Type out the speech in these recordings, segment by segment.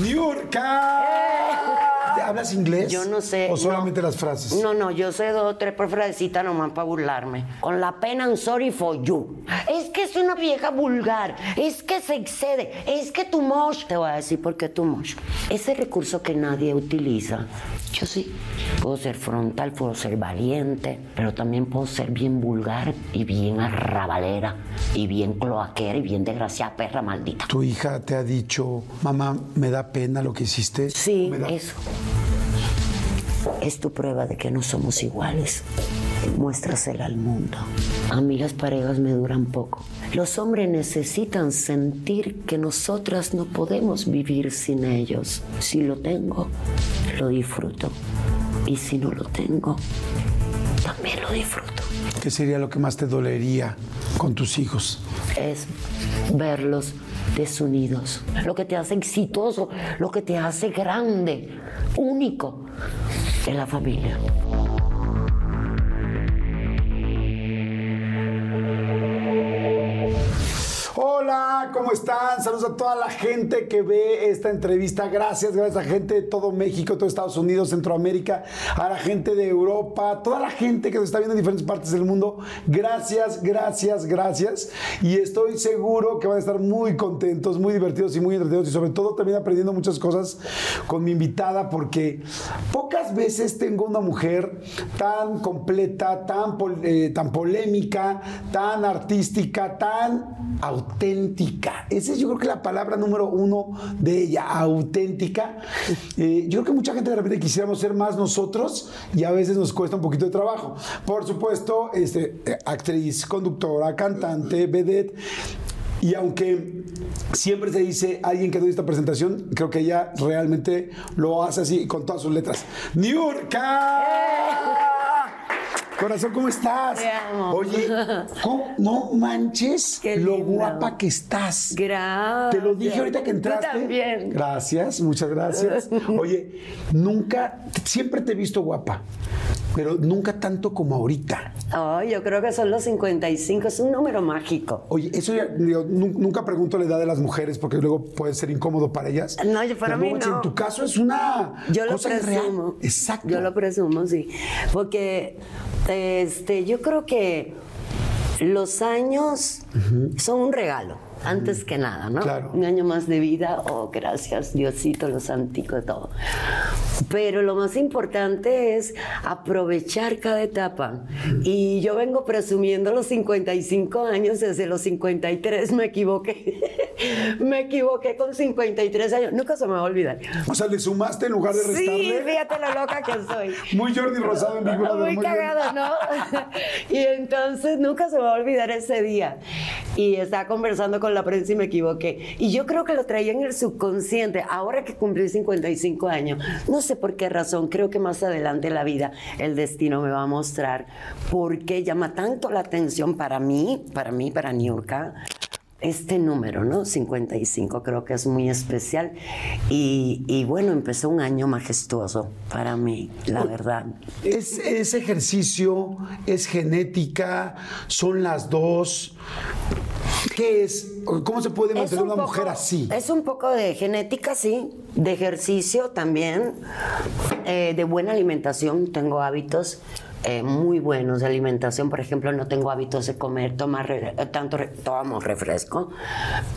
¡Niurka! ¿Hablas inglés? Yo no sé. ¿O solamente no. las frases? No, no, yo sé dos o tres frasecitas nomás para burlarme. Con la pena, I'm sorry for you. Es que es una vieja vulgar. Es que se excede. Es que tu mosh. Te voy a decir por qué tu mosh. Ese recurso que nadie utiliza. Yo sí. Puedo ser frontal, puedo ser valiente, pero también puedo ser bien vulgar y bien arrabalera y bien cloaquera y bien desgraciada perra maldita. ¿Tu hija te ha dicho, mamá, me da pena lo que hiciste? Sí, Me da- eso. Es tu prueba de que no somos iguales. Muéstrasela al mundo. A mí las parejas me duran poco. Los hombres necesitan sentir que nosotras no podemos vivir sin ellos. Si lo tengo, lo disfruto. Y si no lo tengo, también lo disfruto. ¿Qué sería lo que más te dolería con tus hijos? es verlos desunidos. Lo que te hace exitoso, lo que te hace grande, único en la familia. Hola, ¿cómo están? Saludos a toda la gente que ve esta entrevista. Gracias, gracias a gente de todo México, todo Estados Unidos, Centroamérica, a la gente de Europa, toda la gente que nos está viendo en diferentes partes del mundo. Gracias, gracias, gracias. Y estoy seguro que van a estar muy contentos, muy divertidos y muy entretenidos y sobre todo también aprendiendo muchas cosas con mi invitada porque pocas veces tengo una mujer tan completa, tan, eh, tan polémica, tan artística, tan auténtica. Esa es yo creo que la palabra número uno de ella, auténtica. Eh, yo creo que mucha gente de repente quisiéramos ser más nosotros y a veces nos cuesta un poquito de trabajo. Por supuesto, este, eh, actriz, conductora, cantante, vedette. Y aunque siempre se dice alguien que doy esta presentación, creo que ella realmente lo hace así con todas sus letras. ¡Niurka! Corazón, ¿cómo estás? Te amo. Oye, ¿cómo? no manches Qué lo guapa que estás. Gracias. Te lo dije ahorita que Tú entraste. también. Gracias, muchas gracias. Oye, nunca, siempre te he visto guapa, pero nunca tanto como ahorita. Ay, yo creo que son los 55, es un número mágico. Oye, eso ya, nu- nunca pregunto la edad de las mujeres porque luego puede ser incómodo para ellas. No, yo- para Pero mí no. En tu caso es una Yo lo cosa presumo. real. Exacto. Yo lo presumo, sí. Porque este, yo creo que los años son un regalo, antes que nada, ¿no? Claro. Un año más de vida, oh, gracias, Diosito, los anticos, todo. Pero lo más importante es aprovechar cada etapa. Y yo vengo presumiendo los 55 años, desde los 53 me equivoqué. me equivoqué con 53 años. Nunca se me va a olvidar. O sea, le sumaste en lugar de Sí, restarle. fíjate lo loca que soy. Muy Jordi Rosado en Brother. Muy bien. cagada, ¿no? y entonces nunca se me va a olvidar ese día. Y estaba conversando con la prensa y me equivoqué. Y yo creo que lo traía en el subconsciente. Ahora que cumplí 55 años, no sé por qué razón, creo que más adelante en la vida el destino me va a mostrar por qué llama tanto la atención para mí, para mí, para Niurka. Este número, ¿no? 55, creo que es muy especial. Y, y bueno, empezó un año majestuoso para mí, la verdad. Es, es ejercicio, es genética, son las dos. ¿Qué es? ¿Cómo se puede mantener un una poco- mujer así? Es un poco de genética, sí, de ejercicio también, eh, de buena alimentación. Tengo hábitos eh, muy buenos de alimentación. Por ejemplo, no tengo hábitos de comer, tomar eh, tanto, re- tomamos refresco,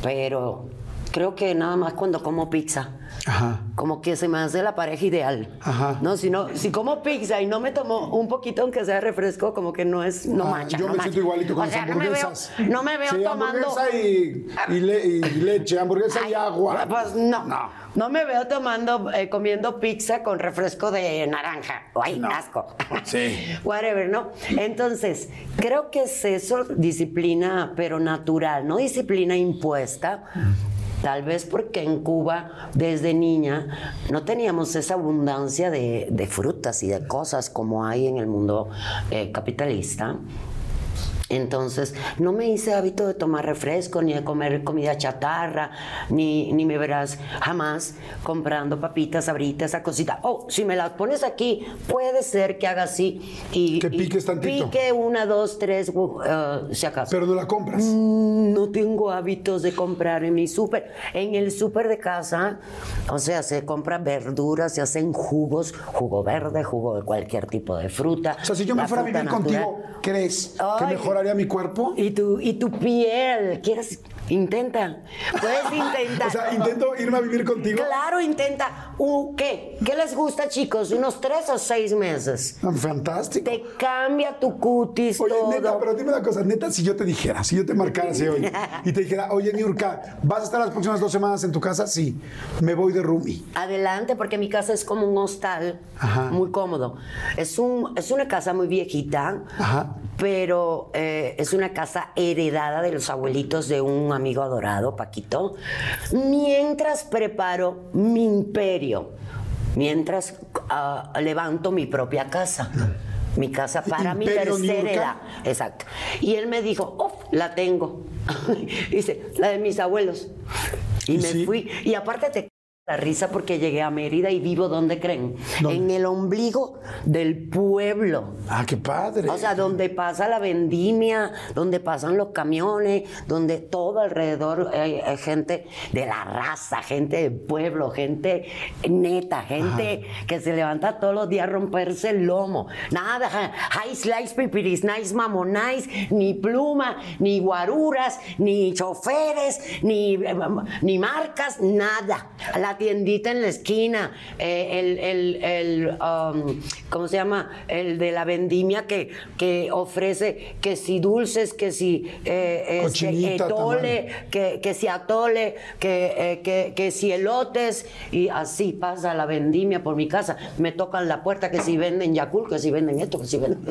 pero creo que nada más cuando como pizza. Ajá. Como que se me hace la pareja ideal. Ajá. No, si no, si como pizza y no me tomo un poquito aunque sea refresco, como que no es, no Ah, mancha. yo no me mancha. siento igualito con o las sea, no me veo, hamburguesas. no me veo Sí, tomando. hamburguesa y, y le- y leche, hamburguesa y agua. Pues no, No. no. me veo tomando, eh, comiendo pizza con refresco de naranja. Ay, No. asco. Sí. Whatever, ¿no? Entonces, creo que es eso, disciplina, pero natural, no disciplina impuesta. Tal vez porque en Cuba, desde niña, no teníamos esa abundancia de, de frutas y de cosas como hay en el mundo eh, capitalista. Entonces, no me hice hábito de tomar refresco, ni de comer comida chatarra, ni, ni me verás jamás comprando papitas, sabritas, esa cosita. Oh, si me las pones aquí, puede ser que haga así y. Que y piques tantito. Pique una, dos, tres, uh, uh, si acaso. Pero no la compras. Mm, No tengo hábitos de comprar en mi súper. En el súper de casa, o sea, se compran verduras, se hacen jugos, jugo verde, jugo de cualquier tipo de fruta. O sea, si yo me fuera a vivir natural. contigo, ¿crees que Ay. Mejoraría mi cuerpo? Y tu, y tu piel, ¿quieres? Intenta. Puedes intentar. O sea, intento irme a vivir contigo. Claro, intenta. ¿Qué? ¿Qué les gusta, chicos? ¿Unos tres o seis meses? Ah, Fantástico. Te cambia tu cutis Oye, todo. neta, pero dime una cosa, neta, si yo te dijera, si yo te marcara así hoy y te dijera, oye, Niurka, ¿vas a estar las próximas dos semanas en tu casa? Sí, me voy de roomie. Adelante, porque mi casa es como un hostal, Ajá. muy cómodo. Es, un, es una casa muy viejita, Ajá. Pero eh, es una casa heredada de los abuelitos de un amigo adorado, Paquito. Mientras preparo mi imperio, mientras ah, levanto mi propia casa. Mi casa para mi tercera edad. Exacto. Y él me dijo, oh, la tengo. Dice, la de mis abuelos. Y ¿Y me sí? fui. Y aparte te la risa porque llegué a Mérida y vivo donde creen. ¿Dónde? En el ombligo del pueblo. Ah, qué padre. O sea, donde pasa la vendimia, donde pasan los camiones, donde todo alrededor hay, hay gente de la raza, gente del pueblo, gente neta, gente que se levanta todos los días a romperse el lomo. Nada, high slice pipiris, nice mamonais, ni pluma, ni guaruras, ni choferes, ni, eh, ni marcas, nada. La tiendita en la esquina, eh, el, el, el, um, ¿cómo se llama? El de la vendimia que, que ofrece que si dulces, que si eh, este, etole, que, que si atole, que, eh, que, que si elotes, y así pasa la vendimia por mi casa. Me tocan la puerta que si venden Yakult, que si venden esto, que si venden.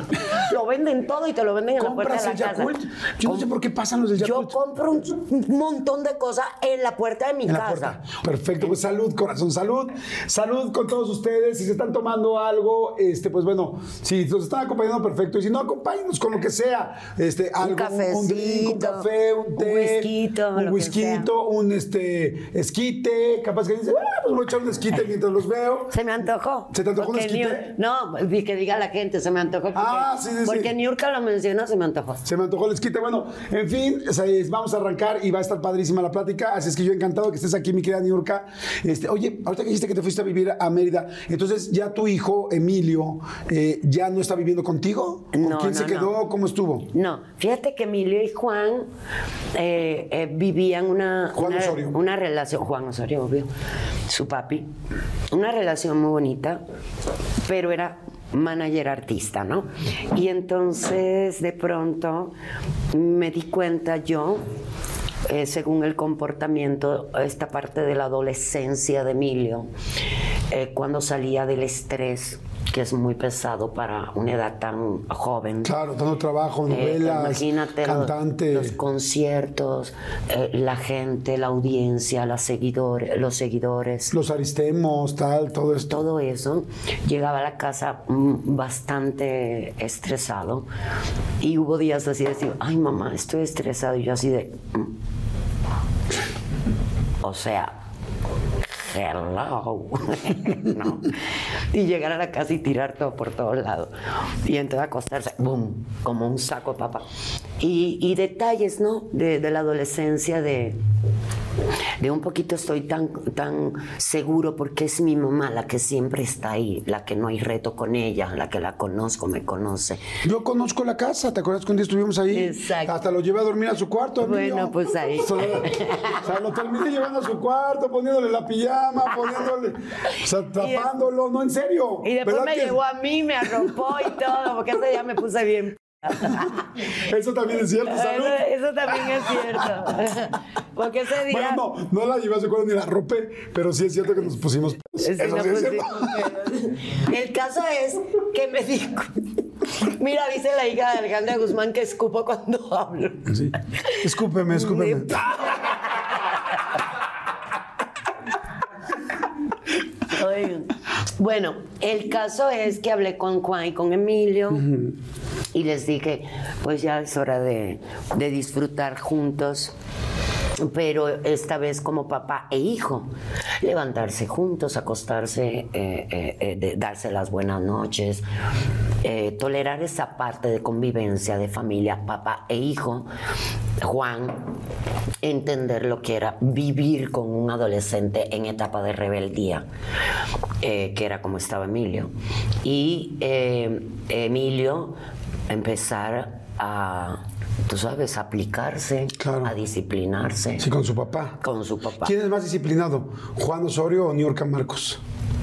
lo venden todo y te lo venden en la puerta ¿Compras de la el casa. Yakult? Yo no sé por qué pasan los del Yo Yakult. compro un montón de cosas en la puerta de mi En la casa. puerta. Perfecto, pues salud, corazón, salud. Salud con todos ustedes. Si se están tomando algo, este, pues bueno, si nos están acompañando, perfecto. Y si no, acompáñenos con lo que sea. Este, algo, un, drink, un cafecito, café, un un té, un lo que whisquito, un este, esquite. Capaz que dice, ah, pues voy a echar un esquite mientras los veo. Se me antojó. ¿Se te antojó un esquite? Niur- No, que diga la gente, se me antojó. Porque, Ah, sí, sí, sí. Porque Niurka lo menciona, se me antojó. Se me antojó el esquite. Bueno, en fin, vamos a arrancar y va a estar padrísima la plática. Así es que yo encantado que estés aquí, mi querida Niurka. Este, oye, ahorita que dijiste que te fuiste a vivir a Mérida, entonces ya tu hijo, Emilio, eh, ya no está viviendo contigo. ¿Con No, quién se no, quedó? ¿Cómo estuvo? No, fíjate que Emilio y Juan eh, eh, vivían una, Juan una, Osorio. una relación, Juan Osorio, obvio, su papi, una relación muy bonita, pero era manager artista, ¿no? Y entonces de pronto me di cuenta yo, eh, según el comportamiento, esta parte de la adolescencia de Emilio, eh, cuando salía del estrés, que es muy pesado para una edad tan joven. Claro, dando trabajo, Eh, novelas, imagínate los- cantante. los, conciertos, eh, la gente, la audiencia, las seguidores, los seguidores, los aristemos, tal, todo esto. todo eso. Llegaba a la casa mm, bastante estresado y hubo días así de decir, ay mamá, estoy estresado y yo así de... mm. O sea, hello. no. Y llegar a la casa y tirar todo por todos lados. Y entonces acostarse, boom, como un saco de papa. Y, detalles, ¿no? De la adolescencia, de, De un poquito estoy tan, tan seguro porque es mi mamá la que siempre está ahí, la que no hay reto con ella, la que la conozco, me conoce. Yo conozco la casa, ¿te acuerdas cuando estuvimos ahí? Exacto. Hasta lo llevé a dormir a su cuarto. Bueno, pues ahí. O sea, o sea, lo terminé llevando a su cuarto, poniéndole la pijama, poniéndole, o sea, tapándolo, no, en serio. Y después ¿Verdad me que- llevó a mí, me arropó y todo, porque ese día me puse bien. Eso también es cierto, salud. Eso, eso también es cierto. Porque ese día. Bueno, no, no la llevé a su cuarto ni la rompé, pero sí es cierto que nos pusimos. Sí, Eso no sí es cierto. El caso es que me dijo. Mira, dice la hija de Alejandra Guzmán que escupo cuando hablo. Sí. Escúpeme, escúpeme. Oigan, Bueno, el caso es que hablé con Juan y con Emilio y les dije, pues ya es hora de, de disfrutar juntos, pero esta vez como papá e hijo, levantarse juntos, acostarse, eh, eh, eh, darse las buenas noches, tolerar esa parte de convivencia de familia, papá e hijo. Juan, entender lo que era vivir con un adolescente en etapa de rebeldía, que era como estaba Emilio. Y Emilio empezar a, tú sabes, a aplicarse, Claro. a disciplinarse Sí, con su papá. con su papá. ¿Quién es más disciplinado? ¿Juan Osorio o Niurka Marcos?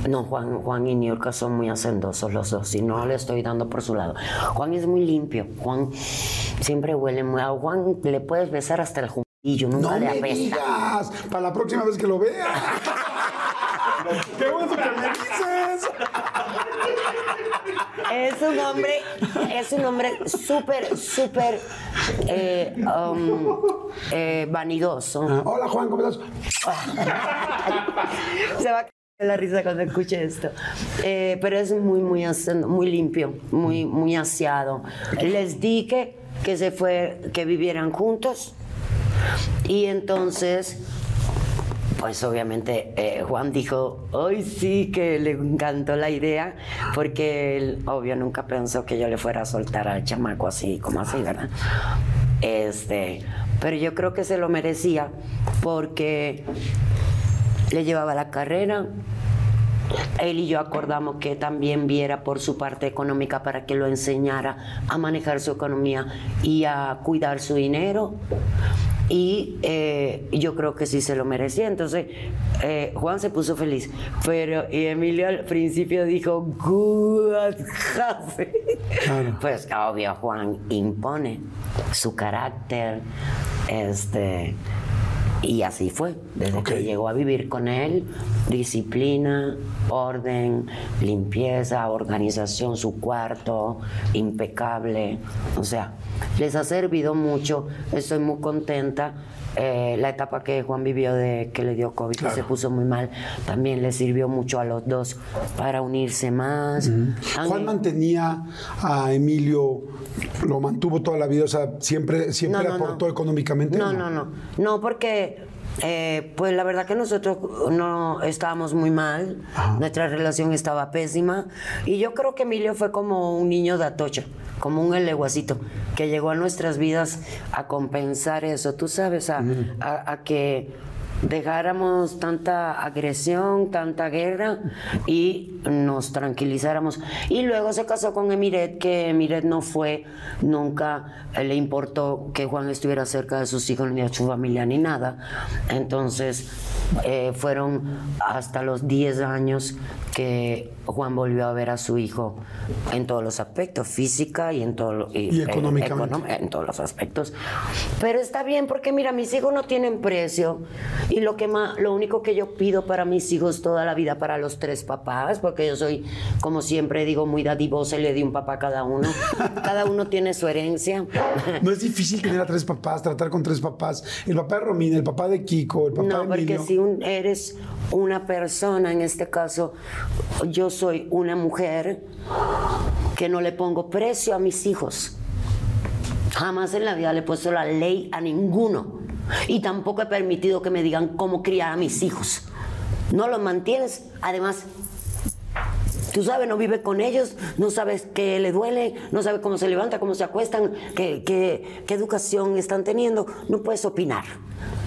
No, Juan, Juan y Niurka son muy hacendosos los dos y no le estoy dando por su lado. Juan es muy limpio. Juan siempre huele muy... A Juan le puedes besar hasta el jumbillo, nunca No le me digas, para la próxima vez que lo vea. ¡Qué bueno que me dices! Es un hombre, es un hombre súper, súper eh, um, eh, vanidoso. Ah, Hola Juan, ¿cómo estás? Se va a caer la risa cuando escuche esto. Eh, pero es muy, muy, muy limpio, muy, muy aseado. Les dije que se fue, que vivieran juntos. Y entonces, pues obviamente eh, Juan dijo, hoy sí que le encantó la idea, porque él, obvio, nunca pensó que yo le fuera a soltar al chamaco así, como así, ¿verdad? Este, pero yo creo que se lo merecía, porque le llevaba la carrera. Él y yo acordamos que también viera por su parte económica para que lo enseñara a manejar su economía y a cuidar su dinero. Y eh, yo creo que sí se lo merecía. Entonces, eh, Juan se puso feliz. Pero y Emilio al principio dijo, "Good happy". Claro. Pues obvio, Juan impone su carácter. Este. Y así fue, desde que llegó a vivir con él, disciplina, orden, limpieza, organización, su cuarto, impecable. O sea, les ha servido mucho, estoy muy contenta. Eh, la etapa que Juan vivió de que le dio COVID, que se puso muy mal, también le sirvió mucho a los dos para unirse más. Han- Juan mantenía a Emilio, lo mantuvo toda la vida, o sea, siempre, siempre No, no, aportó no. económicamente. No, no, no. No, porque eh, pues la verdad que nosotros no estábamos muy mal, nuestra relación estaba pésima y yo creo que Emilio fue como un niño de Atocha, como un eleguacito que llegó a nuestras vidas a compensar eso, tú sabes, a, a- a que dejáramos tanta agresión, tanta guerra y nos tranquilizáramos. Y luego se casó con Emiret, que Emiret no fue, nunca le importó que Juan estuviera cerca de sus hijos ni de su familia ni nada. Entonces eh, fueron hasta los 10 años que Juan volvió a ver a su hijo en todos los aspectos, física y en todo lo- Y económicamente. económ- en todos los aspectos. Pero está bien porque mira, mis hijos no tienen precio y lo que más, lo único que yo pido para mis hijos toda la vida para los tres papás, porque yo soy como siempre digo muy dadivosa y le di un papá a cada uno. cada uno tiene su herencia. No es difícil tener a tres papás, tratar con tres papás. El papá de Romina, el papá de Kiko, el papá No, de porque Emilio. si un- eres una persona, en este caso, yo soy una mujer que no le pongo precio a mis hijos. Jamás en la vida le he puesto la ley a ninguno. Y tampoco he permitido que me digan cómo criar a mis hijos. No los mantienes. Además, Tú sabes, no vive con ellos, no sabes qué le duele, no sabes cómo se levanta, cómo se acuestan, qué, qué- qué educación están teniendo. No puedes opinar.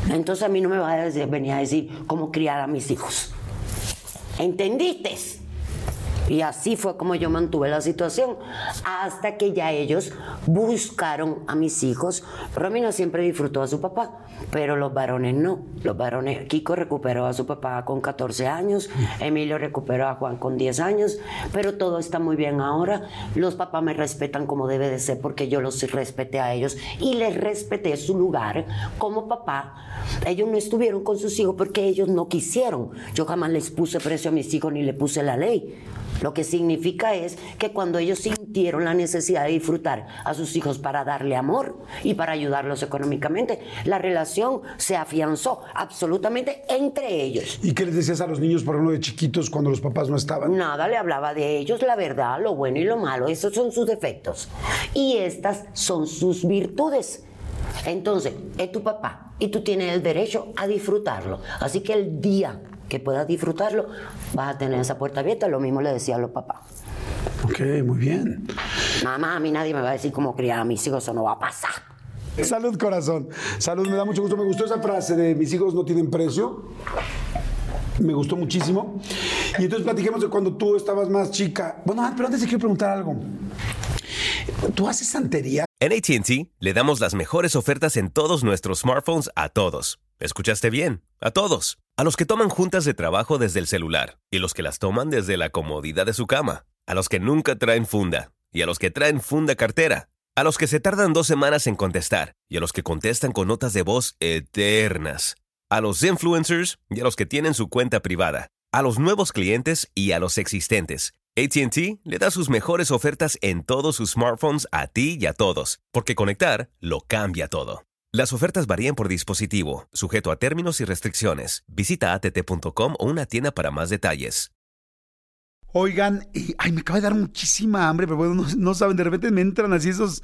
Entonces a mí no me va a venir a decir cómo criar a mis hijos. ¿Entendiste? Y así fue como yo mantuve la situación, hasta que ya ellos buscaron a mis hijos. Romina siempre disfrutó a su papá, pero los varones no. Los varones, Kiko recuperó a su papá con 14 años, Emilio recuperó a Juan con 10 años, pero todo está muy bien ahora. Los papás me respetan como debe de ser, porque yo los respeté a ellos y les respeté su lugar como papá. Ellos no estuvieron con sus hijos porque ellos no quisieron. Yo jamás les puse precio a mis hijos ni le puse la ley. Lo que significa es que cuando ellos sintieron la necesidad de disfrutar a sus hijos para darle amor y para ayudarlos económicamente, la relación se afianzó absolutamente entre ellos. ¿Y qué les decías a los niños, por ejemplo, de chiquitos cuando los papás no estaban? Nada le hablaba de ellos, la verdad, lo bueno y lo malo. Esos son sus defectos. Y estas son sus virtudes. Entonces, es tu papá y tú tienes el derecho a disfrutarlo. Así que el día que puedas disfrutarlo, vas a tener esa puerta abierta. Lo mismo le decía a los papás. Ok, muy bien. Mamá, a mí nadie me va a decir cómo criar a mis hijos, eso no va a pasar. Salud, corazón. Salud, me da mucho gusto. Me gustó esa frase de mis hijos no tienen precio. Me gustó muchísimo. Y entonces platiquemos de cuando tú estabas más chica. Bueno, ah, pero antes te quiero preguntar algo. ¿Tú haces santería? En ATT le damos las mejores ofertas en todos nuestros smartphones a todos. ¿Escuchaste bien? A todos. A los que toman juntas de trabajo desde el celular y los que las toman desde la comodidad de su cama. A los que nunca traen funda y a los que traen funda cartera. A los que se tardan dos semanas en contestar y a los que contestan con notas de voz eternas. A los influencers y a los que tienen su cuenta privada. A los nuevos clientes y a los existentes. ATT le da sus mejores ofertas en todos sus smartphones a ti y a todos, porque conectar lo cambia todo. Las ofertas varían por dispositivo, sujeto a términos y restricciones. Visita att.com o una tienda para más detalles. Oigan, ay, me acaba de dar muchísima hambre, pero bueno, no, no saben, de repente me entran así esos,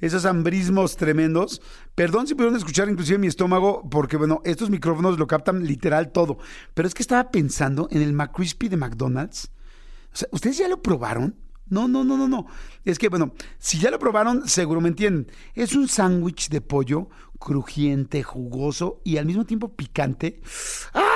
esos hambrismos tremendos. Perdón si pudieron escuchar inclusive mi estómago, porque bueno, estos micrófonos lo captan literal todo. Pero es que estaba pensando en el McCrispy de McDonald's. O sea, ¿ustedes ya lo probaron? No, no, no, no, no. Es que, bueno, si ya lo probaron, seguro me entienden. Es un sándwich de pollo crujiente, jugoso y al mismo tiempo picante. ¡Ah!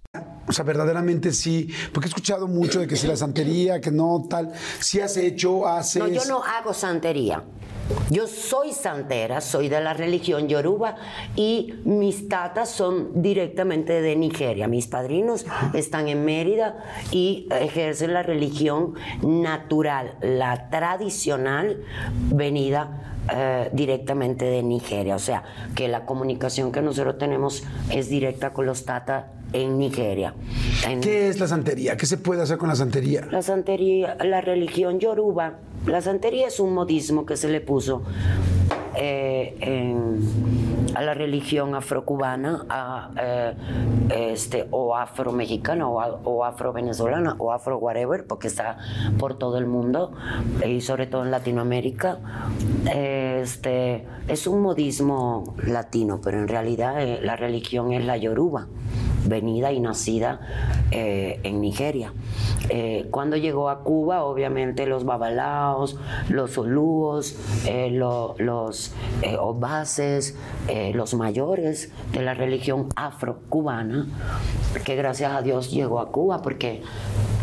O sea, verdaderamente sí, porque he escuchado mucho de que si la santería, que no, tal, si has hecho, haces... No, yo no hago santería. Yo soy santera, soy de la religión yoruba y mis tatas son directamente de Nigeria. Mis padrinos están en Mérida y ejercen la religión natural, la tradicional venida eh, directamente de Nigeria. O sea, que la comunicación que nosotros tenemos es directa con los tatas en Nigeria. En- ¿Qué es la santería? ¿Qué se puede hacer con la santería? la santería, la religión yoruba, la santería es un modismo que se le puso eh, en- a la religión afrocubana, a, eh, este, o afromexicana, o, a- o afrovenezolana, o afro whatever, porque está por todo el mundo y sobre todo en Latinoamérica. Este, es un modismo latino, pero en realidad eh, la religión es la yoruba venida y nacida eh, en Nigeria. Eh, cuando llegó a Cuba, obviamente los babalaos, los olúos, eh, lo- los obases, los mayores de la religión afro-cubana, que gracias a Dios llegó a Cuba, porque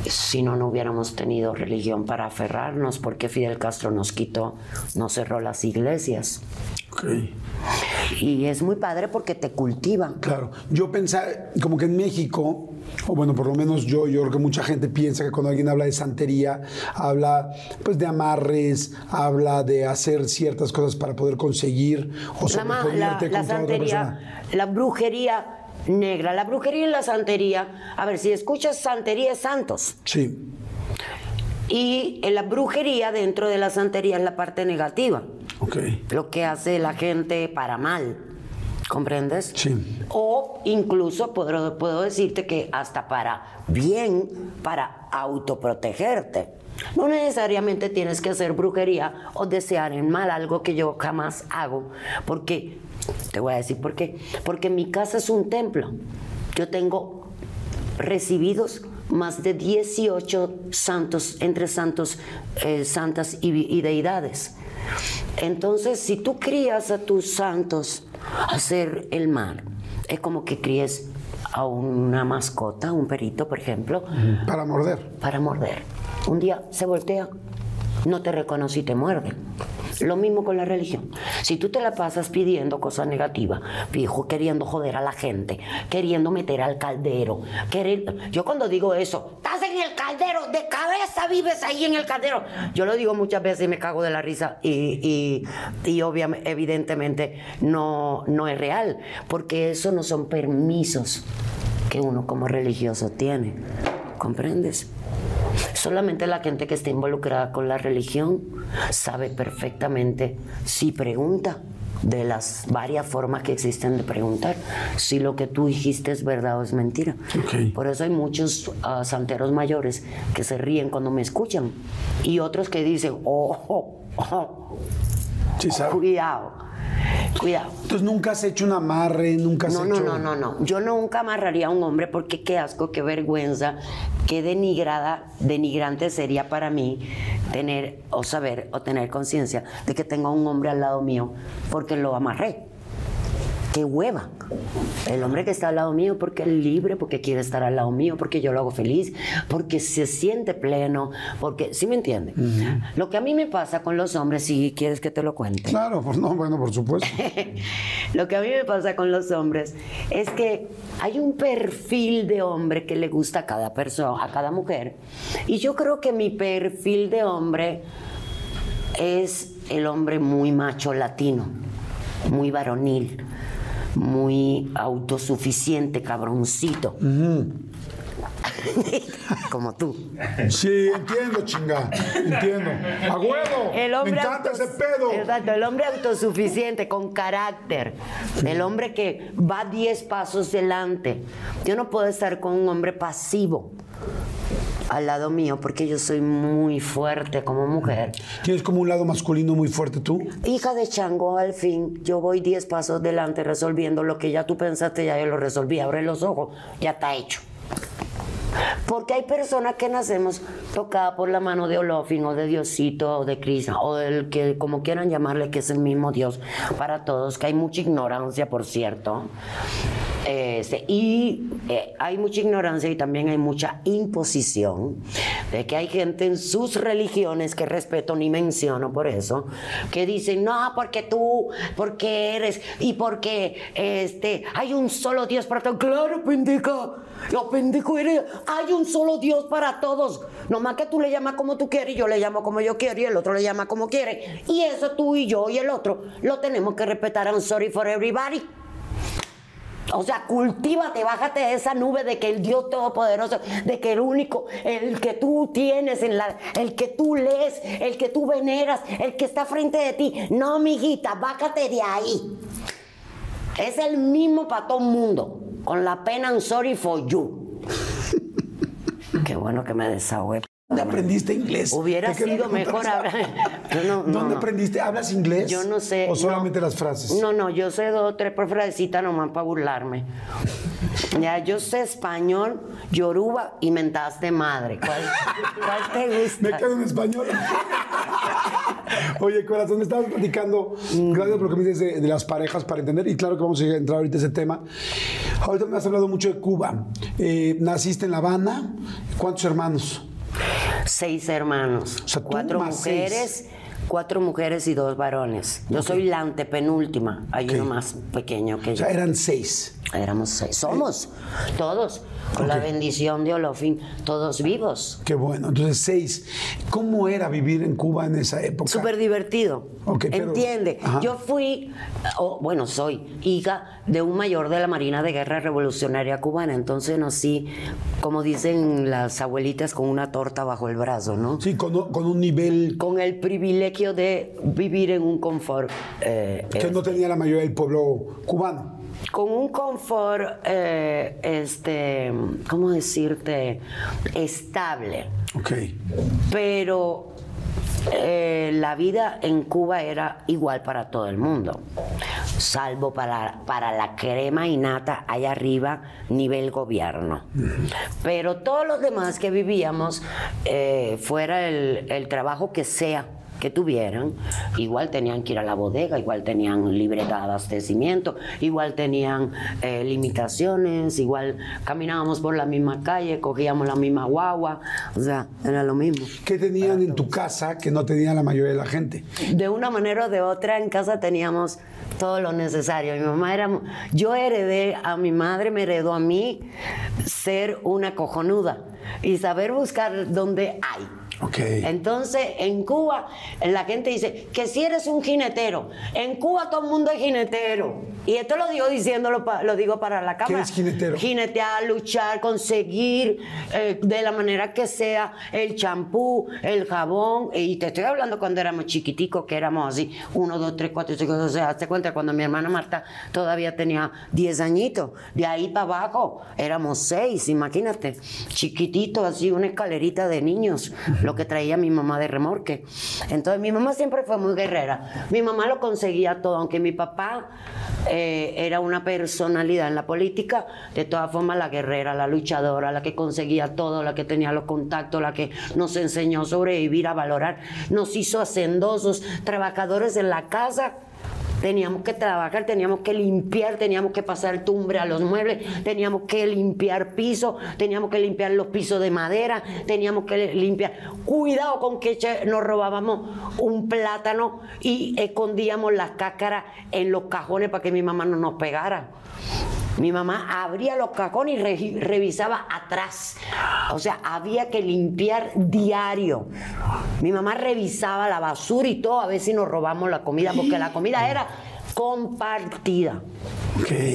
si no, no hubiéramos tenido religión para aferrarnos, porque Fidel Castro nos quitó, nos cerró las iglesias. Y es muy padre porque te cultivan. Claro, yo pensaba, como que en México, o bueno, por lo menos yo, yo creo que mucha gente piensa que cuando alguien habla de santería, habla pues de amarres, habla de hacer ciertas cosas para poder conseguir o La, ma- la- sobreponerte la contra otra persona. santería, la brujería negra, la brujería y la santería, a ver, si escuchas santería es santos. Sí, Y en la brujería dentro de la santería es la parte negativa, lo que hace la gente para mal. ¿Comprendes? Sí. O incluso puedo, puedo decirte que hasta para bien, para autoprotegerte. No necesariamente tienes que hacer brujería o desear en mal algo que yo jamás hago, porque, te voy a decir por qué, porque mi casa es un templo. Yo tengo recibidos más de 18 santos, entre santos, eh, santas y, y deidades. Entonces, si tú crías a tus santos a hacer el mal, es como que críes a una mascota, un perito, por ejemplo, Para morder. para morder. Un día se voltea, no te reconoce y te muerde. Lo mismo con la religión. Si tú te la pasas pidiendo cosas negativas, fijo, queriendo joder a la gente, queriendo meter al caldero, querer... Yo cuando digo eso, estás en el caldero, de cabeza vives ahí en el caldero. Yo lo digo muchas veces y me cago de la risa y, y, y obviamente, evidentemente no, no es real, porque eso no son permisos que uno como religioso tiene. ¿Comprendes? Solamente la gente que está involucrada con la religión sabe perfectamente si pregunta de las varias formas que existen de preguntar si lo que tú dijiste es verdad o es mentira. Por eso hay muchos ah, santeros mayores que se ríen cuando me escuchan y otros que dicen, oh, oh, oh, Sí, sabe. cuidado, cuidado. Entonces nunca has hecho un amarre, nunca has No, no, hecho. no, no, no. Yo nunca amarraría a un hombre porque qué asco, qué vergüenza, qué denigrada, denigrante sería para mí tener o saber o tener conciencia de que tengo a un hombre al lado mío porque lo amarré. Qué hueva. El hombre que está al lado mío porque es libre, porque quiere estar al lado mío, porque yo lo hago feliz, porque se siente pleno, porque, ¿sí me entiende? Lo que a mí me pasa con los hombres, si quieres que te lo cuente. Claro, pues no, bueno, por supuesto. Lo que a mí me pasa con los hombres es que hay un perfil de hombre que le gusta a cada persona, a cada mujer. Y yo creo que mi perfil de hombre es el hombre muy macho latino, muy varonil, muy autosuficiente, cabroncito. Como tú. Sí, entiendo, chinga. Entiendo. A huevo. El Me hombre encanta autos- ese pedo. Exacto, el hombre autosuficiente, con carácter. El hombre que va 10 pasos delante. Yo no puedo estar con un hombre pasivo al lado mío porque yo soy muy fuerte como mujer. Tienes como un lado masculino muy fuerte tú. Hija de Chango, al fin, yo voy 10 pasos delante resolviendo lo que ya tú pensaste, ya yo lo resolví. Abre los ojos, ya está hecho. Porque hay personas que nacemos tocadas por la mano de Olofin o de Diosito o de Krishna o del que como quieran llamarle que es el mismo Dios para todos, que hay mucha ignorancia, por cierto. Este, y eh, hay mucha ignorancia y también hay mucha imposición de que hay gente en sus religiones que respeto ni menciono por eso, que dicen, no, porque tú, porque eres y porque este, hay un solo Dios para todos. Claro, pendeja, yo pendejo eres, hay un solo Dios para todos. Nomás que tú le llamas como tú quieres y yo le llamo como yo quiero y el otro le llama como quiere. Y eso tú y yo y el otro lo tenemos que respetar. I'm sorry for everybody. O sea, cultívate, bájate de esa nube de que el Dios Todopoderoso, de que el único, el que tú tienes en la, el que tú lees, el que tú veneras, el que está frente de ti. No, mijita, bájate de ahí. Es el mismo para todo el mundo. Con la pena, I'm sorry for you. Qué bueno que me desahogué. ¿Dónde aprendiste inglés? Hubiera sido mejor hablar. no- no, ¿Dónde no. aprendiste? ¿Hablas inglés? Yo no sé. ¿O solamente las frases? No, no, yo sé dos o tres frasecitas nomás para burlarme. Ya, yo sé español, yoruba y mentadas de madre. ¿Cuál, cuál te gusta? Me quedo en español. Oye, corazón, me estabas platicando, gracias por lo que me dices de, de las parejas para entender, y claro que vamos a entrar ahorita a ese tema. Ahorita me has hablado mucho de Cuba. Eh, ¿Naciste en La Habana? ¿Cuántos hermanos? Seis hermanos, O sea, cuatro mujeres, cuatro mujeres y dos varones. Yo soy la antepenúltima, hay uno más pequeño que O yo. sea, eran seis. Éramos seis. Somos, todos. con la bendición de Olofín, todos vivos. Qué bueno. Entonces, seis. ¿Cómo era vivir en Cuba en esa época? Súper divertido. Entiende. Yo fui, o, bueno, soy hija de un mayor de la Marina de Guerra Revolucionaria Cubana. Entonces nací, como dicen las abuelitas, con una torta bajo el brazo, ¿no? Sí, con, con un nivel Con el privilegio de vivir en un confort. eh, que no tenía la mayoría del pueblo cubano. Con un confort, eh, este, ¿cómo decirte? Estable. Ok. Pero eh, la vida en Cuba era igual para todo el mundo, salvo para, para la crema y nata allá arriba, nivel gobierno. Pero todos los demás que vivíamos, eh, fuera el, el trabajo que sea que tuvieran, igual tenían que ir a la bodega, igual tenían libreta de abastecimiento, igual tenían eh, limitaciones, igual caminábamos por la misma calle, cogíamos la misma guagua, o sea, era lo mismo. ¿Qué tenían en tu casa que no tenía la mayoría de la gente? De una manera o de otra en casa teníamos todo lo necesario. Mi mamá era, yo heredé, a mi madre me heredó a mí ser una cojonuda y saber buscar donde hay. Ok. Entonces, en Cuba, la gente dice que si eres un jinetero, en Cuba todo el mundo es jinetero. Y esto lo digo diciéndolo, lo digo para la cámara. es jinetero? Jinetear, luchar, conseguir eh, de la manera que sea el champú, el jabón. Y te estoy hablando cuando éramos chiquiticos, que éramos así, uno, dos, tres, cuatro, cinco, o sea, hazte cuenta cuando mi hermana Marta todavía tenía 10 añitos. De ahí para abajo éramos seis, imagínate. Chiquitito, así, una escalerita de niños, lo que traía mi mamá de remorque. Entonces, mi mamá siempre fue muy guerrera. Mi mamá lo conseguía todo, aunque mi papá eh, era una personalidad en la política, de todas formas la guerrera, la luchadora, la que conseguía todo, la que tenía los contactos, la que nos enseñó a sobrevivir, a valorar, nos hizo hacendosos, trabajadores en la casa. Teníamos que trabajar, teníamos que limpiar, teníamos que pasar tumbre a los muebles, teníamos que limpiar piso, teníamos que limpiar los pisos de madera, teníamos que limpiar. Cuidado con que nos robábamos un plátano y escondíamos las cáscaras en los cajones para que mi mamá no nos pegara. Mi mamá abría los cajones y re- revisaba atrás. O sea, había que limpiar diario. Mi mamá revisaba la basura y todo, a ver si nos robamos la comida, porque la comida era compartida.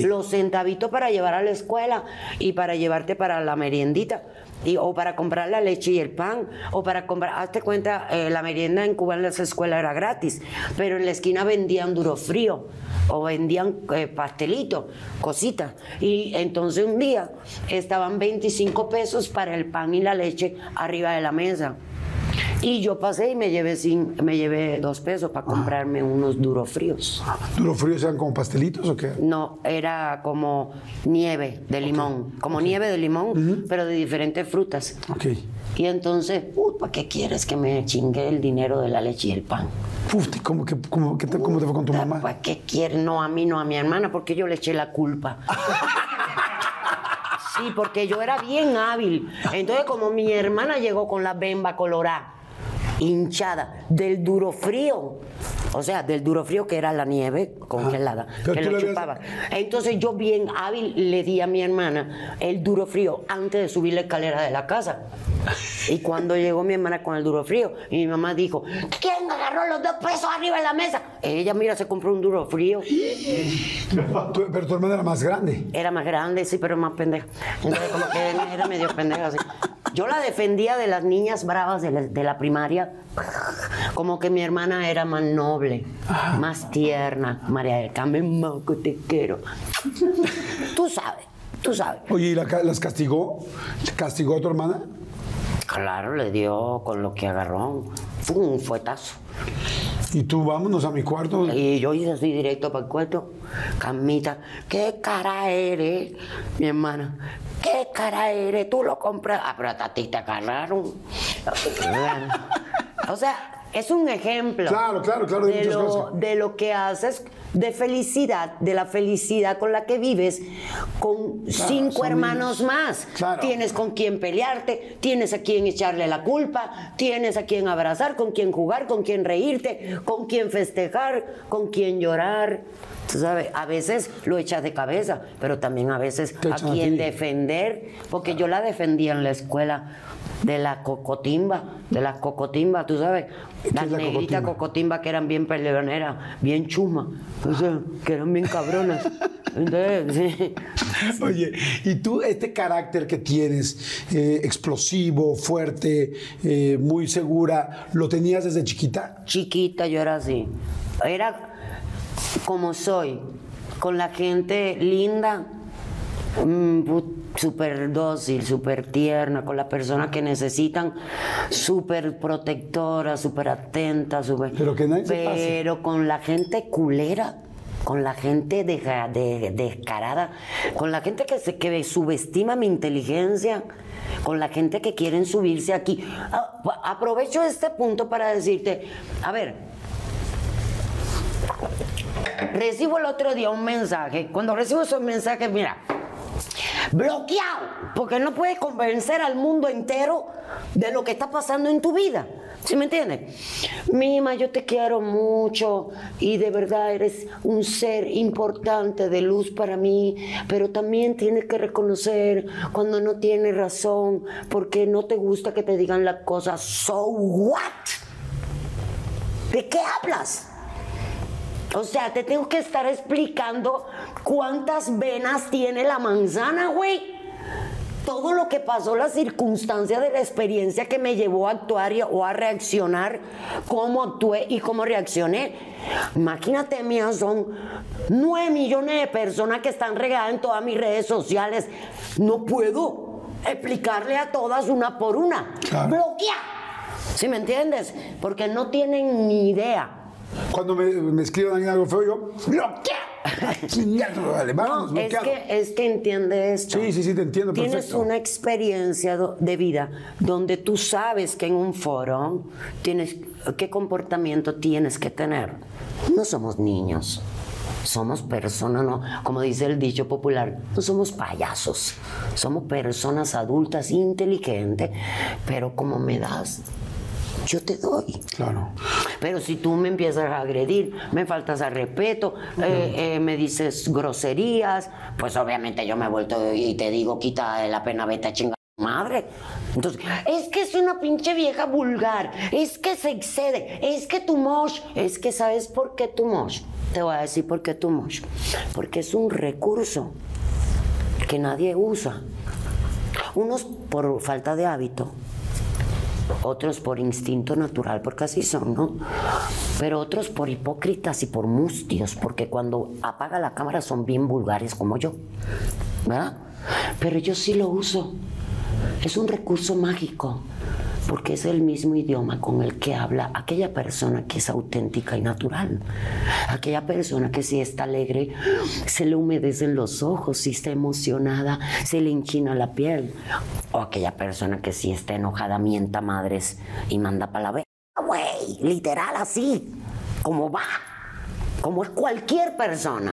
Los centavitos para llevar a la escuela y para llevarte para la meriendita. Y, o para comprar la leche y el pan, o para comprar, hazte cuenta, eh, la merienda en Cuba en las escuelas era gratis, pero en la esquina vendían duro frío, o vendían eh, pastelitos, cositas. Y entonces un día estaban 25 pesos para el pan y la leche arriba de la mesa. Y yo pasé y me llevé, sin, me llevé dos pesos para comprarme unos duros fríos. ¿Duro fríos eran como pastelitos o qué? No, era como nieve de limón, como nieve de limón, pero de diferentes frutas. Ok. Y entonces, uh, ¿para qué quieres que me chingue el dinero de la leche y el pan? Uf, ¿cómo, que- cómo, qué te, ¿Cómo te fue con tu mamá? ¿Para qué quieres? No, a mí, no a mi hermana, porque yo le eché la culpa. Sí, porque yo era bien hábil. Entonces, como mi hermana llegó con la bemba colorada, hinchada, del duro frío, o sea, del duro frío que era la nieve congelada, que lo habías- chupaba. Entonces, yo bien hábil le di a mi hermana el duro frío antes de subir la escalera de la casa. Y cuando llegó mi hermana con el duro frío, y mi mamá dijo, ¿quién agarró los dos pesos arriba de la mesa? Ella, mira, se compró un duro frío. Pero tu hermana era más grande. Era más grande, sí, pero más pendeja. Entonces, como que era medio pendeja, así. Yo la defendía de las niñas bravas de la, de la primaria, como que mi hermana era más noble, más tierna. María del Carmen, Maco, te quiero. Tú sabes, tú sabes. Oye, ¿y la las castigó? ¿Castigó a tu hermana? Claro, le dio con lo que agarró. Fue un fuetazo. Y tú, vámonos a mi cuarto. Y yo hice así directo para el cuarto. Camita, ¿qué cara eres? Mi hermana, ¿qué cara eres? Tú lo compras. Ah, pero a ti te agarraron. O sea, es un ejemplo. Claro, claro, claro, de De, muchas lo, cosas. de lo que haces de felicidad, de la felicidad con la que vives, con cinco hermanos niños. más. Claro. Tienes con quién pelearte, tienes a quien echarle la culpa, tienes a quien abrazar, con quien jugar, con quien reírte, con quien festejar, con quien llorar. Tú sabes, a veces lo echas de cabeza, pero también a veces a a quien ti. defender, porque yo la defendía en la escuela de la cocotimba, de la cocotimba, tú sabes, ¿Qué las la negritas cocotimba? cocotimba que eran bien peleoneras, bien chumas, o sea, que eran bien cabronas. Entonces, sí. Oye, y tú, este carácter que tienes, eh, explosivo, fuerte, eh, muy segura, ¿lo tenías desde chiquita? chiquita yo era así. Era como soy, con la gente linda, súper dócil, súper tierna, con las personas que necesitan, súper protectora, súper atenta, súper... Pero que nadie se pase. Pero con la gente culera. Con la gente deja- de- descarada, con la gente que, se, que subestima mi inteligencia, con la gente que quieren subirse aquí. A- aprovecho este punto para decirte, a ver, recibo el otro día un mensaje. Cuando recibo esos mensajes, mira, bloqueado, porque no puedes convencer al mundo entero de lo que está pasando en tu vida. ¿Sí me entiendes? Mima, yo te quiero mucho y de verdad eres un ser importante de luz para mí, pero también tienes que reconocer cuando no tienes razón, porque no te gusta que te digan las cosas. So what? ¿De qué hablas? O sea, te tengo que estar explicando cuántas venas tiene la manzana, güey. Todo lo que pasó, la circunstancia de la experiencia que me llevó a actuar y- o a reaccionar, cómo actué y cómo reaccioné. Imagínate, mía, son nueve millones de personas que están regadas en todas mis redes sociales. No puedo explicarle a todas una por una. Claro. Bloquea. ¿Sí me entiendes? Porque no tienen ni idea. Cuando me, me escriban alguien algo feo, yo, ¡bloquea! Vale, No, es que, es que entiende esto. Sí, sí, sí, te entiendo Tienes perfecto. una experiencia de vida donde tú sabes que en un foro tienes qué comportamiento tienes que tener. No somos niños. Somos personas, no, como dice el dicho popular, no somos payasos. Somos personas adultas inteligentes, pero como me das, yo te doy. Claro. Pero si tú me empiezas a agredir, me faltas al respeto, eh, eh, me dices groserías, pues obviamente yo me he vuelto y te digo, quita la pena, vete a chingar madre. Entonces, es que es una pinche vieja vulgar, es que se excede, es que tu mosh, es que ¿sabes por qué tu mosh? Te voy a decir por qué tu mosh. Porque es un recurso que nadie usa. Unos por falta de hábito, otros por instinto natural, porque así son, ¿no? Pero otros por hipócritas y por mustios, porque cuando apaga la cámara son bien vulgares como yo, ¿verdad? Pero yo sí lo uso. Es un recurso mágico, porque es el mismo idioma con el que habla aquella persona que es auténtica y natural. Aquella persona que si está alegre, se le humedecen los ojos, si está emocionada, se le enchina la piel. O aquella persona que si está enojada, mienta madres y manda la verga, güey, literal así, como va, como es cualquier persona.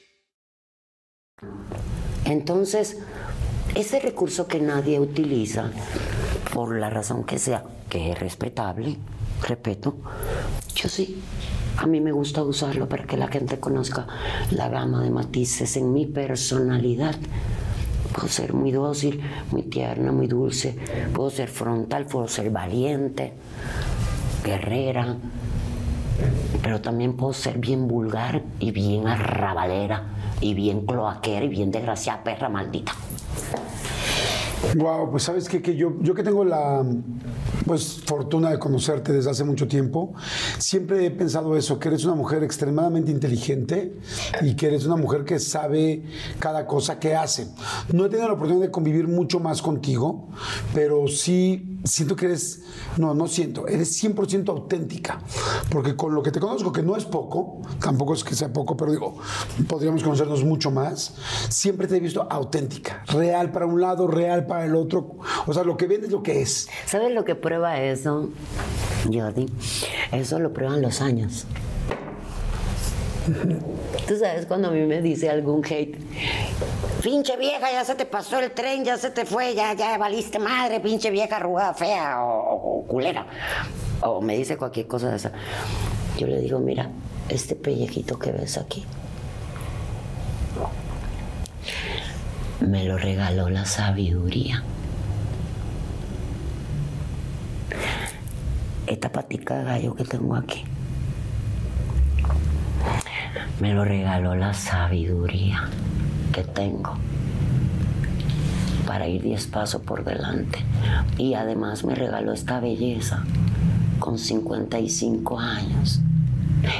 Entonces, ese recurso que nadie utiliza, por la razón que sea, que es respetable, respeto. Yo sí. A mí me gusta usarlo para que la gente conozca la gama de matices en mi personalidad. Puedo ser muy dócil, muy tierna, muy dulce. Puedo ser frontal, puedo ser valiente, guerrera. Pero también puedo ser bien vulgar y bien arrabalera y bien cloaquera y bien desgraciada perra maldita. Wow, pues sabes qué? que yo, yo que tengo la pues fortuna de conocerte desde hace mucho tiempo, siempre he pensado eso, que eres una mujer extremadamente inteligente y que eres una mujer que sabe cada cosa que hace. No he tenido la oportunidad de convivir mucho más contigo, pero sí siento que eres, no, no siento, eres 100% auténtica, porque con lo que te conozco, que no es poco, tampoco es que sea poco, pero digo, podríamos conocernos mucho más, siempre te he visto auténtica, real para un lado, real para el otro, o sea, lo que ven es lo que es. ¿Sabes lo que prueba eso, Jody? Eso lo prueban los años. Tú sabes cuando a mí me dice algún hate, pinche vieja, ya se te pasó el tren, ya se te fue, ya, ya valiste madre, pinche vieja arrugada, fea o, o culera. O me dice cualquier cosa de esa. Yo le digo, mira, este pellejito que ves aquí, me lo regaló la sabiduría. Esta patica de gallo que tengo aquí me lo regaló la sabiduría que tengo para ir diez pasos por delante. Y además me regaló esta belleza con 55 años.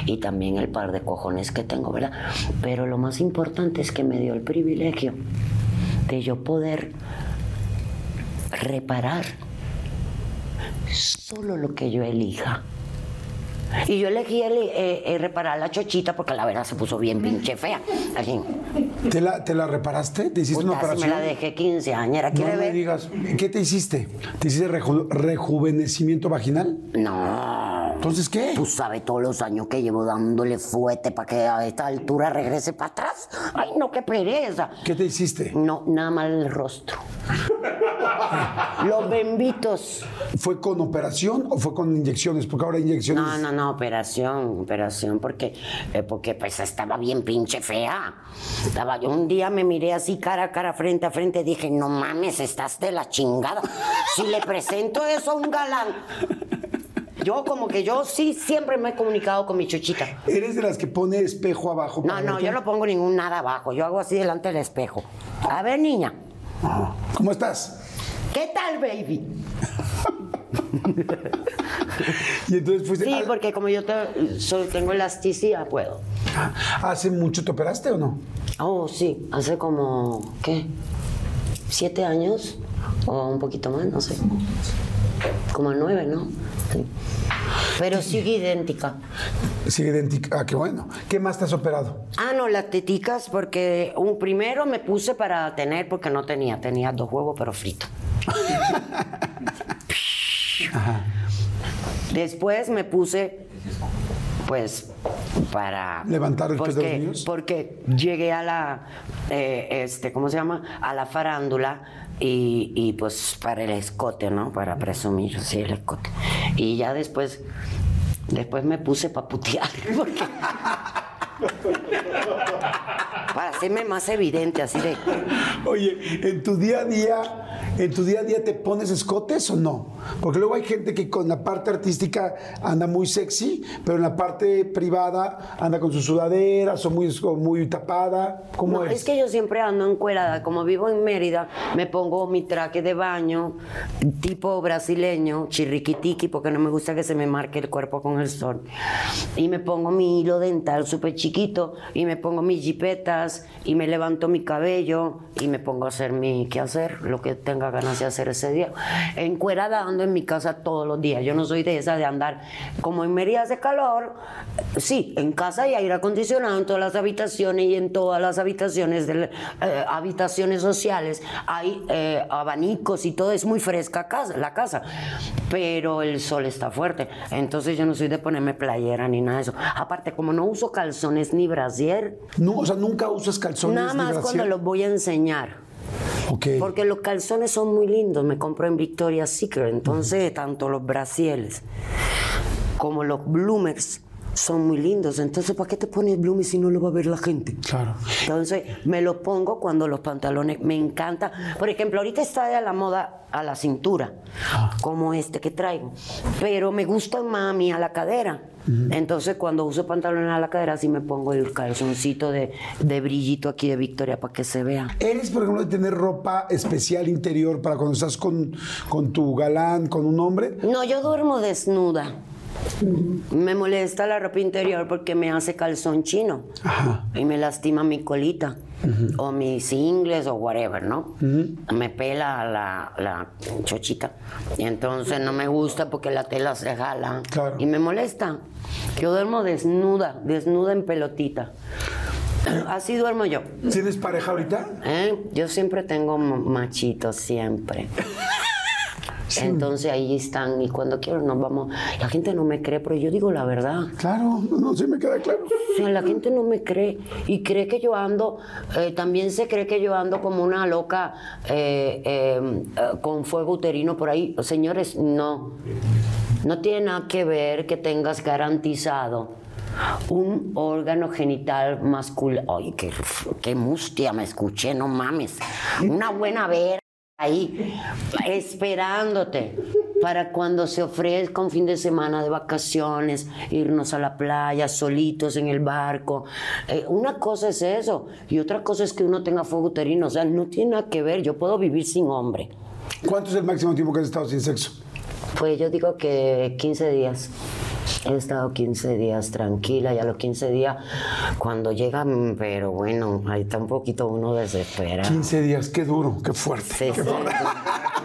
Y también el par de cojones que tengo, ¿verdad? Pero lo más importante es que me dio el privilegio de yo poder reparar solo lo que yo elija. Y yo elegí el, eh, eh, reparar la chochita porque la verdad se puso bien pinche fea. Así. ¿Te la, te la reparaste? ¿Te hiciste una Puta, si operación? me la dejé 15 años. no ¿Quiere me ver? digas, ¿qué te hiciste? ¿Te hiciste reju- rejuvenecimiento vaginal? No. Entonces, ¿qué? Tú sabes todos los años que llevo dándole fuete para que a esta altura regrese para atrás. Ay, no, qué pereza. ¿Qué te hiciste? No, nada más el rostro. Los bembitos. ¿Fue con operación o fue con inyecciones? Porque ahora inyecciones... No, no, no, operación, operación, porque, eh, porque pues estaba bien pinche fea. Estaba, yo un día me miré así cara a cara, frente a frente, dije, no mames, estás de la chingada. Si le presento eso a un galán. Yo como que yo sí siempre me he comunicado con mi chuchita. ¿Eres de las que pone espejo abajo? No, no, verte? yo no pongo ningún nada abajo. Yo hago así delante del espejo. A ver, niña. ¿Cómo estás? ¿Qué tal, baby? Y entonces fuiste... Sí, ah, porque como yo te- soy, tengo elasticidad, puedo. ¿Hace mucho te operaste o no? Oh, sí, hace como, ¿qué? ¿Siete años? O un poquito más, no sé. Como nueve, ¿no? Sí. Pero sigue idéntica. Sigue idéntica. Ah, qué bueno. ¿Qué más te has operado? Ah, no, las teticas, porque un primero me puse para tener, porque no tenía, tenía dos huevos, pero fritos. Después me puse, pues, para... ¿Levantar el pez de los porque, niños? Porque llegué a la, eh, este, ¿cómo se llama? A la farándula y, y, pues para el escote, ¿no? Para presumir, sí, el escote. Y ya después, después me puse para putear, porque... para hacerme más evidente, así de... Oye, en tu día a día, en tu día a día te pones escotes o no? Porque luego hay gente que con la parte artística anda muy sexy, pero en la parte privada anda con sus sudaderas o muy, o muy tapada. ¿Cómo No, es? es que yo siempre ando encuerada. Como vivo en Mérida, me pongo mi traje de baño, tipo brasileño, chirriquitiqui, porque no me gusta que se me marque el cuerpo con el sol. Y me pongo mi hilo dental súper chiquito, y me pongo mis jipetas, y me levanto mi cabello, y me pongo a hacer mi quehacer, lo que tenga ganas de hacer ese día. Encuerada ando en mi casa todos los días. Yo no soy de esa de andar, como en Mérida hace calor, sí, en casa hay aire acondicionado en todas las habitaciones y en todas las habitaciones de eh, habitaciones sociales hay eh, abanicos y todo, es muy fresca casa, la casa, pero el sol está fuerte, entonces yo no soy de ponerme playera ni nada de eso. Aparte, como no uso calzones ni brasier, No, o sea, nunca usas calzones nada ni más brasier? cuando los voy a enseñar. Porque los calzones son muy lindos, me compro en Victoria's Secret, entonces tanto los brasieles. como los bloomers son muy lindos. Entonces, ¿para qué te pones bloomers si no lo va a ver la gente? Claro. Entonces, me lo pongo cuando los pantalones me encanta. Por ejemplo, ahorita está de la moda a la cintura, como este que traigo. Pero me gusta mami a la cadera. Entonces, cuando uso pantalones a la cadera, sí me pongo el calzoncito de, de brillito aquí de Victoria para que se vea. ¿Eres, por ejemplo, de tener ropa especial interior para cuando estás con, con tu galán, con un hombre? No, yo duermo desnuda. Me molesta la ropa interior porque me hace calzón chino Ajá. y me lastima mi colita o mis ingles o whatever, ¿no? Me pela la, la chochita y entonces no me gusta porque la tela se jala Claro. y me molesta. Yo duermo desnuda, desnuda en pelotita. Así duermo yo. ¿Tienes pareja ahorita? ¿eh? Yo siempre tengo machitos, siempre. Entonces ahí están y cuando quiero nos vamos. La gente no me cree, pero yo digo la verdad. Claro, no, sí me queda claro. O sea, la gente no me cree y cree que yo ando, eh, también se cree que yo ando como una loca eh, eh, eh, con fuego uterino por ahí. Señores, no. No tiene nada que ver que tengas garantizado un órgano genital masculino. Ay, qué, qué mustia me escuché, no mames. Una buena ver ahí esperándote para cuando se ofrezca un fin de semana de vacaciones, irnos a la playa solitos en el barco. Eh, una cosa es eso y otra cosa es que uno tenga fuego uterino. O sea, no tiene nada que ver. Yo puedo vivir sin hombre. ¿Cuánto es el máximo tiempo que has estado sin sexo? Pues yo digo que 15 días. He estado 15 días tranquila y a los 15 días, cuando llegan, pero bueno, ahí está un poquito uno desespera. 15 días, qué duro, qué fuerte. Sí, sí.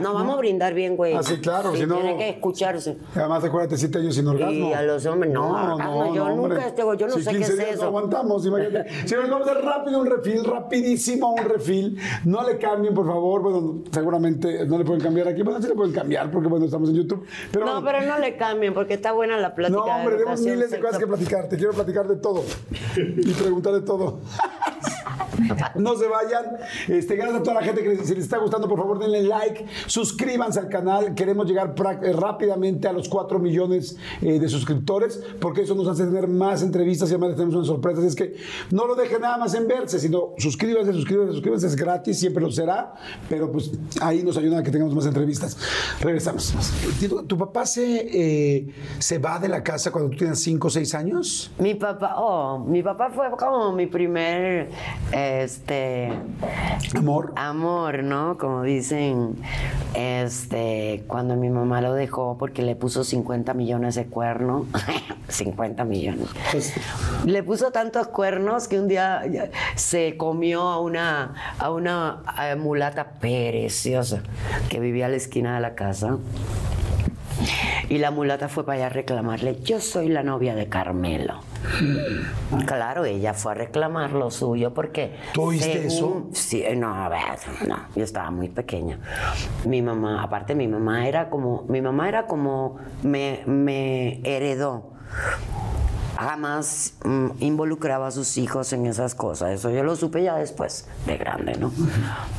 No, vamos a brindar bien, güey. Ah, sí, claro, si no- Tiene que escucharse. Además, acuérdate, 7 años sin orgasmo. Y a los hombres, no, orgasmo, yo hombre. nunca tengo- yo no Si sé qué 15 es días eso. no aguantamos, imagínate. Señores, vamos a hacer rápido un refil, rapidísimo un refil. No le cambien, por favor. Bueno, seguramente no le pueden cambiar aquí. Bueno, sí le pueden cambiar porque, bueno, estamos en YouTube. Pero, No, bueno, pero no le cambien, porque está buena la plática. no, hombre, tenemos miles de cosas que platicar. Te quiero platicar de todo y preguntar de todo. No se vayan. Este, gracias a toda la gente que les, si les está gustando, por favor denle like, suscríbanse al canal. Queremos llegar eh, rápidamente a los 4 millones eh, de suscriptores, porque eso nos hace tener más entrevistas y además tenemos unas sorpresas. Es que no lo dejen nada más en verse, sino suscríbanse, suscríbanse, suscríbanse. Es gratis, siempre lo será, pero pues ahí nos ayuda a que tengamos más entrevistas. Regresamos. ¿Tu, tu papá se, eh, se va de la casa cuando tú tienes 5 o 6 años? Mi papá, oh, mi papá fue como mi primer, este, Amor. amor, ¿no? Como dicen, este, cuando mi mamá lo dejó porque le puso 50 millones de cuernos, 50 millones. Le puso tantos cuernos que un día se comió a una, a una eh, mulata preciosa que vivía a la esquina de la casa. Y la mulata fue para allá a reclamarle, yo soy la novia de Carmelo. Claro, ella fue a reclamar lo suyo porque... ¿Tú oíste según- Sí, no, a ver, no, yo estaba muy pequeña. Mi mamá, aparte mi mamá era como, mi mamá era como, me, me heredó. Jamás mm, involucraba a sus hijos en esas cosas. Eso yo lo supe ya después, de grande, ¿no?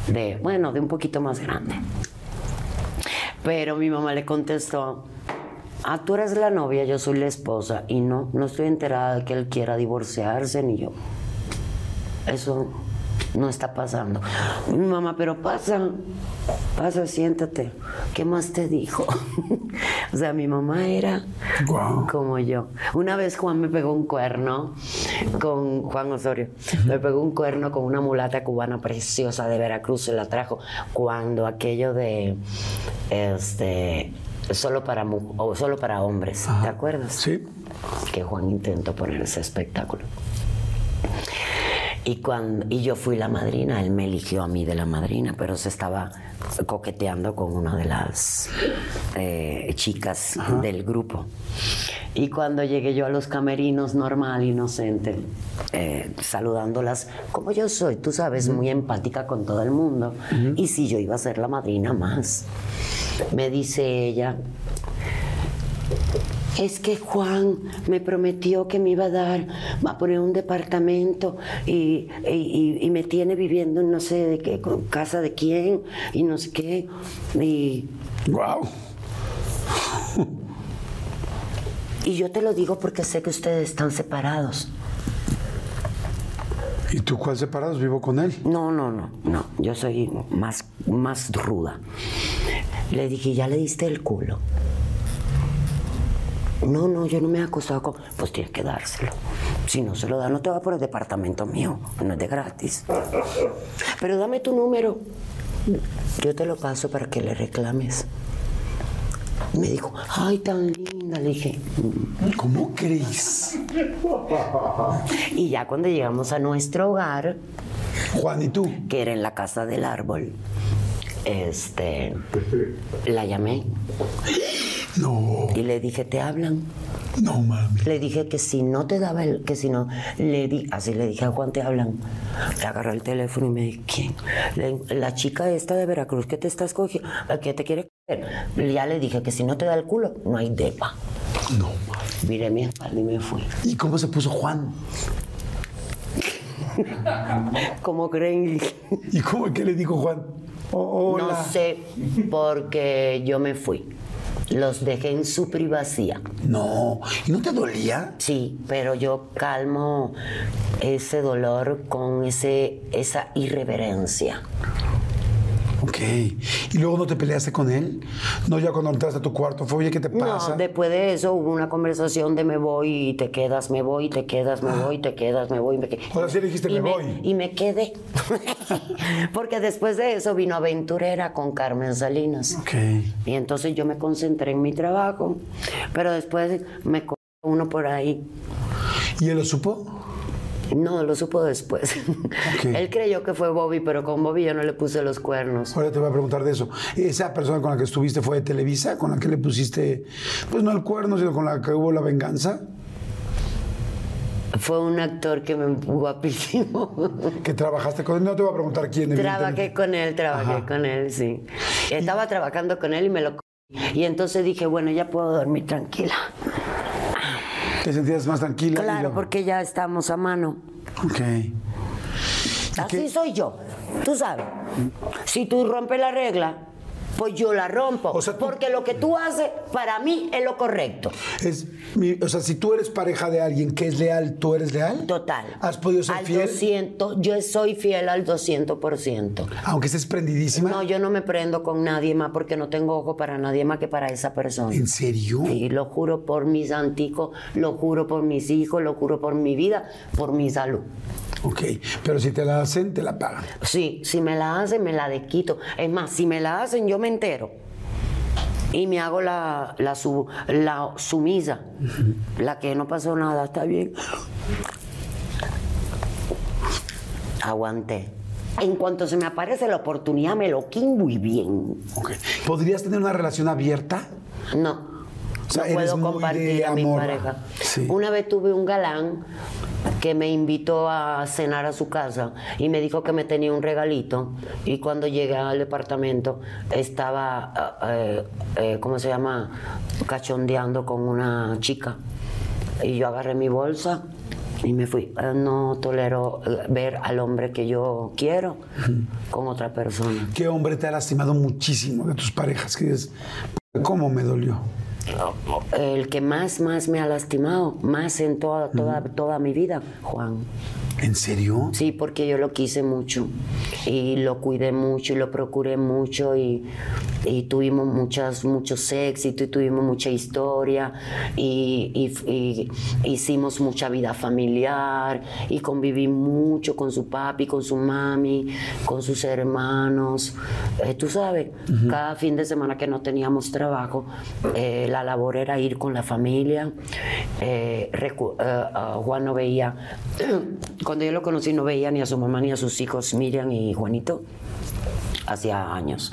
De, bueno, de un poquito más grande. Pero mi mamá le contestó, ah, tú eres la novia, yo soy la esposa. Y no, no estoy enterada de que él quiera divorciarse, ni yo. Eso no está pasando. Mi mamá, pero pasa, pasa, siéntate. ¿Qué más te dijo? o sea, mi mamá era como yo. Una vez Juan me pegó un cuerno con Juan Osorio. Me pegó un cuerno con una mulata cubana preciosa de Veracruz. Se la trajo cuando aquello de este solo para o solo para hombres. ¿Te acuerdas? Sí. que Juan intentó poner ese espectáculo. Y, cuando, y yo fui la madrina, él me eligió a mí de la madrina, pero se estaba coqueteando con una de las eh, chicas del grupo. Y cuando llegué yo a los camerinos, normal, inocente, eh, saludándolas, como yo soy, tú sabes, muy empática con todo el mundo. Y si yo iba a ser la madrina más, me dice ella, es que Juan me prometió que me iba a dar, va a poner un departamento y, y- me tiene viviendo en no sé de qué, con casa de quién y no sé qué. Y, Wow. Y yo te lo digo porque sé que ustedes están separados. ¿Y tú cuál separados? Vivo con él. No, no, no, no. Yo soy más, más ruda. Le dije, ¿ya le diste el culo? No, no, yo no me he acostado con... Pues tienes que dárselo. Si no se lo da, no te va por el departamento mío. No es de gratis. Pero dame tu número. Yo te lo paso para que le reclames. Me dijo, ay, tan linda. Le dije, ¿Cómo crees? y ya cuando llegamos a nuestro hogar, Juan, ¿y tú? que era en la casa del árbol, este, la llamé No, y le dije, ¿te hablan? no mami. Le dije que si no te daba el, que si no, le di, así le dije a Juan, te hablan. Le agarró el teléfono y me dijo, ¿quién? Le- la chica esta de Veracruz que te está escogiendo, que te quiere coger. Ya le dije que si no te da el culo, no hay depa. No mami. Miré mi espalda y me fui. ¿Y cómo se puso Juan? ¿Cómo creen? ¿Y cómo qué le dijo Juan? Oh, hola. No sé, porque yo me fui. Los dejé en su privacidad. No. ¿Y no te dolía? Sí, pero yo calmo ese dolor con ese, esa irreverencia. Ok. ¿Y luego no te peleaste con él? No, ya cuando entraste a tu cuarto fue, oye, ¿qué te pasa? No, después de eso hubo una conversación de me voy y te quedas, me voy, te quedas, me voy, te quedas, me voy, me quedo. Ahora sí dijiste, "Me voy". Y me quedé. Porque después de eso vino Aventurera con Carmen Salinas. Ok. Y entonces yo me concentré en mi trabajo, pero después me uno por ahí. ¿Y él lo supo? No, lo supo después. Él creyó que fue Bobby, pero con Bobby yo no le puse los cuernos. Ahora te voy a preguntar de eso. ¿Esa persona con la que estuviste fue de Televisa? ¿Con la que le pusiste, pues no el cuerno, sino con la que hubo la venganza? Fue un actor que me guapísimo. ¿Que trabajaste con él? No te voy a preguntar quién. Trabajé evidentemente. con él, trabajé Ajá. con él, sí. Estaba trabajando con él y me lo... Y entonces dije, bueno, ya puedo dormir tranquila. Te sentías más tranquila. Claro, porque ya estamos a mano. Ok. Así qué? soy yo, tú sabes. Si tú rompes la regla, pues yo la rompo. O sea, tú- Porque lo que tú haces, para mí, es lo correcto. Es mi- o sea, si tú eres pareja de alguien que es leal, ¿tú eres leal? Total. ¿Has podido ser al fiel? 200, yo soy fiel al 200%. Aunque estés prendidísima. No, yo no me prendo con nadie más porque no tengo ojo para nadie más que para esa persona. ¿En serio? Sí, lo juro por mis anticos, lo juro por mis hijos, lo juro por mi vida, por mi salud. Ok. Pero si te la hacen, te la pagan. Sí, si me la hacen, me la desquito. Es más, si me la hacen, yo me entero. Y me hago la, la, su- la sumisa. La que no pasó nada, está bien. Aguanté. En cuanto se me aparece la oportunidad, me lo quimbo y bien. Ok. ¿Podrías tener una relación abierta? No. O sea, no puedo compartir a mi pareja. Sí. Una vez tuve un galán que me invitó a cenar a su casa y me dijo que me tenía un regalito y cuando llegué al departamento estaba, eh, eh, ¿cómo se llama? Cachondeando con una chica. Y yo agarré mi bolsa y me fui. Eh, No tolero eh, ver al hombre que yo quiero con otra persona. ¿Qué hombre te ha lastimado muchísimo de tus parejas? Que dices, ¿cómo me dolió? El que más, más me ha lastimado, más en toda, toda, toda mi vida, Juan. ¿En serio? Sí, porque yo lo quise mucho y lo cuidé mucho y lo procuré mucho y, y tuvimos muchas, muchos éxitos y tuvimos mucha historia y, y- y hicimos mucha vida familiar y conviví mucho con su papi, con su mami, con sus hermanos. Eh, tú sabes, cada fin de semana que no teníamos trabajo, eh, la labor era ir con la familia. Eh, eh, ah, Juan no veía, cuando yo lo conocí no veía ni a su mamá ni a sus hijos, Miriam y Juanito, hacía años.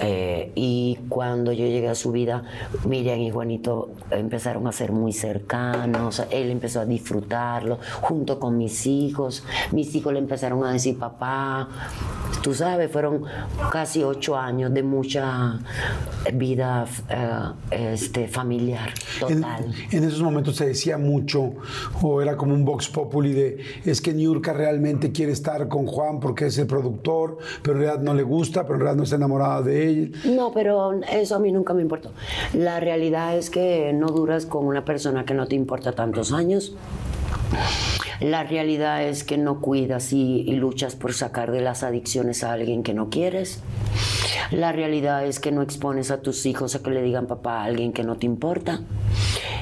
Eh, y cuando yo llegué a su vida, Miriam y Juanito empezaron a ser muy cercanos, él empezó a disfrutarlo junto con mis hijos, mis hijos le empezaron a decir papá, tú sabes, fueron casi ocho años de mucha vida eh, este, familiar En, total. en esos momentos se decía mucho, o era como un vox populi de, es que Niurka realmente quiere estar con Juan porque es el productor, pero no le gusta, pero en realidad no está enamorada de él. No, pero eso a mí nunca me importó. La realidad es que no duras con una persona que no te importa tantos años. La realidad es que no cuidas y, y, luchas por sacar de las adicciones a alguien que no quieres. La realidad es que no expones a tus hijos a que le digan papá a alguien que no te importa.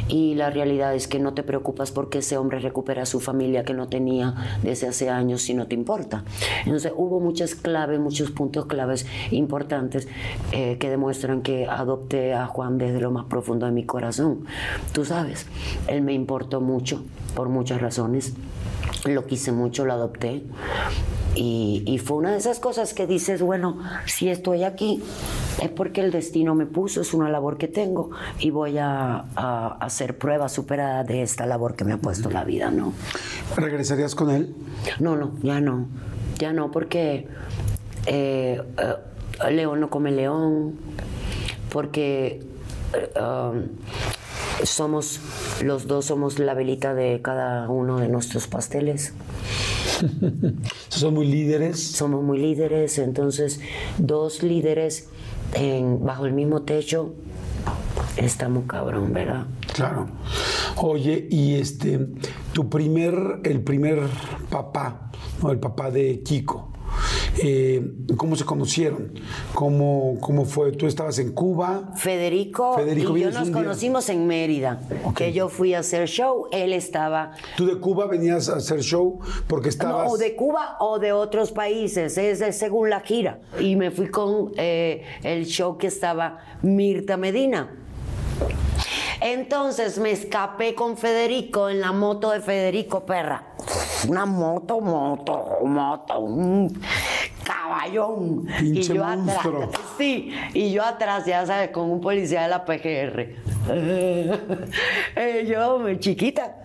Y la realidad es que no te preocupas porque ese hombre recupera su familia que no tenía desde hace años si no te importa. Entonces hubo muchas claves, muchos puntos claves importantes eh, que demuestran que adopté a Juan desde lo más profundo de mi corazón. Tú sabes, él me importó mucho por muchas razones. Lo quise mucho, lo adopté. Y, y, fue una de esas cosas que dices, bueno, si estoy aquí es porque el destino me puso, es una labor que tengo y voy a, a hacer prueba superada de esta labor que me ha puesto la vida, ¿no? ¿Regresarías con él? No, no, ya no, ya no, porque eh, uh, león no come león, porque uh, somos, los dos somos la velita de cada uno de nuestros pasteles. Son muy líderes. Somos muy líderes, entonces dos líderes en, bajo el mismo techo estamos cabrón, ¿verdad? Claro. Oye, y este, tu primer, el primer papá, ¿no? el papá de Kiko. Eh, ¿Cómo se conocieron? ¿Cómo, ¿Cómo fue? ¿Tú estabas en Cuba? Federico, Federico y yo nos conocimos en Mérida, okay. que yo fui a hacer show, él estaba... ¿Tú de Cuba venías a hacer show porque estabas...? No, o de Cuba o de otros países, es, es según la gira. Y me fui con eh, el show que estaba Mirta Medina. Entonces me escapé con Federico en la moto de Federico Perra. Una moto, moto, moto, un caballón. Pinche y yo monstruo. atrás, sí, y yo atrás, ya sabes, con un policía de la PGR. Eh, yo, muy chiquita.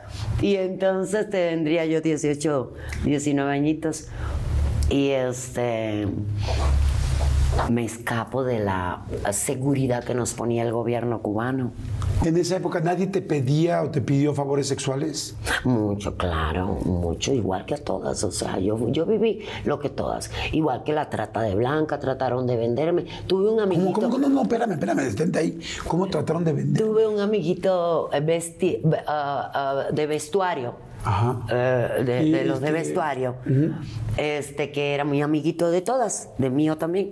Y entonces tendría yo 18, 19 añitos. Y este me escapo de la seguridad que nos ponía el gobierno cubano. ¿En esa época nadie te pedía o te pidió favores sexuales? Mucho, claro, mucho, igual que a todas. O sea, yo, yo viví lo que todas. Igual que la trata de blanca, trataron de venderme. Tuve un amiguito. ¿Cómo, cómo? No, no, espérame, espérame, detente ahí. ¿Cómo trataron de vender? Tuve un amiguito vesti uh, uh, de vestuario. Ajá. Uh, de, los de este- vestuario, este que era muy amiguito de todas, de mío también.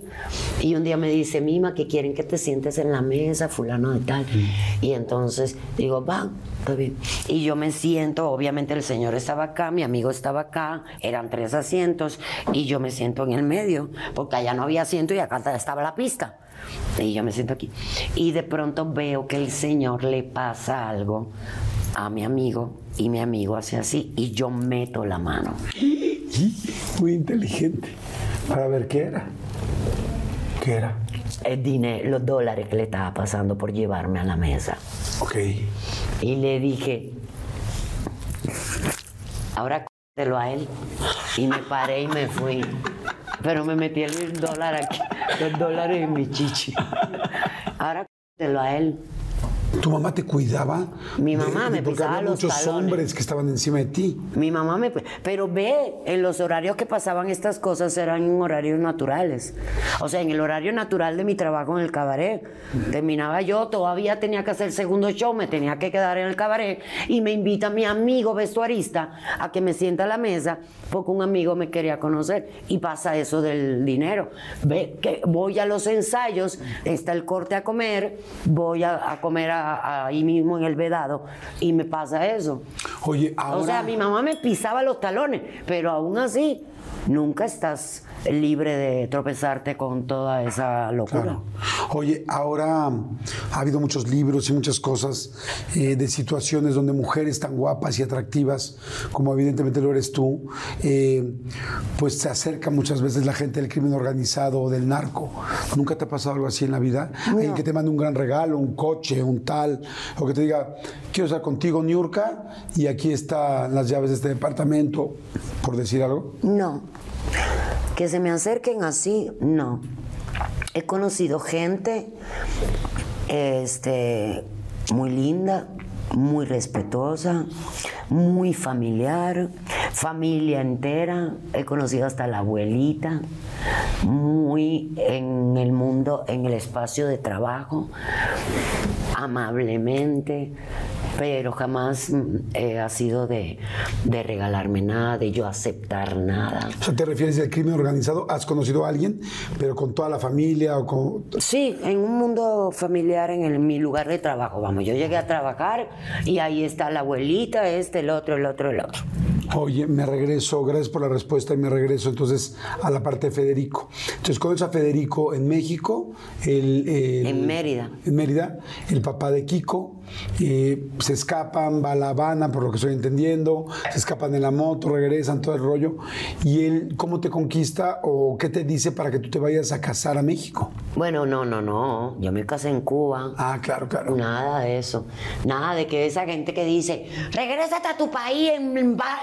Y un día me dice, Mima, que quieren que te sientes en la mesa, fulano de tal. Y entonces digo, va, está bien. Y yo me siento, obviamente el señor estaba acá, mi amigo estaba acá, eran tres asientos, y yo me siento en el medio, porque allá no había asiento y acá estaba la pista. Y yo me siento aquí. Y de pronto veo que el señor le pasa algo a mi amigo y mi amigo hace así y yo meto la mano. Muy inteligente. Para ver qué era. ¿Qué era? El dinero, los dólares que le estaba pasando por llevarme a la mesa. Ok. Y le dije, ahora cógetelo a él. Y me paré y me fui. Pero me metí el dólar aquí, los dólares en mi chichi. Ahora cógetelo a él. ¿Tu mamá te cuidaba? Mi mamá me Porque pisaba había los muchos talones. hombres que estaban encima de ti. Mi mamá me... Pero ve, en los horarios que pasaban estas cosas eran en horarios naturales. O sea, en el horario natural de mi trabajo en el cabaret. Terminaba yo, todavía tenía que hacer segundo show, me tenía que quedar en el cabaret y me invita mi amigo vestuarista a que me sienta a la mesa porque un amigo me quería conocer y pasa eso del dinero. Ve que voy a los ensayos, está el corte a comer, voy a, a comer a- a- ahí mismo en el vedado y me pasa eso. Oye, ahora. O sea, mi mamá me pisaba los talones, pero aún así nunca estás libre de tropezarte con toda esa locura. Claro. Oye, ahora mm, ha habido muchos libros y muchas cosas eh, de situaciones donde mujeres tan guapas y atractivas, como evidentemente lo eres tú, eh, pues se acerca muchas veces la gente del crimen organizado o del narco. ¿Nunca te ha pasado algo así en la vida? Alguien que te mande un gran regalo, un coche, un tal, o que te diga, quiero estar contigo, Niurka, y aquí están las llaves de este departamento, por decir algo. No. Que se me acerquen así, no. He conocido gente este, muy linda, muy respetuosa, muy familiar, familia entera. He conocido hasta la abuelita, muy en el mundo, en el espacio de trabajo, amablemente, pero jamás mm, ha sido de, de, regalarme nada, de yo aceptar nada. O sea, ¿te refieres al crimen organizado? ¿Has conocido a alguien, pero con toda la familia o con...? Sí, en un mundo familiar, en, mi lugar de trabajo, vamos, yo llegué a trabajar y ahí está la abuelita, este, el otro, el otro, el otro. Oye, me regreso, gracias por la respuesta y me regreso entonces a la parte de Federico. Entonces, ¿conoces a Federico en México? El, en Mérida. En Mérida, el papá de Kiko. Eh, se escapan, va a La Habana, por lo que estoy entendiendo, se escapan de la moto, regresan, todo el rollo. ¿Y él cómo te conquista o qué te dice para que tú te vayas a casar a México? Bueno, no, no, no. Yo me casé en Cuba. Ah, claro, claro. Nada de eso. Nada de que esa gente que dice, regrésate a tu país en,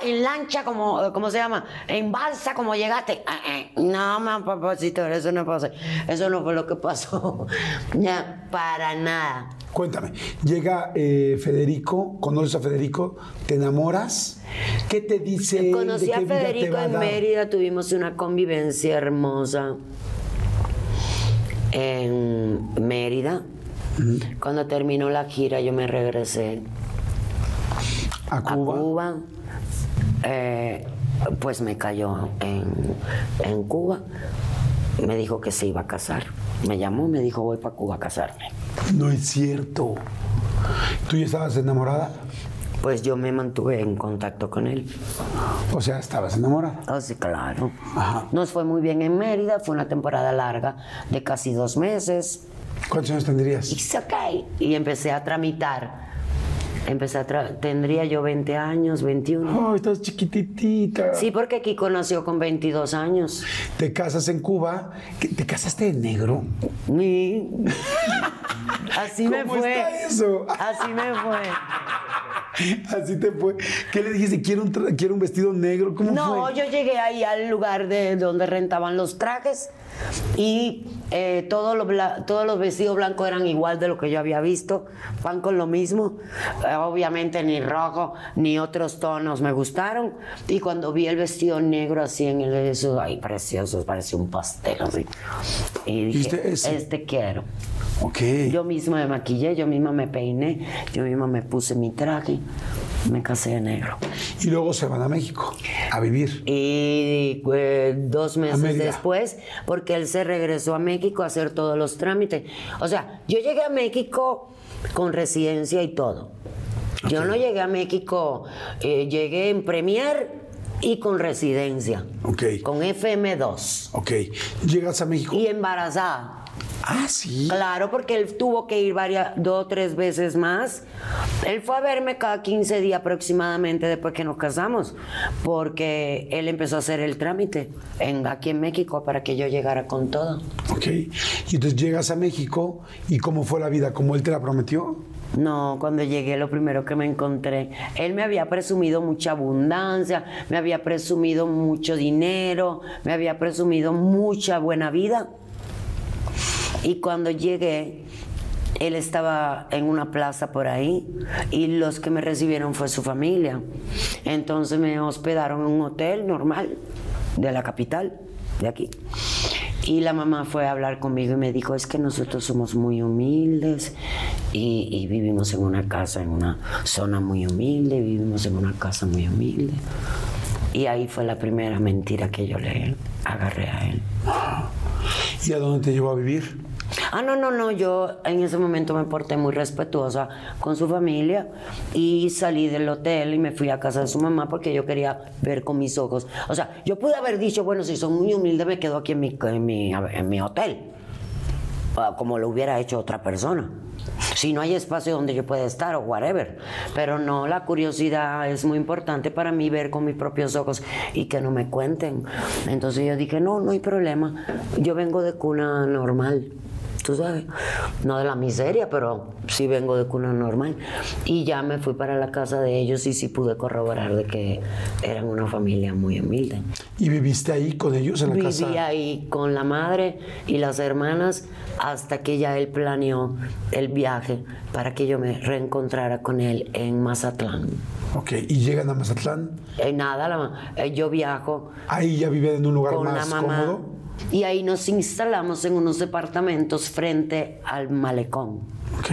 en lancha, como, ¿cómo se llama? En balsa, como llegaste. Ah, eh, no, más papacito, eso no pasó. Eso no fue lo que pasó. ya, para nada. Cuéntame, llega eh, Federico, conoces a Federico, ¿te enamoras? ¿Qué te dice? Conocí a Federico en Mérida, tuvimos una convivencia hermosa en Mérida. Cuando terminó la gira yo me regresé a Cuba. A Cuba eh, pues me cayó en, Cuba. Me dijo que se iba a casar. Me llamó, me dijo, voy para Cuba a casarme. No es cierto. ¿Tú ya estabas enamorada? Pues yo me mantuve en contacto con él. O sea, ¿estabas enamorada? Oh, sí, claro. Nos fue muy bien en Mérida, fue una temporada larga de casi dos meses. ¿Cuántos años tendrías? Y empecé a tramitar Empecé a tendría yo 20 años, 21. Oh, estás chiquitita. Sí, porque Kiko nació con 22 años. Te casas en Cuba. ¿Te casaste de negro? Sí. Así me fue. Está eso? Así me fue. Así te fue. ¿Qué le dijiste? Quiero un, quiero un vestido negro. ¿Cómo no, yo llegué ahí al lugar de donde rentaban los trajes y eh, todos, los todos los vestidos blancos eran igual de lo que yo había visto, van con lo mismo. Eh, obviamente ni rojo ni otros tonos me gustaron. Y cuando vi el vestido negro así en el eso, ay, precioso, parecía un pastel así. Y dije, este quiero. Okay. Yo misma me maquillé, yo misma me peiné, yo misma me puse mi traje, me casé de negro. Y luego se van a México a vivir. Y eh, dos meses después, porque él se regresó a México a hacer todos los trámites. O sea, yo llegué a México con residencia y todo. Yo no llegué a México, eh, llegué en Premier y con residencia. Ok. Con FM2. Ok. Llegas a México. Y embarazada. Ah, sí. Claro, porque él tuvo que ir varias, dos o tres veces más. Él fue a verme cada 15 días aproximadamente después que nos casamos, porque él empezó a hacer el trámite en, aquí en México para que yo llegara con todo. Ok. Y entonces llegas a México y ¿cómo fue la vida? ¿Cómo él te la prometió? No, cuando llegué lo primero que me encontré, él me había presumido mucha abundancia, me había presumido mucho dinero, me había presumido mucha buena vida. Y cuando llegué, él estaba en una plaza por ahí y los que me recibieron fue su familia. Entonces me hospedaron en un hotel normal de la capital, de aquí. Y la mamá fue a hablar conmigo y me dijo, es que nosotros somos muy humildes y, vivimos en una casa, en una zona muy humilde, vivimos en una casa muy humilde. Y ahí fue la primera mentira que yo le agarré a él. ¿Y a dónde te llevó a vivir? Ah, no, no, no, yo en ese momento me porté muy respetuosa con su familia y salí del hotel y me fui a casa de su mamá porque yo quería ver con mis ojos. O sea, yo pude haber dicho, bueno, si son muy humildes me quedo aquí en mi, en mi, en mi hotel, ah, como lo hubiera hecho otra persona si no hay espacio donde yo pueda estar o whatever. Pero no, la curiosidad es muy importante para mí ver con mis propios ojos y que no me cuenten. Entonces yo dije, no, no hay problema. Yo vengo de cuna normal. Tú sabes, no de la miseria, pero sí vengo de cuna normal. Y ya me fui para la casa de ellos y sí pude corroborar de que eran una familia muy humilde. ¿Y viviste ahí con ellos en la Viví casa? ahí con la madre y las hermanas hasta que ya él planeó el viaje para que yo me reencontrara con él en Mazatlán. Ok, y llegan a Mazatlán. Eh, nada, la- eh, yo viajo Ahí ya viven en un lugar con la más mamá cómodo. Y ahí nos instalamos en unos departamentos frente al malecón. Ok.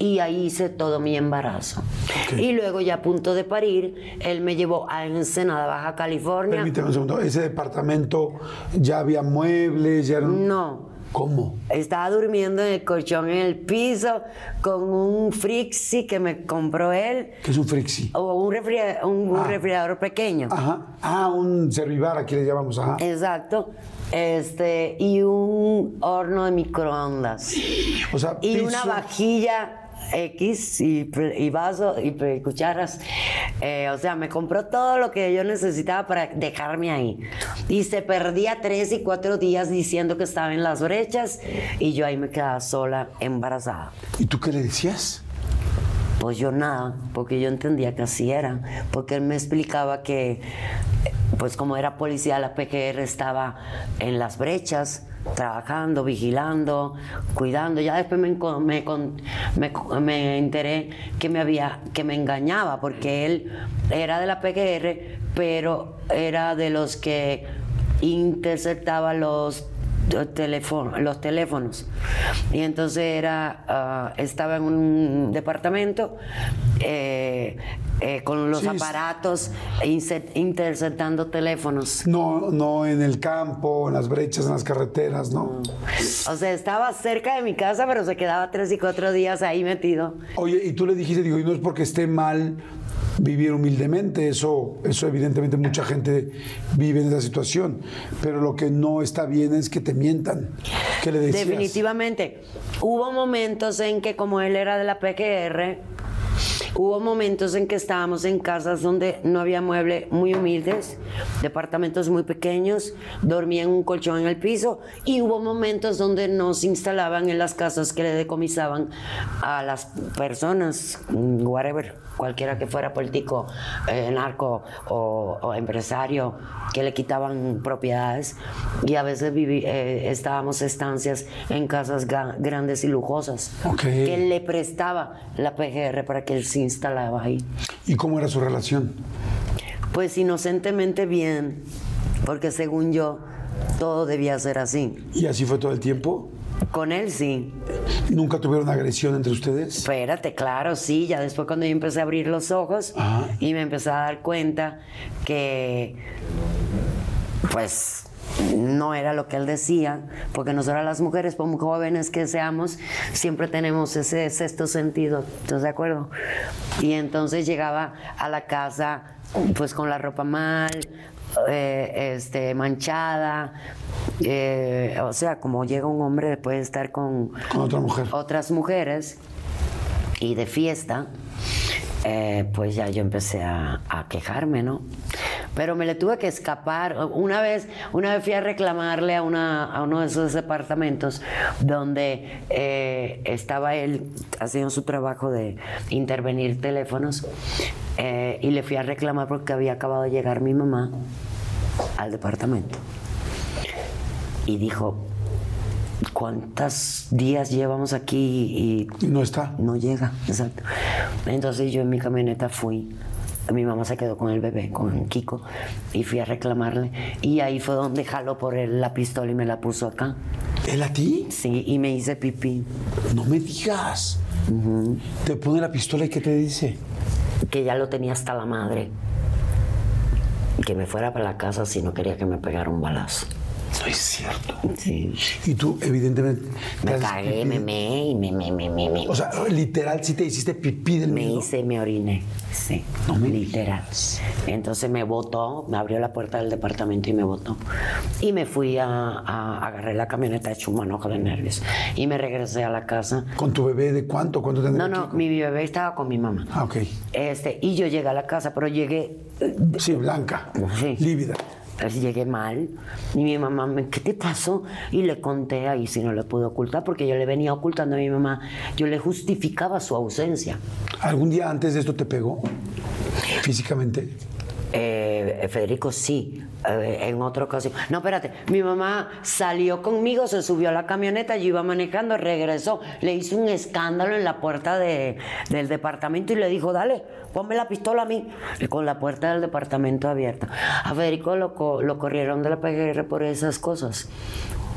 Y ahí hice todo mi embarazo. Ok. Y luego ya a punto de parir, él me llevó a Ensenada, Baja California. Permíteme un segundo. ¿Ese departamento ya había muebles? Ya era un- No, ¿Cómo? Estaba durmiendo en el colchón en el piso con un Frixie que me compró él. ¿Qué es un frixi? O un, refri- un- un Ah. refrigerador pequeño. Ajá. Ah, un servivar, aquí le llamamos. Ajá. Exacto. Este, y un horno de microondas. O sea, Y piso- una vajilla X y, y vaso y pl- cucharas. Eh, o sea, me compró todo lo que yo necesitaba para dejarme ahí. Y se perdía tres y cuatro días diciendo que estaba en las brechas y yo ahí me quedaba sola, embarazada. ¿Y tú qué le decías? Pues yo nada, porque yo entendía que así era, porque él me explicaba que, pues como era policía, la PGR estaba en las brechas, trabajando, vigilando, cuidando. Ya después me, me, me me enteré que me había, que me engañaba, porque él era de la PGR, pero era de los que interceptaba los teléfono- los teléfonos. Y entonces era, ah, estaba en un departamento eh, eh, con los Sí, aparatos interceptando teléfonos. No, no en el campo, en las brechas, en las carreteras, ¿no? O sea, estaba cerca de mi casa, pero se quedaba tres y cuatro días ahí metido. Oye, y tú le dijiste, digo, y no es porque esté mal vivir humildemente, eso, eso evidentemente mucha gente vive en esa situación, pero lo que no está bien es que te mientan. ¿Qué le decías? Definitivamente. Hubo momentos en que, como él era de la PGR, hubo momentos en que estábamos en casas donde no había mueble muy humildes, departamentos muy pequeños, dormía en un colchón en el piso, y hubo momentos donde nos instalaban en las casas que le decomisaban a las personas, whatever, cualquiera que fuera político, eh, narco o, o empresario, que le quitaban propiedades y a veces viví- eh, estábamos estancias en casas grandes y lujosas Ok. que le prestaba la PGR para que se instalaba ahí. ¿Y cómo era su relación? Pues inocentemente bien, porque según yo todo debía ser así. ¿Y así fue todo el tiempo? Con él sí. ¿Nunca tuvieron agresión entre ustedes? Espérate, claro, sí. Ya después cuando yo empecé a abrir los ojos Ajá. y me empecé a dar cuenta que, pues, no era lo que él decía, porque nosotras las mujeres, muy jóvenes que seamos, siempre tenemos ese sexto sentido, ¿estás de acuerdo? Y entonces llegaba a la casa, pues, con la ropa mal, eh, este, manchada, eh, o sea, como llega un hombre después de estar con Con otra mujer. otras mujeres y de fiesta, eh, pues ya yo empecé a, quejarme, ¿no? Pero me le tuve que escapar. Una vez, una vez fui a reclamarle a uno de esos departamentos donde eh, estaba él haciendo su trabajo de intervenir teléfonos eh, y le fui a reclamar porque había acabado de llegar mi mamá al departamento. Y dijo, ¿cuántos días llevamos aquí y Y no está. no llega, exacto. Entonces yo en mi camioneta fui, mi mamá se quedó con el bebé, con Kiko, y fui a reclamarle. Y ahí fue donde jaló por él la pistola y me la puso acá. ¿Él a ti? Sí, y me hice pipí. No me digas. Te pone la pistola y ¿qué te dice? Que ya lo tenía hasta la madre. Que me fuera para la casa si no quería que me pegara un balazo. No es cierto. Sí. Y tú, evidentemente. te Me cagué, me me y me me me me me. O sea, literal, sí te hiciste pipí del Me miedo. hice, me oriné, sí, No me literal. Entonces me botó, me abrió la puerta del departamento y me botó. Y me fui a, a agarré la camioneta hecho un manojo de nervios. Y me regresé a la casa. ¿Con tu bebé de cuánto? ¿Cuánto tendría No, no, mi bebé estaba con mi mamá. Ah, ok. Este, y yo llegué a la casa, pero llegué, Sí, blanca. Sí. Lívida. Llegué mal y mi mamá me, ¿qué te pasó? Y le conté ahí si no le pude ocultar porque yo le venía ocultando a mi mamá, yo le justificaba su ausencia. ¿Algún día antes de esto te pegó físicamente? Eh, Federico, sí, en otra ocasión. No, espérate, mi mamá salió conmigo, se subió a la camioneta, yo iba manejando, regresó, le hizo un escándalo en la puerta de, del departamento y le dijo, dale, ponme la pistola a mí, con la puerta del departamento abierta. A Federico lo, lo corrieron de la PGR por esas cosas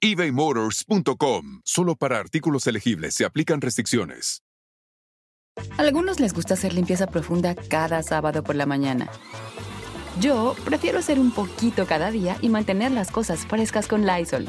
ebaymotors.com. Solo para artículos elegibles se aplican restricciones. Algunos les gusta hacer limpieza profunda cada sábado por la mañana. Yo prefiero hacer un poquito cada día y mantener las cosas frescas con Lysol.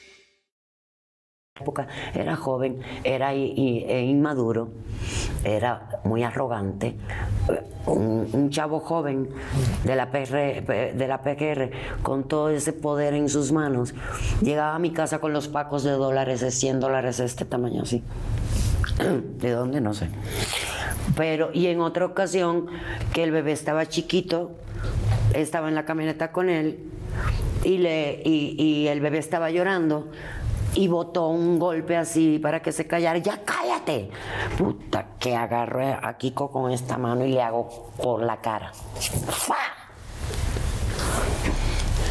época era joven, era e inmaduro, era muy arrogante. Un, chavo joven de la, PR, de la PGR con todo ese poder en sus manos, llegaba a mi casa con los pacos de dólares de 100 dólares de este tamaño así. ¿De dónde? No sé. Pero, y en otra ocasión, que el bebé estaba chiquito, estaba en la camioneta con él y, le, y el bebé estaba llorando y botó un golpe así para que se callara. Ya cállate. Puta, que agarro a Kiko con esta mano y le hago por la cara.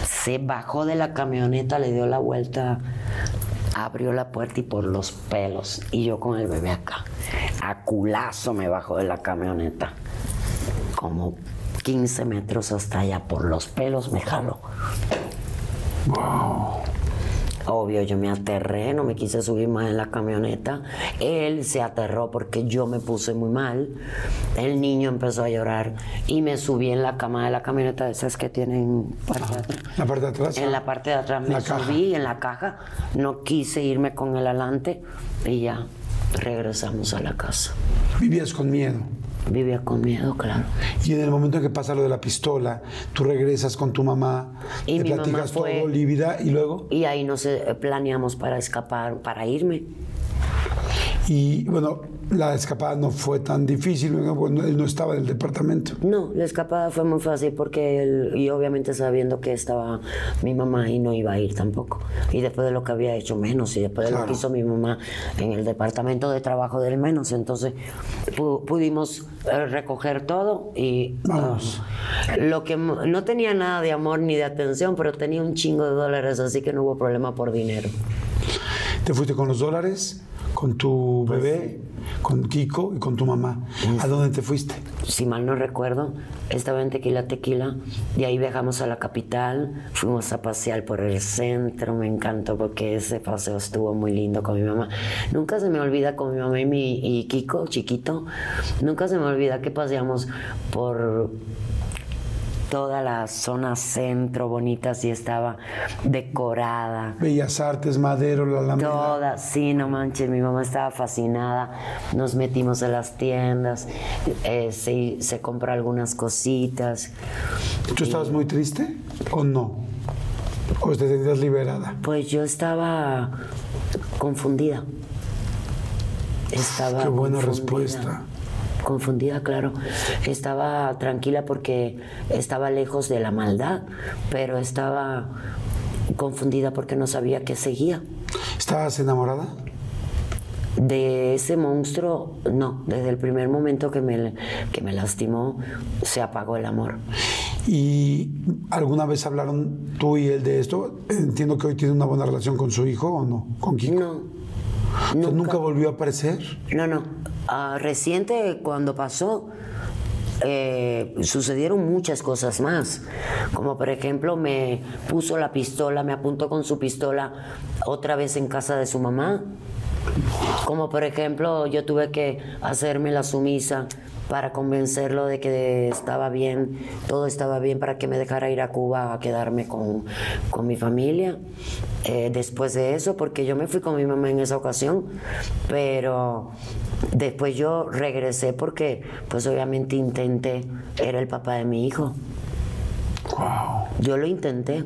Se bajó de la camioneta, le dio la vuelta, abrió la puerta y por los pelos. Y yo con el bebé acá. A culazo me bajó de la camioneta. Como 15 metros hasta allá. Por los pelos me jaló. Wow. Obvio, yo me aterré, no me quise subir más en la camioneta. Él se aterró porque yo me puse muy mal. El niño empezó a llorar y me subí en la cama de la camioneta, esas que tienen. La parte de atrás. En la parte de atrás me subí en la caja. No quise irme con él adelante y ya regresamos a la casa. ¿Vivías con miedo? Vivía con miedo, claro. Y en el momento en que pasa lo de la pistola, tú regresas con tu mamá, y te platicas todo, lívida, y luego. Y ahí nos eh, planeamos para escapar, para irme. Y bueno, la escapada no fue tan difícil, él no estaba en el departamento. No, la escapada fue muy fácil porque él, y obviamente sabiendo que estaba mi mamá y no iba a ir tampoco. Y después de lo que había hecho menos, y después de lo que hizo mi mamá en el departamento de trabajo del menos, entonces pudimos eh, recoger todo y Vamos. Ah, lo que no tenía nada de amor ni de atención, pero tenía un chingo de dólares, así que no hubo problema por dinero. ¿Te fuiste con los dólares? ¿Con tu pues bebé? con Kiko y con tu mamá. ¿A dónde te fuiste? Si mal no recuerdo, estaba en Tequila Tequila y ahí viajamos a la capital, fuimos a pasear por el centro, me encantó porque ese paseo estuvo muy lindo con mi mamá. Nunca se me olvida con mi mamá y, mi, y Kiko, chiquito, nunca se me olvida que paseamos por toda la zona centro bonita, sí estaba decorada. Bellas Artes, Madero, la Alameda. Toda, sí, no manches, mi mamá estaba fascinada. Nos metimos a las tiendas, eh, se, se compró algunas cositas. ¿Tú estabas muy triste o no? ¿O te sentías liberada? Pues yo estaba confundida. Estaba Qué buena respuesta confundida, claro. Estaba tranquila porque estaba lejos de la maldad, pero estaba confundida porque no sabía qué seguía. ¿Estabas enamorada? De ese monstruo, no. Desde el primer momento que me, que me lastimó, se apagó el amor. ¿Y alguna vez hablaron tú y él de esto? Entiendo que hoy tiene una buena relación con su hijo o no, con Kiko. No, O sea, ¿Nunca volvió a aparecer? No, no. Ah, reciente, cuando pasó, eh, sucedieron muchas cosas más. Como por ejemplo, me puso la pistola, me apuntó con su pistola otra vez en casa de su mamá. Como por ejemplo, yo tuve que hacerme la sumisa para convencerlo de que estaba bien, todo estaba bien para que me dejara ir a Cuba a quedarme con, con mi familia. Eh, después de eso, porque yo me fui con mi mamá en esa ocasión, pero después yo regresé porque pues obviamente intenté, era el papá de mi hijo. Wow. Yo lo intenté.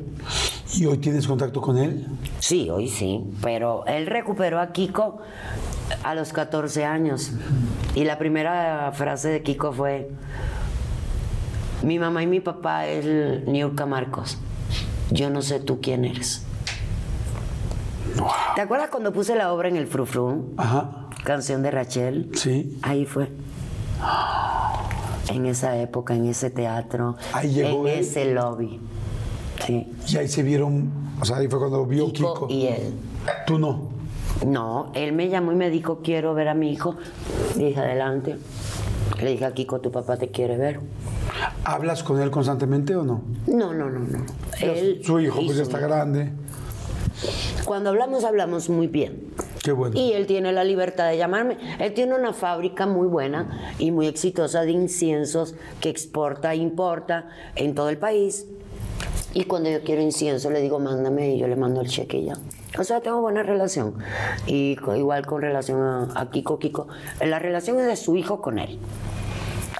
¿Y hoy tienes contacto con él? Sí, hoy sí, pero él recuperó a Kiko a los 14 años. Y la primera frase de Kiko fue, mi mamá y mi papá es Niurka Marcos. Yo no sé tú quién eres. ¿Te acuerdas cuando puse la obra en el Frufru? Ajá. Canción de Rachel. Sí. Ahí fue. En esa época, en ese teatro, Ahí llegó en él. ese lobby. Sí. Y ahí se vieron, o sea, ahí fue cuando vio Kiko Kiko. y él. Tú no. No, él me llamó y me dijo, quiero ver a mi hijo. Le dije, adelante. Le dije a Kiko, tu papá te quiere ver. ¿Hablas con él constantemente o no? No, no, no, no. Él su hijo pues ya está hijo. grande. Cuando hablamos, hablamos muy bien. Qué bueno. Y él tiene la libertad de llamarme. Él tiene una fábrica muy buena y muy exitosa de inciensos que exporta e importa en todo el país. Y cuando yo quiero incienso, le digo, mándame y yo le mando el cheque y ya. O sea, tengo buena relación. Y igual con relación a, a Kiko Kiko. La relación es de su hijo con él.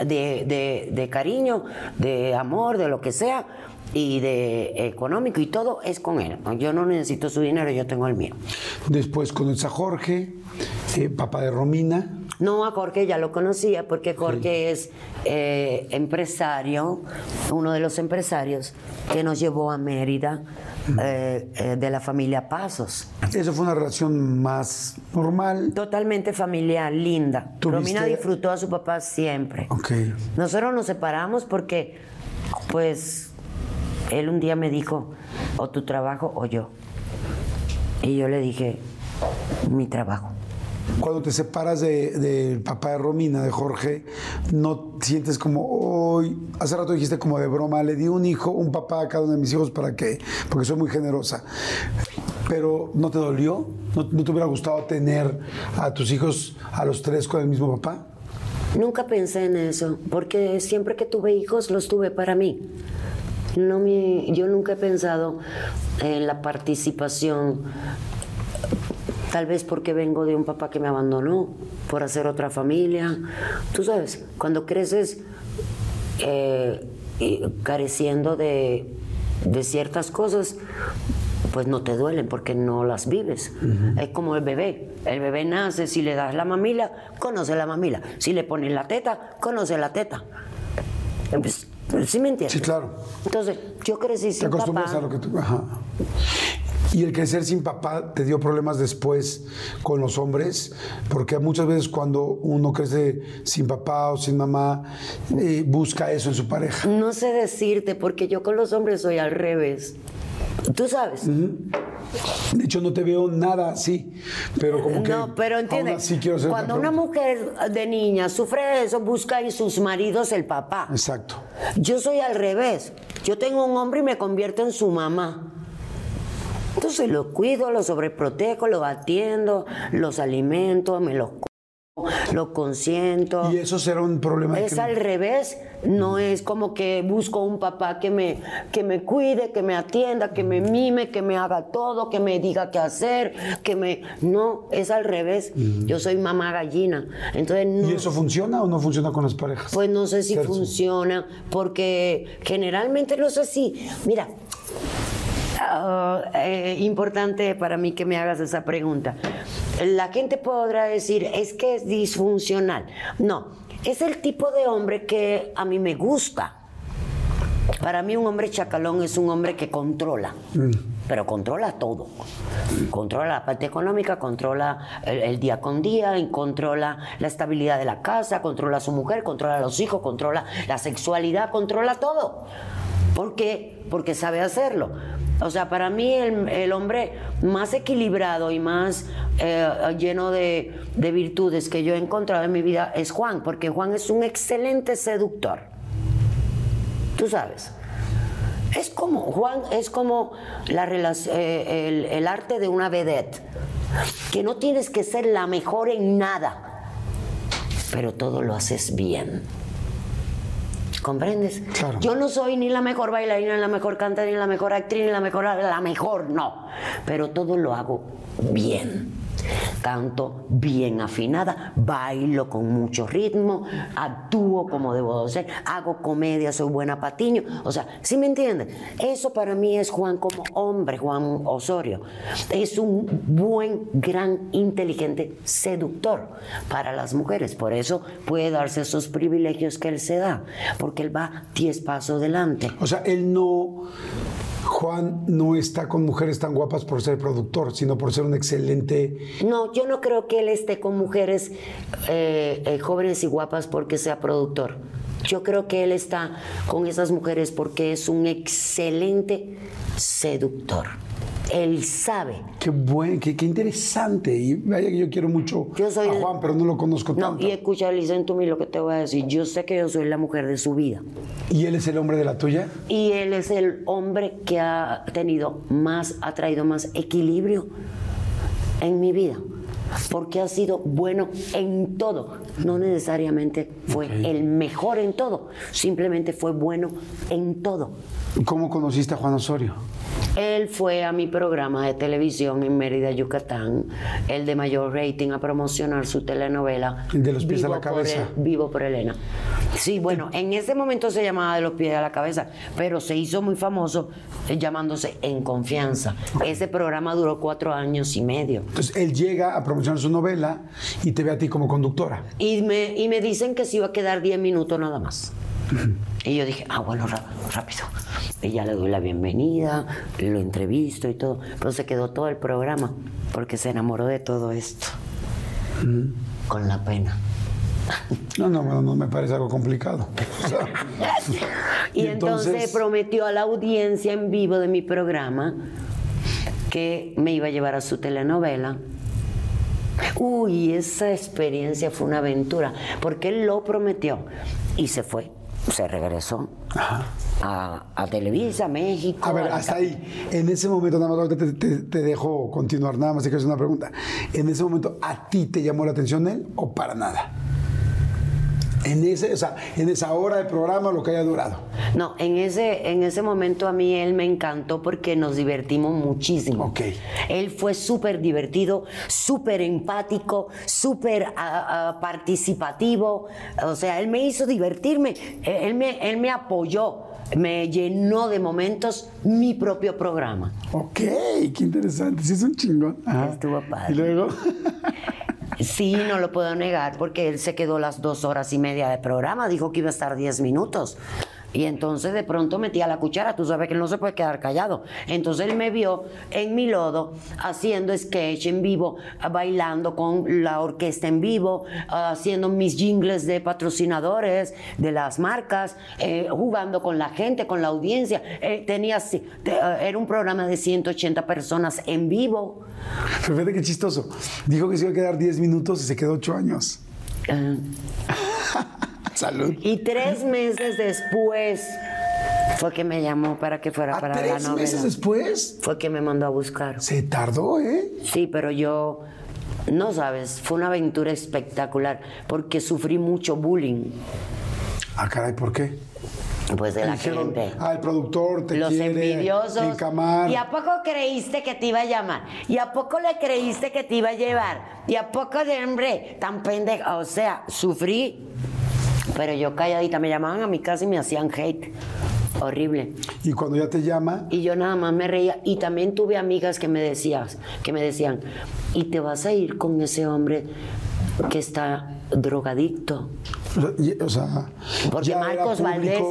De, de- de cariño, de amor, de lo que sea. Y de económico y todo es con él. Yo no necesito su dinero, yo tengo el mío. Después conoces a Jorge, eh, papá de Romina. No, a Jorge ya lo conocía porque Jorge es eh, empresario, uno de los empresarios que nos llevó a Mérida eh, eh, de la familia Pasos. Eso fue una relación más normal. Totalmente familiar, linda. ¿Tuviste- Romina disfrutó a su papá siempre. Ok. Nosotros nos separamos porque, pues, él un día me dijo, o tu trabajo o yo. Y yo le dije, mi trabajo. Cuando te separas de- del papá de Romina, de Jorge, no sientes como, hoy, hace rato dijiste como de broma, le di un hijo, un papá a cada uno de mis hijos para qué, porque soy muy generosa. Pero ¿no te dolió? ¿No, no te hubiera gustado tener a tus hijos a los tres con el mismo papá? Nunca pensé en eso, porque siempre que tuve hijos los tuve para mí. No me, yo nunca he pensado en la participación, tal vez porque vengo de un papá que me abandonó por hacer otra familia. Tú sabes, cuando creces eh, careciendo de, de ciertas cosas, pues no te duelen porque no las vives. Es como el bebé. El bebé nace, si le das la mamila, conoce la mamila. Si le pones la teta, conoce la teta. Pues, ¿Sí me entiendes? Sí, claro. Entonces, yo crecí Te sin acostumbras papá. a lo que tú... Ajá. Y el crecer sin papá te dio problemas después con los hombres, porque muchas veces cuando uno crece sin papá o sin mamá, eh, busca eso en su pareja. No sé decirte, porque yo con los hombres soy al revés. Tú sabes. De hecho, no te veo nada así, pero como que No, pero hacer cuando una mujer de niña sufre eso, busca en sus maridos el papá. Exacto. Yo soy al revés. Yo tengo un hombre y me convierto en su mamá. Entonces lo cuido, lo sobreprotejo, lo atiendo, los alimento, me los lo consiento. Y eso será un problema. Es que- al revés, no es como que busco un papá que me, que me cuide, que me atienda, que me mime, que me haga todo, que me diga qué hacer, que me... No, es al revés. Yo soy mamá gallina. Entonces no... ¿Y eso funciona o no funciona con las parejas? Pues no sé si funciona, porque generalmente no sé si. Mira, eh, importante para mí que me hagas esa pregunta. La gente podrá decir, es que es disfuncional. No, es el tipo de hombre que a mí me gusta. Para mí un hombre chacalón es un hombre que controla, pero controla todo. Controla la parte económica, controla el, el día con día, controla la estabilidad de la casa, controla a su mujer, controla a los hijos, controla la sexualidad, controla todo. ¿Por qué? Porque sabe hacerlo. O sea, para mí el, el hombre más equilibrado y más eh, lleno de, de virtudes que yo he encontrado en mi vida es Juan, porque Juan es un excelente seductor. Tú sabes. Es como, Juan es como la eh, el arte de una vedette, que no tienes que ser la mejor en nada, pero todo lo haces bien. ¿Comprendes? Claro. Yo no soy ni la mejor bailarina, ni la mejor cantante, ni la mejor actriz, ni la mejor, la mejor, no. Pero todo lo hago bien. Canto bien afinada, bailo con mucho ritmo, actúo como debo de ser, hago comedia, soy buena patiño. O sea, ¿sí me entienden? Eso para mí es Juan como hombre, Juan Osorio. Es un buen, gran, inteligente seductor para las mujeres. Por eso puede darse esos privilegios que él se da, porque él va 10 pasos delante. O sea, él no. Juan no está con mujeres tan guapas por ser productor, sino por ser un excelente. No, yo no creo que él esté con mujeres eh, eh, jóvenes y guapas porque sea productor. Yo creo que él está con esas mujeres porque es un excelente seductor. Él sabe. Qué buen, qué, qué interesante. Y vaya que yo quiero mucho Yo soy a Juan, pero no lo conozco No, tanto. y escucha, to me lo que te voy a decir. Yo sé que yo soy la mujer de su vida. ¿Y él es el hombre de la tuya? Y él es el hombre que ha tenido más, ha traído más equilibrio en mi vida. Porque ha sido bueno en todo. No necesariamente fue el mejor en todo. Simplemente fue bueno en todo. ¿Cómo conociste a Juan Osorio? Él fue a mi programa de televisión en Mérida, Yucatán, el de mayor rating, a promocionar su telenovela. El de los pies a Vivo la por cabeza. El- Vivo por Elena. Sí, bueno, en ese momento se llamaba De los pies a la cabeza, pero se hizo muy famoso eh, llamándose En Confianza. Ese programa duró cuatro años y medio. Entonces él llega a promocionar su novela y te ve a ti como conductora. Y me, y me dicen que se iba a quedar 10 minutos nada más. Y yo dije, ah, bueno, rápido. Y ya le doy la bienvenida, lo entrevisto y todo. Pero se quedó todo el programa porque se enamoró de todo esto. Con la pena. No, no, bueno, no me parece algo complicado. O sea, Y, Y entonces, entonces- prometió a la audiencia en vivo de mi programa que me iba a llevar a su telenovela. Uy, esa experiencia fue una aventura, porque él lo prometió y se fue, se regresó a, a Televisa, México. A ver, hasta ahí. En ese momento, nada más te, te- te dejo continuar, nada más te quiero hacer una pregunta. En ese momento, ¿a ti te llamó la atención él o para nada? En ese, o sea, en esa hora de programa, lo que haya durado. No, en ese, en ese momento a mí él me encantó porque nos divertimos muchísimo. Ok. Él fue súper divertido, súper empático, súper ah, ah, participativo. O sea, él me hizo divertirme. Eh, Él me, él me apoyó, me llenó de momentos mi propio programa. Ok, qué interesante. Sí, es un chingón. Ajá. Estuvo padre. Y luego. Sí, no lo puedo negar porque él se quedó las dos horas y media de programa, dijo que iba a estar diez minutos. Y entonces de pronto metía la cuchara, tú sabes que no se puede quedar callado. Entonces él me vio en mi lodo haciendo sketch en vivo, bailando con la orquesta en vivo, haciendo mis jingles de patrocinadores, de las marcas, eh, jugando con la gente, con la audiencia. Eh, tenía, eh, era un programa de 180 personas en vivo. Pero fíjate qué chistoso. Dijo que se iba a quedar 10 minutos y se quedó 8 años. Ah. Salud. Y tres meses después fue que me llamó para que fuera ¿A para la tres novela. meses después? Fue que me mandó a buscar. Se tardó, ¿eh? Sí, pero yo, no sabes, fue una aventura espectacular porque sufrí mucho bullying. Ah, caray, ¿por qué? Pues de la Dijeron, gente. ah, el productor te Los quiere envidiosos. encamar. ¿Y a poco creíste que te iba a llamar? ¿Y a poco le creíste que te iba a llevar? ¿Y a poco de hombre tan pendejo? O sea, sufrí. Pero yo calladita, me llamaban a mi casa y me hacían hate. Horrible. Y cuando ya te llama, Y yo nada más me reía. Y también tuve amigas que me decías, que me decían, ¿y te vas a ir con ese hombre que está drogadicto? O sea, o Porque Marcos Valdés.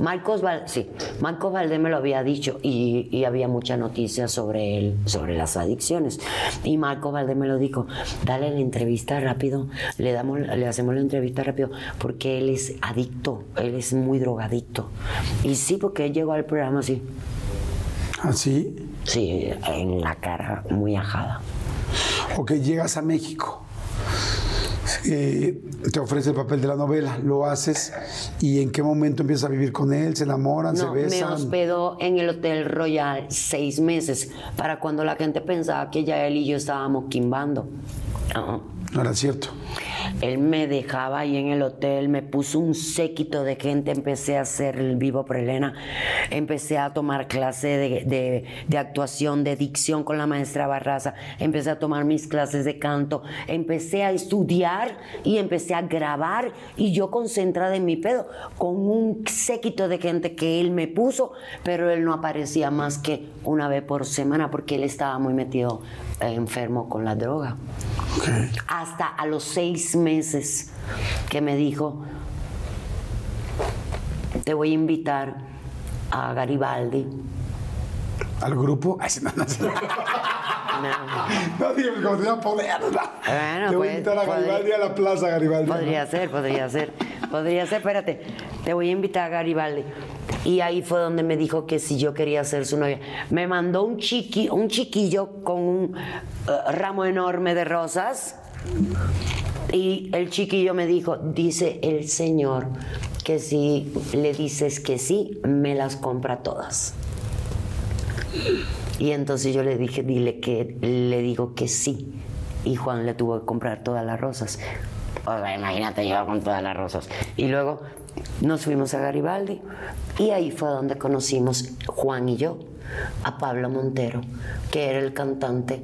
Marcos Val- sí, Marcos Valdés me lo había dicho y, y había mucha noticia sobre él, sobre las adicciones. Y Marcos Valdés me lo dijo, dale la entrevista rápido, le damos, le hacemos la entrevista rápido, porque él es adicto, él es muy drogadicto. Y sí, porque él llegó al programa así. ¿Así? Sí, en la cara muy ajada. Ok, llegas a México. Eh, te ofrece el papel de la novela, lo haces y en qué momento empiezas a vivir con él, se enamoran, se No, me besan. hospedó en el Hotel Royal seis meses para cuando la gente pensaba que ya él y yo estábamos quimbando. No era cierto. Él me dejaba ahí en el hotel, me puso un séquito de gente, empecé a hacer el vivo por Elena, empecé a tomar clase de, de- de actuación, de dicción con la maestra Barraza, empecé a tomar mis clases de canto, empecé a estudiar y empecé a grabar y yo concentrada en mi pedo, con un séquito de gente que él me puso, pero él no aparecía más que una vez por semana porque él estaba muy metido enfermo con la droga hasta a los seis meses que me dijo, te voy a invitar a Garibaldi. Al grupo. Ay, no, no, no. No, No, digo, como tenía poder. ¿no? Bueno, Te voy a pues, invitar a Garibaldi a la plaza, Garibaldi. podría ser, podría ser, podría ser, espérate, te voy a invitar a Garibaldi. Y ahí fue donde me dijo que si yo quería ser su novia. Me mandó un, chiqui, un chiquillo con un eh, ramo enorme de rosas. Y el chiquillo me dijo, dice el señor que si le dices que sí, me las compra todas. Y entonces yo le dije, dile que le digo que sí. Y Juan le tuvo que comprar todas las rosas. O sea, imagínate, yo con todas las rosas. Y luego nos fuimos a Garibaldi. Y ahí fue donde conocimos, Juan y yo, a Pablo Montero, que era el cantante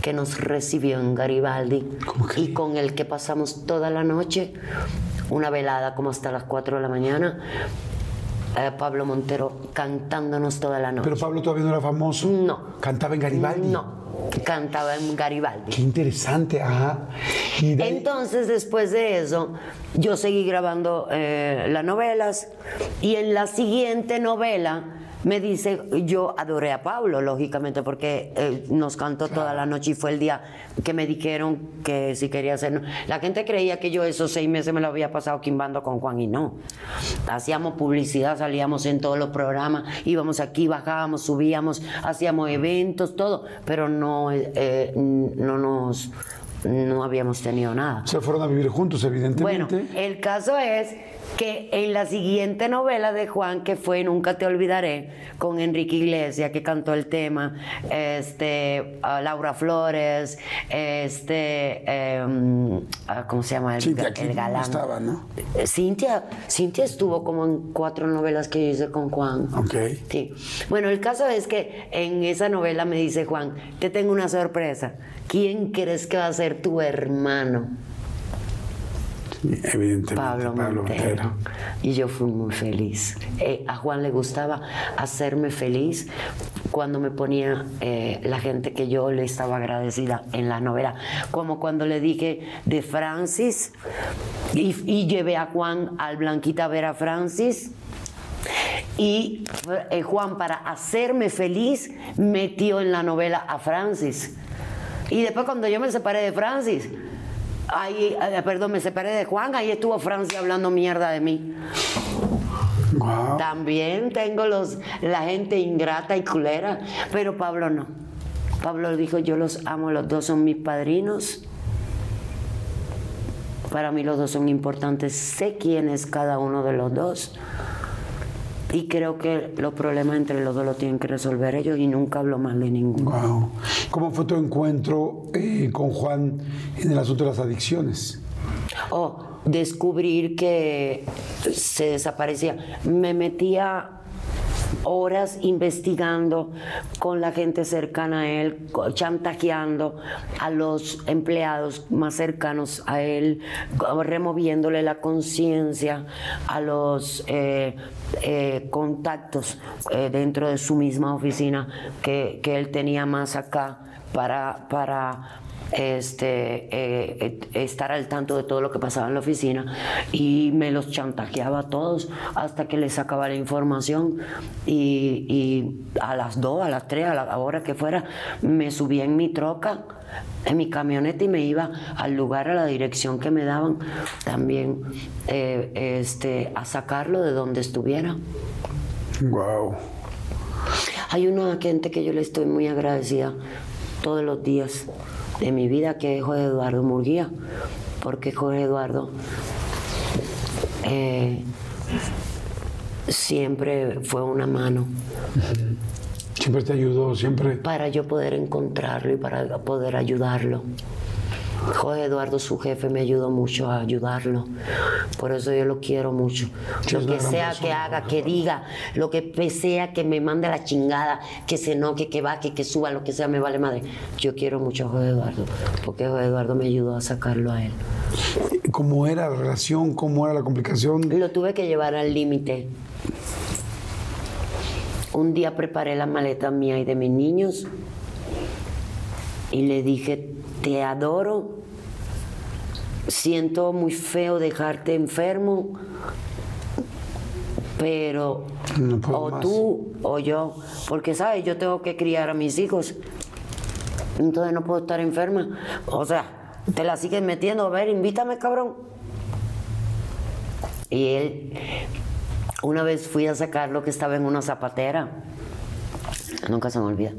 que nos recibió en Garibaldi y con el que pasamos toda la noche, una velada como hasta las 4 de la mañana. Eh, Pablo Montero cantándonos toda la noche. Pero Pablo todavía no era famoso. No. Cantaba en Garibaldi. No, cantaba en Garibaldi. Qué interesante, ajá. Y de ahí- Entonces, después de eso, yo seguí grabando eh, las novelas y en la siguiente novela me dice, yo adoré a Pablo, lógicamente, porque eh, nos cantó toda la noche y fue el día que me dijeron que si quería hacer... La gente creía que yo esos seis meses me lo había pasado quimbando con Juan y no. Hacíamos publicidad, salíamos en todos los programas, íbamos aquí, bajábamos, subíamos, hacíamos eventos, todo, pero no, eh, no nos... No habíamos tenido nada. se fueron a vivir juntos, Bueno, evidentemente. el caso es que en la siguiente novela de Juan, que fue Nunca te olvidaré, con Enrique Iglesias, que cantó el tema, este, Laura Flores, este, em, ah, ¿cómo se llama? El, Cintia el galán. estaba, ¿no? Eh, Cintia, Cintia estuvo como en cuatro novelas que yo hice con Juan. Ok. Sí. Bueno, el caso es que en esa novela me dice Juan, te tengo una sorpresa. ¿Quién crees que va a ser tu hermano? Evidentemente. Pablo, Montero. Montero. Y yo fui muy feliz. Eh, a Juan le gustaba hacerme feliz cuando me ponía eh, la gente que yo le estaba agradecida en la novela. Como cuando le dije de Francis y, y llevé a Juan al Blanquita a ver a Francis. Y eh, Juan, para hacerme feliz, metió en la novela a Francis. Y después cuando yo me separé de Francis, ahí, eh, perdón, me separé de Juan, ahí estuvo Francis hablando mierda de mí. También tengo los, la gente ingrata y culera, pero Pablo no. Pablo dijo, yo los amo, los dos son mis padrinos. Para mí los dos son importantes, sé quién es cada uno de los dos. Y creo que los problemas entre los dos los tienen que resolver ellos y nunca hablo mal de ninguno. Guau. ¿Cómo fue tu encuentro eh, con Juan en el asunto de las adicciones? O descubrir que se desaparecía. Me metía horas investigando con la gente cercana a él, chantajeando a los empleados más cercanos a él, removiéndole la conciencia a los eh, eh, contactos eh, dentro de su misma oficina que, que él tenía más acá para, para este, eh, estar al tanto de todo lo que pasaba en la oficina y me los chantajeaba a todos hasta que les sacaba la información y, y a las 2, a las 3, a la hora que fuera, me subía en mi troca, en mi camioneta y me iba al lugar, a la dirección que me daban también eh, este, a sacarlo de donde estuviera. Wow. Hay una gente que yo le estoy muy agradecida todos los días de mi vida, que es Jorge Eduardo Murguía, porque Jorge Eduardo eh, siempre fue una mano Siempre te ayudó, siempre. para yo poder encontrarlo y para poder ayudarlo. Jorge Eduardo, su jefe, me ayudó mucho a ayudarlo. Por eso yo lo quiero mucho. Sí, lo que sea persona, que haga, que diga, lo que sea que me mande la chingada, que se enoque, que baje, que suba, lo que sea, me vale madre. Yo quiero mucho a Jorge Eduardo, porque Jorge Eduardo me ayudó a sacarlo a él. ¿Cómo era la relación? ¿Cómo era la complicación? Lo tuve que llevar al límite. Un día preparé la maleta mía y de mis niños y le dije, te adoro, siento muy feo dejarte enfermo, pero No o más. tú o yo, porque sabes, yo tengo que criar a mis hijos, entonces no puedo estar enferma. O sea, te la sigues metiendo, a ver, invítame, cabrón. Y él, una vez fui a sacarlo que estaba en una zapatera, nunca se me olvida.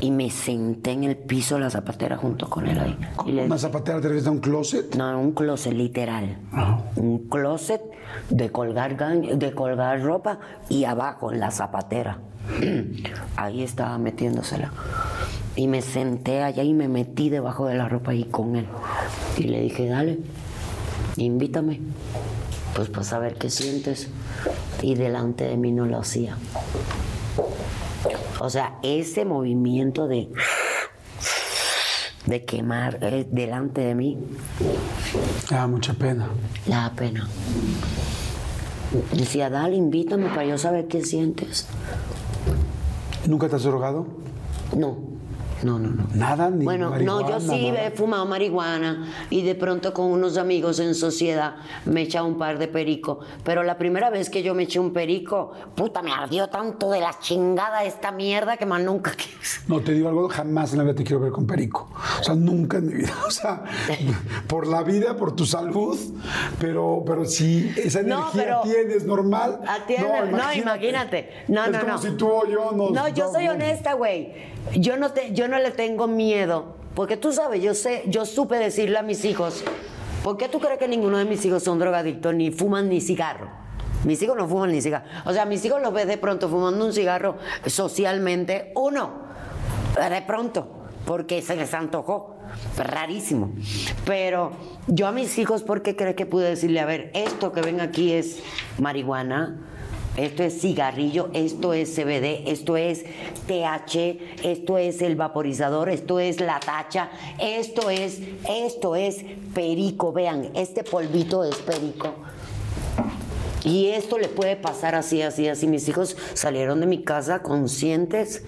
Y me senté en el piso de la zapatera junto con él ahí. Y le ¿Una zapatera te refieres a un closet? no, un closet literal. Ajá. Un closet de colgar, de colgar ropa y abajo en la zapatera. Ahí estaba metiéndosela. Y me senté allá y me metí debajo de la ropa ahí con él. Y le dije, dale, invítame. Pues para saber qué sientes. Y delante de mí no lo hacía. O sea, ese movimiento de de quemar eh, delante de mí Ah, mucha pena. da pena. Decía, dale, invítame para yo saber qué sientes. ¿Nunca te has drogado? No, no, no, no. Nada, ni Bueno, no, yo sí nada. he fumado marihuana y de pronto con unos amigos en sociedad me echaba un par de perico. Pero la primera vez que yo me eché un perico, puta, me ardió tanto de la chingada esta mierda que más nunca quise. No, te digo algo, jamás en la vida te quiero ver con perico. O sea, nunca en mi vida. O sea, por la vida, por tu salud, pero, pero si esa No, energía pero- tienes normal. Atiende- no, imagínate. No, es no, como no. si tú o yo nos. No, yo soy no- honesta, güey. Yo no te, yo no le tengo miedo, porque tú sabes, yo sé, yo supe decirle a mis hijos, ¿por qué tú crees que ninguno de mis hijos son drogadictos ni fuman ni cigarro? Mis hijos no fuman ni cigarro. O sea, mis hijos los ves de pronto fumando un cigarro socialmente, uno, de pronto, porque se les antojó. Rarísimo. Pero yo a mis hijos, ¿por qué crees que pude decirle, a ver, esto que ven aquí es marihuana? Esto es cigarrillo, esto es CBD, esto es TH, esto es el vaporizador, esto es la tacha, esto es, esto es perico. Vean, este polvito es perico. Y esto le puede pasar así, así, así. Mis hijos salieron de mi casa conscientes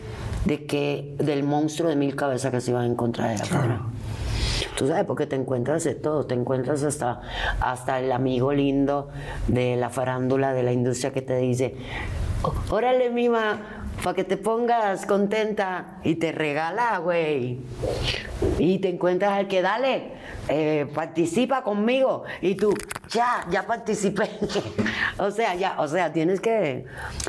de que del monstruo de mil cabezas que se iban a encontrar allá afuera. Tú sabes, porque te encuentras de todo, te encuentras hasta, hasta el amigo lindo de la farándula, de la industria que te dice, órale, mima, para que te pongas contenta y te regala, güey. Y te encuentras al que dale, eh, participa conmigo y tú, ya, ya participé. o sea, ya, o sea, tienes que...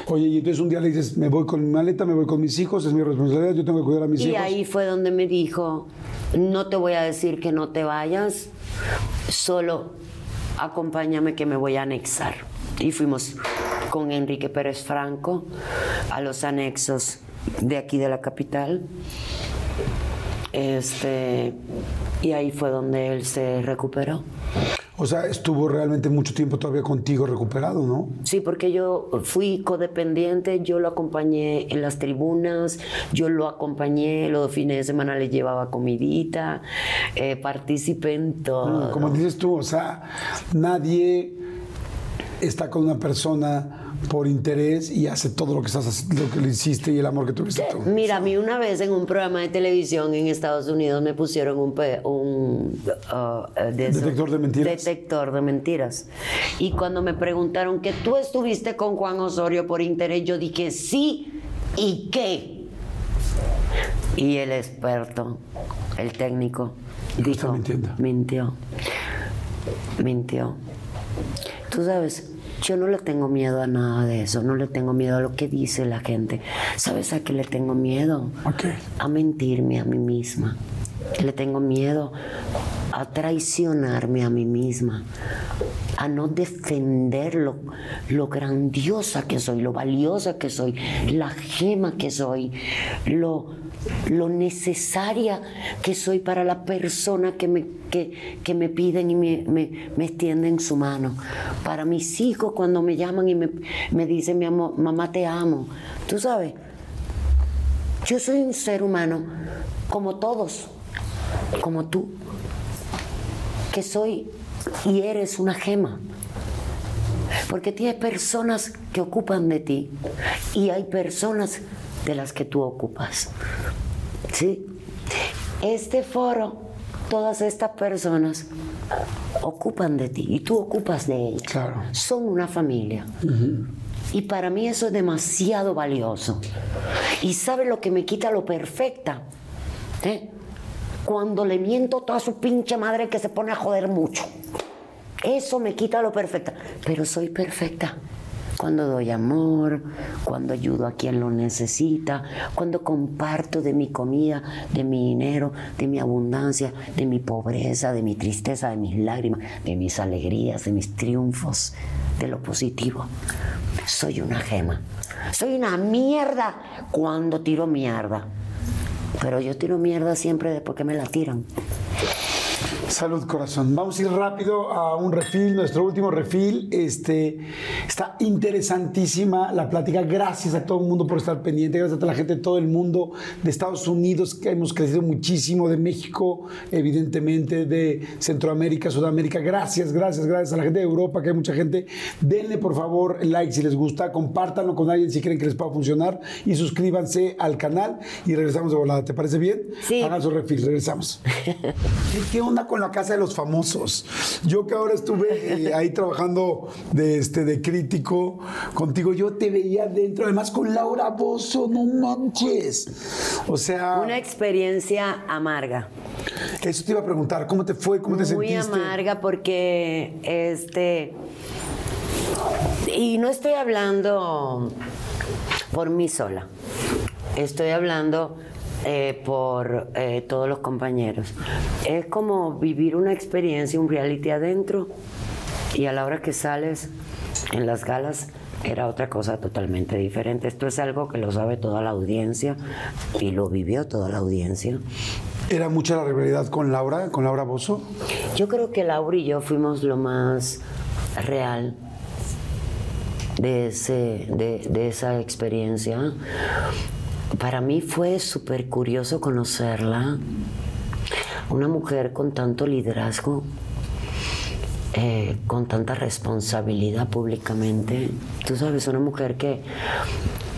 Oye, y entonces un día le dices, me voy con mi maleta, me voy con mis hijos, es mi responsabilidad, yo tengo que cuidar a mis Y hijos. ahí fue donde me dijo, no te voy a decir que no te vayas, solo acompáñame que me voy a anexar. Y fuimos con Enrique Pérez Franco a los anexos de aquí de la capital. Este, y ahí fue donde él se recuperó. O sea, estuvo realmente mucho tiempo todavía contigo recuperado, ¿no? Sí, porque yo fui codependiente, yo lo acompañé en las tribunas, yo lo acompañé, los fines de semana le llevaba comidita, eh, participé en todo. Como dices tú, o sea, nadie está con una persona por interés y hace todo lo que estás haciendo, lo que le hiciste y el amor que tuviste tú. Mira, a mí una vez en un programa de televisión en Estados Unidos me pusieron un, un uh, de eso, ¿Detector de mentiras? Detector de mentiras. Y cuando me preguntaron que tú estuviste con Juan Osorio por interés, yo dije sí y qué. Y el experto, el técnico, Dijo, "Está dijo, mintiendo". mintió, mintió. Tú sabes, Yo no le tengo miedo a nada de eso, no le tengo miedo a lo que dice la gente. ¿Sabes a qué le tengo miedo? A mentirme a mí misma. Le tengo miedo a traicionarme a mí misma, a no defender lo, lo, grandiosa que soy, lo valiosa que soy, la gema que soy, lo, lo necesaria que soy para la persona que me, que, me piden y me, me, extienden su mano. Para mis hijos cuando me llaman y me, me dicen, mi amor, mamá te amo. Tú sabes, yo soy un ser humano como todos, como tú, que soy y eres una gema. Porque tienes personas que ocupan de ti y hay personas de las que tú ocupas. ¿Sí? Este foro, todas estas personas ocupan de ti y tú ocupas de ellas. Claro. Son una familia. Y para mí eso es demasiado valioso. ¿Y sabe lo que me quita lo perfecta? ¿Eh? Cuando le miento a toda su pinche madre que se pone a joder mucho. Eso me quita lo perfecta. Pero soy perfecta cuando doy amor, cuando ayudo a quien lo necesita, cuando comparto de mi comida, de mi dinero, de mi abundancia, de mi pobreza, de mi tristeza, de mis lágrimas, de mis alegrías, de mis triunfos, de lo positivo. Soy una gema. Soy una mierda cuando tiro mierda. Pero yo tiro mierda siempre después que me la tiran. Salud, corazón. Vamos a ir rápido a un refil, nuestro último refil. Este, está interesantísima la plática. Gracias a todo el mundo por estar pendiente. Gracias a toda la gente de todo el mundo, de Estados Unidos, que hemos crecido muchísimo, de México, evidentemente, de Centroamérica, Sudamérica. Gracias, gracias, gracias a la gente de Europa, que hay mucha gente. Denle, por favor, like si les gusta. Compártanlo con alguien si creen que les pueda funcionar. Y suscríbanse al canal. Y regresamos de volada. ¿Te parece bien? Sí. Hagan su refil. Regresamos. ¿Qué onda con la casa de los famosos. Yo que ahora estuve eh, ahí trabajando de, este, de crítico contigo, yo te veía dentro, además con Laura Bozo, no manches. O sea... Una experiencia amarga. Eso te iba a preguntar, ¿cómo te fue? ¿Cómo te sentiste? Muy amarga porque, este... Y no estoy hablando por mí sola. Estoy hablando eh, por eh, todos los compañeros. Es como vivir una experiencia, un reality adentro y a la hora que sales en las galas era otra cosa totalmente diferente. Esto es algo que lo sabe toda la audiencia y lo vivió toda la audiencia. ¿Era mucha la rivalidad con Laura, con Laura Bozo? Yo creo que Laura y yo fuimos lo más real de, ese, de, de esa experiencia para mí fue súper curioso conocerla. Una mujer con tanto liderazgo, eh, con tanta responsabilidad públicamente. Tú sabes, una mujer que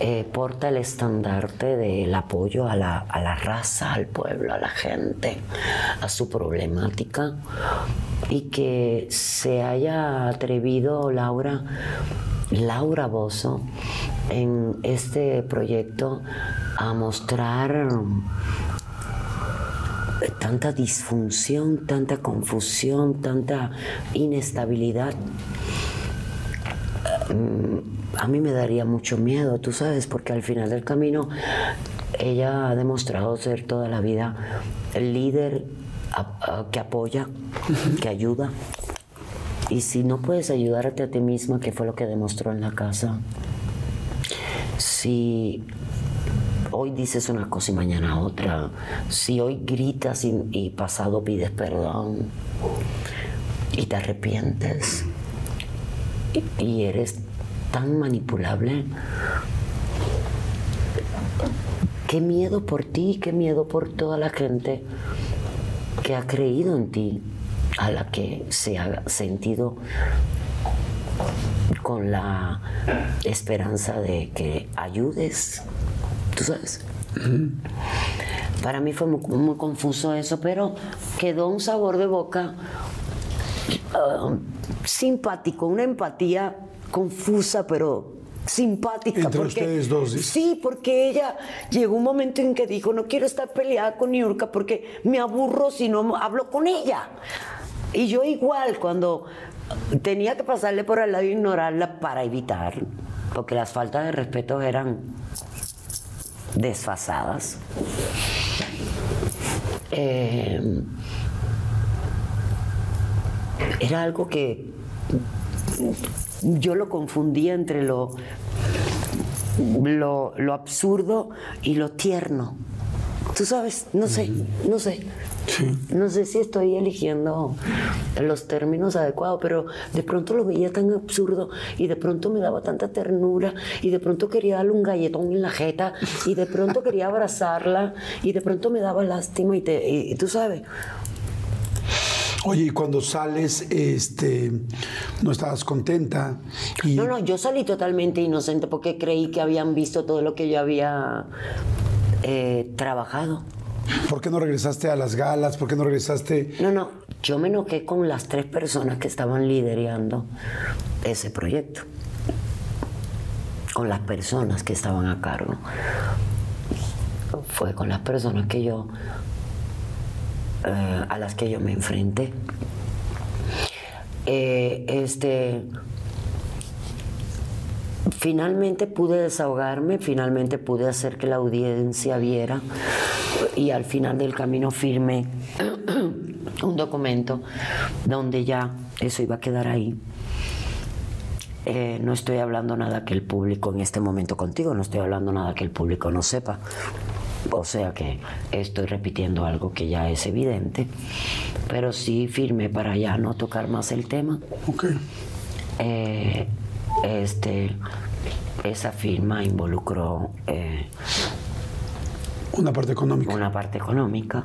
eh, porta el estandarte del apoyo a la, a la raza, al pueblo, a la gente, a su problemática. Y que se haya atrevido Laura Laura Bozo en este proyecto a mostrar tanta disfunción, tanta confusión, tanta inestabilidad. Mm, a mí me daría mucho miedo, tú sabes, porque al final del camino ella ha demostrado ser toda la vida que apoya, que ayuda. Y si no puedes ayudarte a ti misma, que fue lo que demostró en la casa, si hoy dices una cosa y mañana otra, si hoy gritas y, pasado pides perdón y te arrepientes y, eres tan manipulable, qué miedo por ti, qué miedo por toda la gente que ha creído en ti, a la que se ha sentido con la esperanza de que ayudes, tú sabes. Para mí fue muy, confuso eso, pero quedó un sabor de boca um, simpático, una empatía confusa, pero simpática. Entre ustedes dos. ¿sí? porque ella llegó un momento en que dijo, no quiero estar peleada con Niurka porque me aburro si no hablo con ella. Y yo igual, cuando tenía que pasarle por al lado e ignorarla para evitar, porque las faltas de respeto eran desfasadas. Eh, era algo que yo lo confundía entre lo, lo, lo absurdo y lo tierno. Tú sabes, no sé, no sé. No sé si estoy eligiendo los términos adecuados, pero de pronto lo veía tan absurdo y de pronto me daba tanta ternura y de pronto quería darle un galletón en la jeta y de pronto quería abrazarla y de pronto me daba lástima y, te, y tú sabes, Oye, y cuando sales, este, no estabas contenta. Y... No, no, yo salí totalmente inocente porque creí que habían visto todo lo que yo había eh, trabajado. ¿Por qué no regresaste a las galas? ¿Por qué no regresaste? No, no, yo me enojé con las tres personas que estaban liderando ese proyecto. Con las personas que estaban a cargo. Fue con las personas que yo a las que yo me enfrenté. Eh, este, finalmente pude desahogarme, finalmente pude hacer que la audiencia viera y al final del camino firmé un documento donde ya eso iba a quedar ahí. Eh, no estoy hablando nada que el público en este momento contigo, no estoy hablando nada que el público no sepa. O sea que estoy repitiendo algo que ya es evidente, pero sí firme para ya no tocar más el tema. Ok. Eh, este, esa firma involucró eh, una parte económica. Una parte económica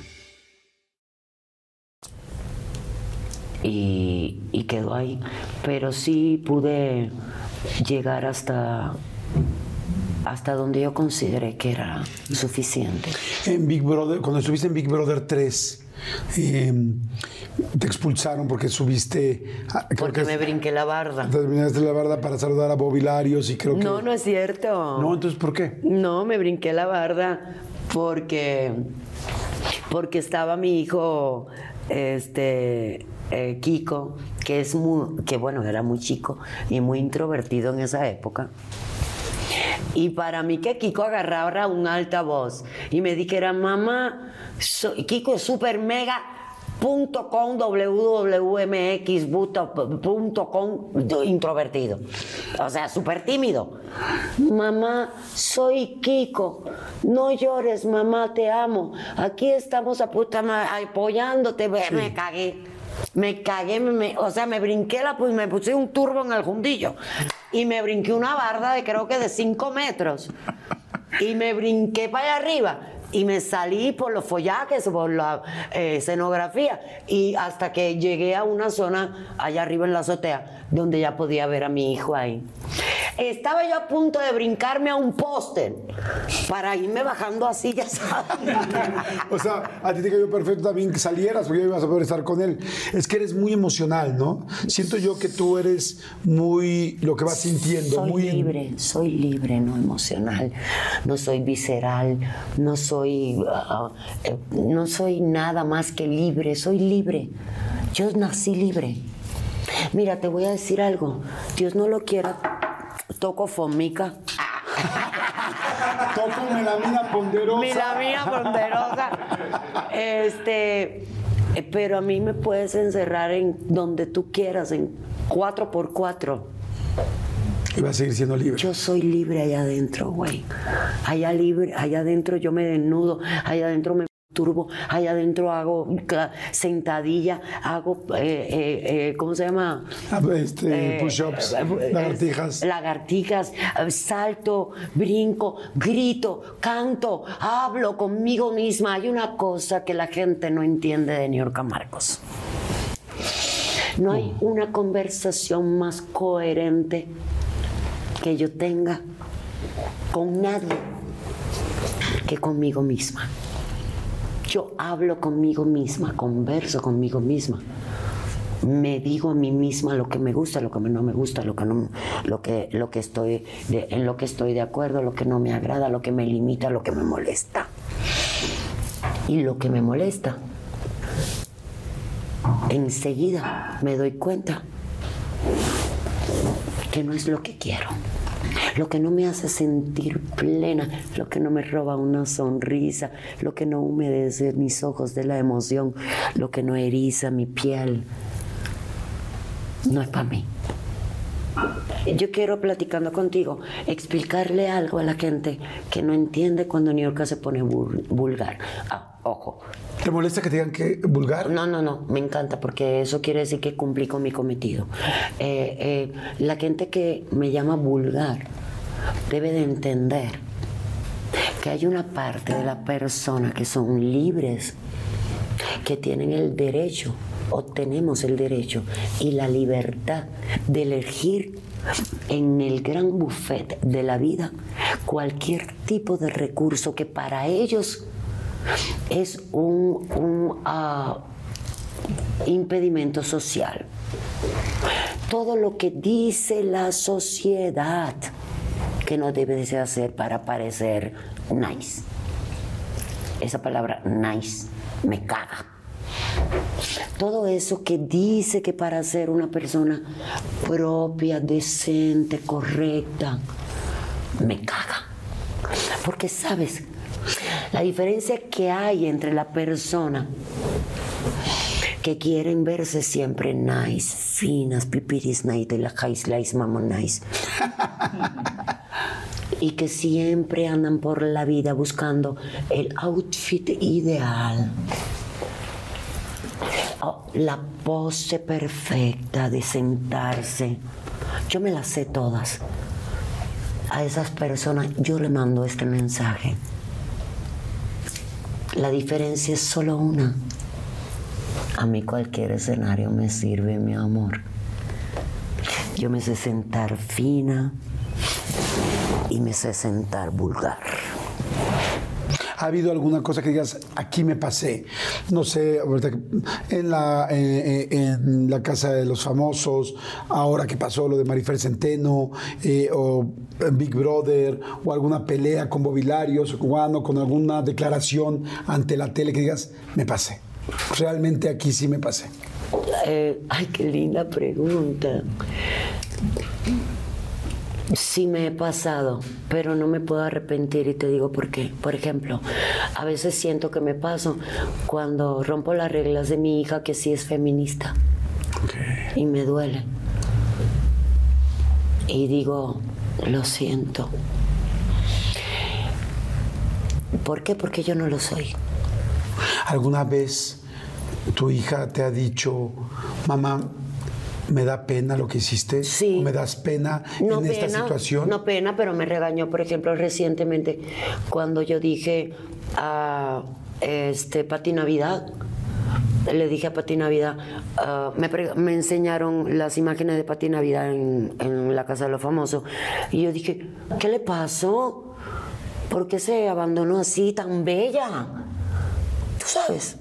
Y, quedó ahí. Pero sí pude llegar hasta hasta donde yo consideré que era suficiente. En Big Brother, cuando estuviste en Big Brother 3, em, te expulsaron porque subiste. Porque me brinqué la barda. Te brincaste la barda para saludar a Bobilarios y creo que. No, no es cierto. No, entonces ¿por qué? No, me brinqué la barda porque. Porque estaba mi hijo. Este eh, Kiko, que es muy, que bueno, era muy chico y muy introvertido en esa época. Y para mí que Kiko agarrara un altavoz y me dijera, mamá, Kiko es súper mega .com, wwmx.com, introvertido. O sea, súper tímido. Mamá, soy Kiko. No llores, mamá, te amo. Aquí estamos a puta apoyándote. Me cagué. Me cagué, o sea, me brinqué la, pues me puse un turbo en el fundillo y me brinqué una barda de creo que de 5 metros y me brinqué para allá arriba y me salí por los follajes, por la eh, escenografía y hasta que llegué a una zona allá arriba en la azotea donde ya podía ver a mi hijo ahí. Estaba yo a punto de brincarme a un póster para irme bajando así, ya sabes. o sea, a ti te cayó perfecto también que salieras porque ibas a poder estar con él. Es que eres muy emocional, ¿no? Siento yo que tú eres muy lo que vas sintiendo. Soy muy libre, soy libre, no emocional. No soy visceral, no soy, uh, uh, no soy nada más que libre, soy libre. Yo nací libre. Mira, te voy a decir algo. Dios no lo quiera toco fomica. toco melamina ponderosa. Melamina ponderosa. Este, Pero a mí me puedes encerrar en donde tú quieras, en 4x4. Y va a seguir siendo libre. Yo soy libre allá adentro, güey. Allá libre, allá adentro yo me desnudo, allá adentro me turbo, allá adentro hago sentadilla, hago, eh, eh, eh, ¿cómo se llama? Ah, Este, push-ups, lagartijas. Lagartijas, salto, brinco, grito, canto, hablo conmigo misma. Hay una cosa que la gente no entiende de Niorca Marcos. No hay una conversación más coherente que yo tenga con nadie que conmigo misma. Yo hablo conmigo misma, converso conmigo misma. Me digo a mí misma lo que me gusta, lo que no me gusta, lo que no, lo que, lo que estoy de- en lo que estoy de acuerdo, lo que no me agrada, lo que me limita, lo que me molesta. Y lo que me molesta, enseguida me doy cuenta que no es lo que quiero. Lo que no me hace sentir plena, lo que no me roba una sonrisa, lo que no humedece mis ojos de la emoción, lo que no eriza mi piel, no es para mí. Yo quiero, platicando contigo, explicarle algo a la gente que no entiende cuando New York se pone vul- vulgar. Ah, ojo, ¿Te molesta que digan que vulgar? no, no, no, me encanta porque eso quiere decir que cumplí con mi cometido. Eh, eh, la gente que me llama vulgar debe de entender que hay una parte de la persona que son libres, que tienen el derecho, o tenemos el derecho y la libertad de elegir en el gran buffet de la vida cualquier tipo de recurso que para ellos es un, un, ah, impedimento social. Todo lo que dice la sociedad que no debe de hacer para parecer nice. Esa palabra nice me caga. Todo eso que dice que para ser una persona propia, decente, correcta, me caga. Porque sabes, la diferencia que hay entre la persona que quieren verse siempre nice, finas, pipiris nice, de la high slice, mama nice. y que siempre andan por la vida buscando el outfit ideal. Oh, la pose perfecta de sentarse. Yo me las sé todas. A esas personas yo le mando este mensaje. La diferencia es solo una. A mí cualquier escenario me sirve, mi amor. Yo me sé sentar fina y me sé sentar vulgar. ¿Ha habido alguna cosa que digas, aquí me pasé? No sé, en la, eh, eh, en la casa de los famosos, ahora que pasó lo de Marifer Centeno, eh, o Big Brother, o alguna pelea con Bobilarios, o cubano, con alguna declaración ante la tele que digas, me pasé. Realmente aquí sí me pasé. Ay, qué linda pregunta. Sí me he pasado, pero no me puedo arrepentir y te digo por qué. Por ejemplo, a veces siento que me paso cuando rompo las reglas de mi hija que sí es feminista y me duele. Y digo, lo siento. ¿Por qué? Porque yo no lo soy. ¿Alguna vez tu hija te ha dicho, mamá, me da pena lo que hiciste? Sí. ¿O me das pena en esta situación? No pena, pero me regañó, por ejemplo, recientemente cuando yo dije a este Pati Navidad. Le dije a Pati Navidad, ah, me, me enseñaron las imágenes de Pati Navidad en, en la Casa de los Famosos. Y yo dije, ¿qué le pasó? ¿Por qué se abandonó así, tan bella? Tú sabes.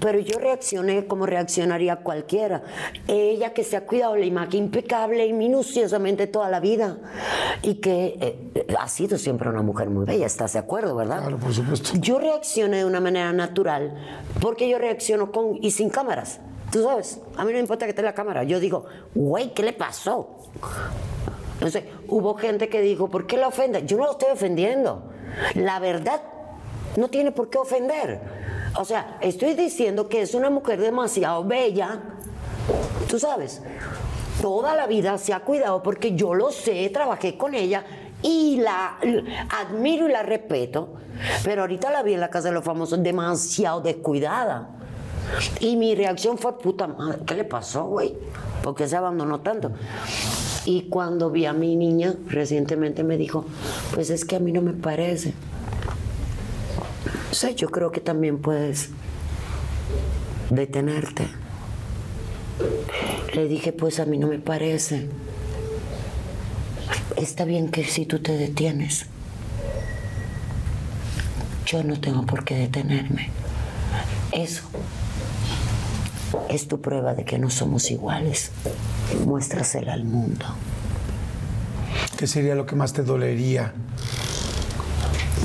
Pero yo reaccioné como reaccionaría cualquiera. Ella que se ha cuidado la imagen impecable y minuciosamente toda la vida. Y que eh, ha sido siempre una mujer muy bella, ¿estás de acuerdo, verdad? Claro, por supuesto. Yo reaccioné de una manera natural porque yo reacciono con y sin cámaras. Tú sabes, a mí no me importa que esté la cámara. Yo digo, güey, ¿qué le pasó? Entonces, hubo gente que dijo, ¿por qué la ofende? Yo no lo estoy ofendiendo. La verdad no tiene por qué ofender. O sea, estoy diciendo que es una mujer demasiado bella, tú sabes. Toda la vida se ha cuidado porque yo lo sé, trabajé con ella y la admiro y la respeto. Pero ahorita la vi en la casa de los famosos demasiado descuidada. Y mi reacción fue, puta madre, ¿qué le pasó, güey? ¿Por qué se abandonó tanto? Y cuando vi a mi niña recientemente me dijo, pues es que a mí no me parece. O sea, yo creo que también puedes detenerte. Le dije, pues a mí no me parece. Está bien que si tú te detienes, yo no tengo por qué detenerme. Eso es tu prueba de que no somos iguales. Muéstrasela al mundo. ¿Qué sería lo que más te dolería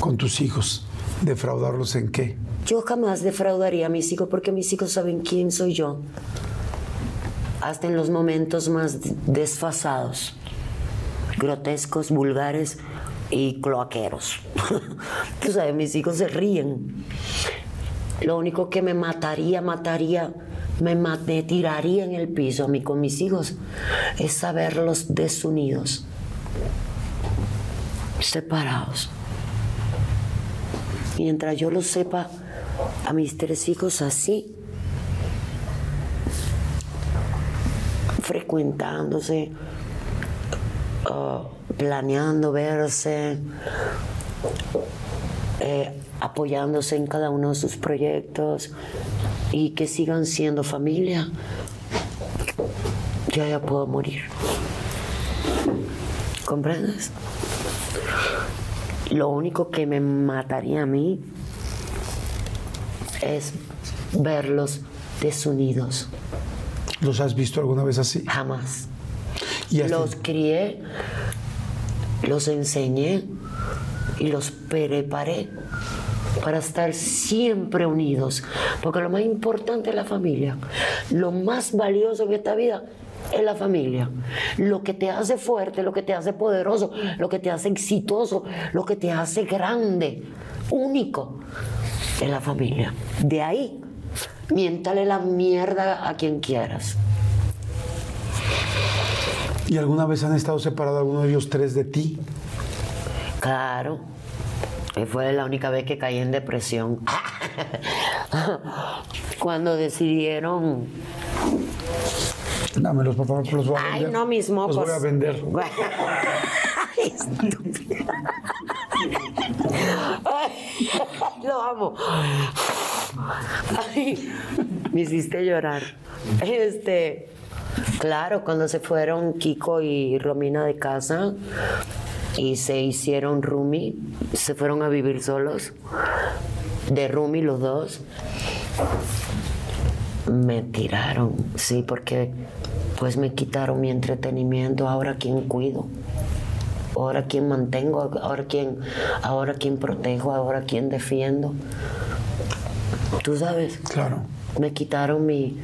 con tus hijos? ¿Defraudarlos en qué? Yo jamás defraudaría a mis hijos porque mis hijos saben quién soy yo. Hasta en los momentos más desfasados, grotescos, vulgares y cloaqueros. Tú sabes, mis hijos se ríen. Lo único que me mataría, mataría me, me tiraría en el piso a mí con mis hijos es saberlos desunidos, separados. Mientras yo lo sepa a mis tres hijos así, frecuentándose, uh, planeando verse, eh, apoyándose en cada uno de sus proyectos, y que sigan siendo familia, yo ya puedo morir. ¿Comprendes? Lo único que me mataría a mí es verlos desunidos. ¿Los has visto alguna vez así? Jamás. los crié, los enseñé y los preparé para estar siempre unidos. Porque lo más importante es la familia. Lo más valioso de esta vida es la familia. Lo que te hace fuerte, lo que te hace poderoso, lo que te hace exitoso, lo que te hace grande, único, es la familia. De ahí, miéntale la mierda a quien quieras. ¿Y alguna vez han estado separados alguno de ellos tres de ti? Claro. Y fue la única vez que caí en depresión. Cuando decidieron. Dámelos, por favor, los voy a vender. Ay, no, mis mocos. Los voy a vender. Ay, estúpida. Ay, lo amo. Ay, me hiciste llorar. Este, claro, cuando se fueron Kiko y Romina de casa, y se hicieron Rumi, se fueron a vivir solos, de Rumi los dos. Me tiraron, sí, porque pues me quitaron mi entretenimiento, ahora quién cuido, ahora quién mantengo, ahora quién, ahora quién protejo, ahora quién defiendo. Tú sabes. Claro. Me quitaron mi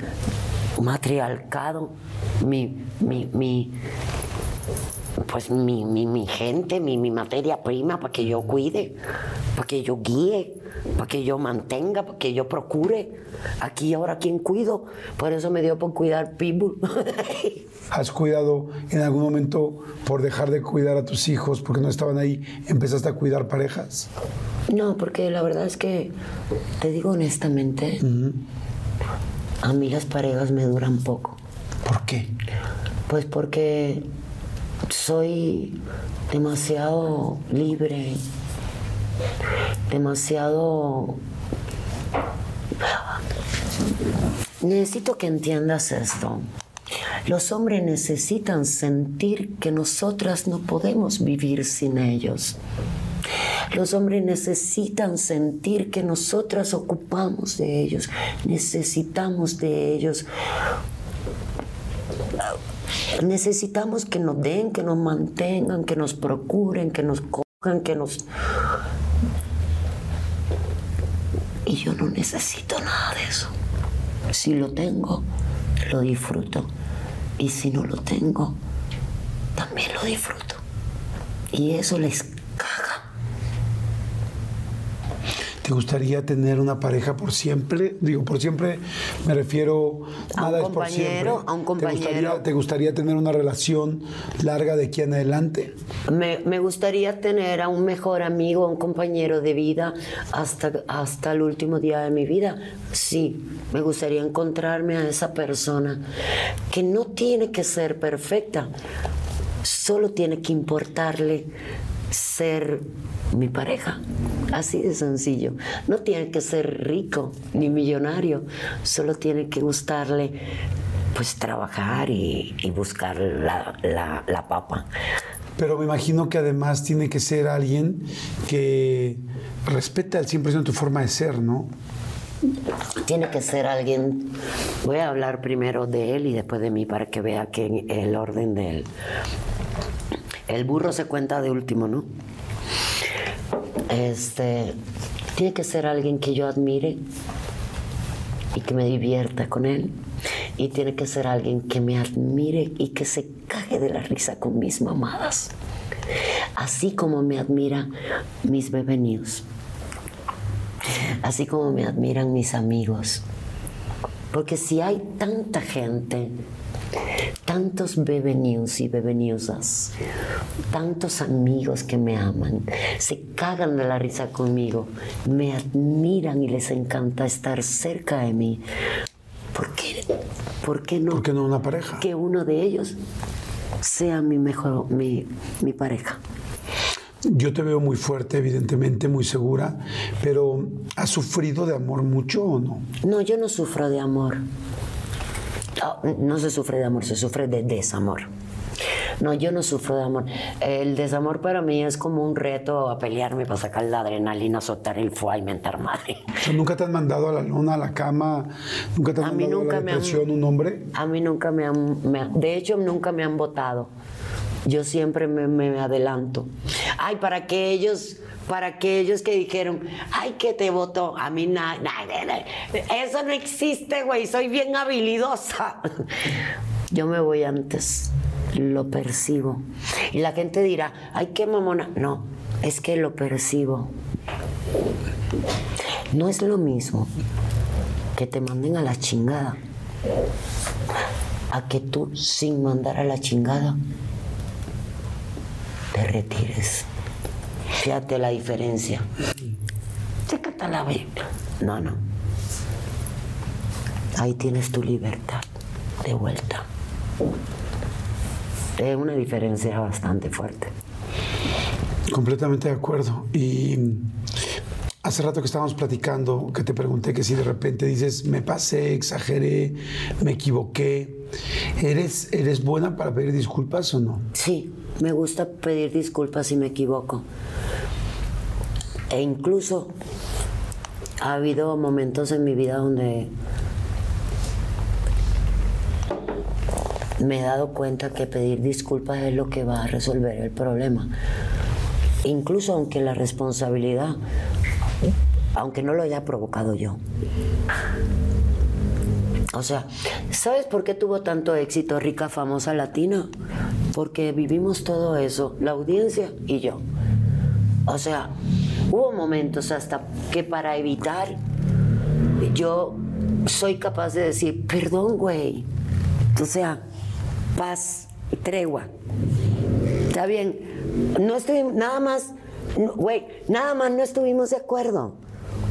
matriarcado, mi, mi, mi, pues mi, mi, gente, mi, mi, materia prima para que yo cuide, para que yo guíe, para que yo mantenga, para que yo procure. Aquí ahora quién cuido. Por eso me dio por cuidar Pitbull. ¿Has cuidado en algún momento por dejar de cuidar a tus hijos porque no estaban ahí? ¿Empezaste a cuidar parejas? No, porque la verdad es que, te digo honestamente, a mí las parejas me duran poco. ¿Por qué? Pues porque soy demasiado libre, demasiado... Necesito que entiendas esto. Los hombres necesitan sentir que nosotras no podemos vivir sin ellos. Los hombres necesitan sentir que nosotras ocupamos de ellos, necesitamos de ellos necesitamos que nos den, que nos mantengan, que nos procuren, que nos cojan, que nos... Y yo no necesito nada de eso. Si lo tengo, lo disfruto. Y si no lo tengo, también lo disfruto. Y eso les caga. ¿Te gustaría tener una pareja por siempre? Digo, por siempre me refiero A un nada es por compañero, siempre. a un ¿Te compañero. gustaría, te gustaría tener una relación larga de aquí en adelante? Me, me gustaría tener a un mejor amigo, a un compañero de vida hasta, hasta el último día de mi vida. Sí, me gustaría encontrarme a esa persona que no tiene que ser perfecta, solo tiene que importarle ser mi pareja. Así de sencillo. No tiene que ser rico ni millonario, solo tiene que gustarle pues trabajar y, y buscar la, la- la papa. Pero me imagino que además tiene que ser alguien que respete al 100% tu forma de ser, ¿no? Tiene que ser alguien. Voy a hablar primero de él y después de mí para que vea que el orden de él. El burro se cuenta de último, ¿no? Este. Tiene que ser alguien que yo admire y que me divierta con él. Y tiene que ser alguien que me admire y que se cague de la risa con mis mamadas. Así como me admira mis bebé news. Así como me admiran mis amigos. Porque si hay tanta gente, tantos bebé news y bebé newsas, tantos amigos que me aman, se cagan de la risa conmigo, me admiran y les encanta estar cerca de mí. ¿Por qué, por qué no? ¿Por qué no una pareja? que uno de ellos sea mi mejor, mi, mi pareja. Yo te veo muy fuerte, evidentemente, muy segura, pero ¿has sufrido de amor mucho o no? No, yo no sufro de amor. Ah, No, se sufre de amor, se sufre de desamor. No, yo no sufro de amor. El desamor para mí es como un reto a pelearme para sacar la adrenalina, soltar el fuá y mentar madre. ¿Nunca te han mandado a la luna, a la cama? ¿Nunca te han A mandado a nunca la me han- depresión un hombre? A mí nunca me han, me han- de hecho nunca me han votado. Yo siempre me, me adelanto. Ay, para que ellos, para que ellos que dijeron, ay, que te votó, a mí nada, eso no existe, güey, soy bien habilidosa. Yo me voy antes, lo percibo. Y la gente dirá, ay, qué mamona. No, es que lo percibo. No es lo mismo que te manden a la chingada a que tú sin mandar a la chingada te retires. Fíjate la diferencia. Chécate la ve. No, no. Ahí tienes tu libertad de vuelta. Es una diferencia bastante fuerte. Completamente de acuerdo. Y hace rato que estábamos platicando, que te pregunté que si de repente dices, me pasé, exageré, me equivoqué, ¿eres, ¿eres buena para pedir disculpas o no? Sí, me gusta pedir disculpas si me equivoco. E incluso ha habido momentos en mi vida donde me he dado cuenta que pedir disculpas es lo que va a resolver el problema. Incluso aunque la responsabilidad, aunque no lo haya provocado yo. O sea, ¿sabes por qué tuvo tanto éxito Rica Famosa Latina? Porque vivimos todo eso, la audiencia y yo. O sea, hubo momentos hasta que para evitar, yo soy capaz de decir, perdón, güey. O sea, paz, tregua. Está bien. No estoy, nada más, güey, nada más no estuvimos de acuerdo.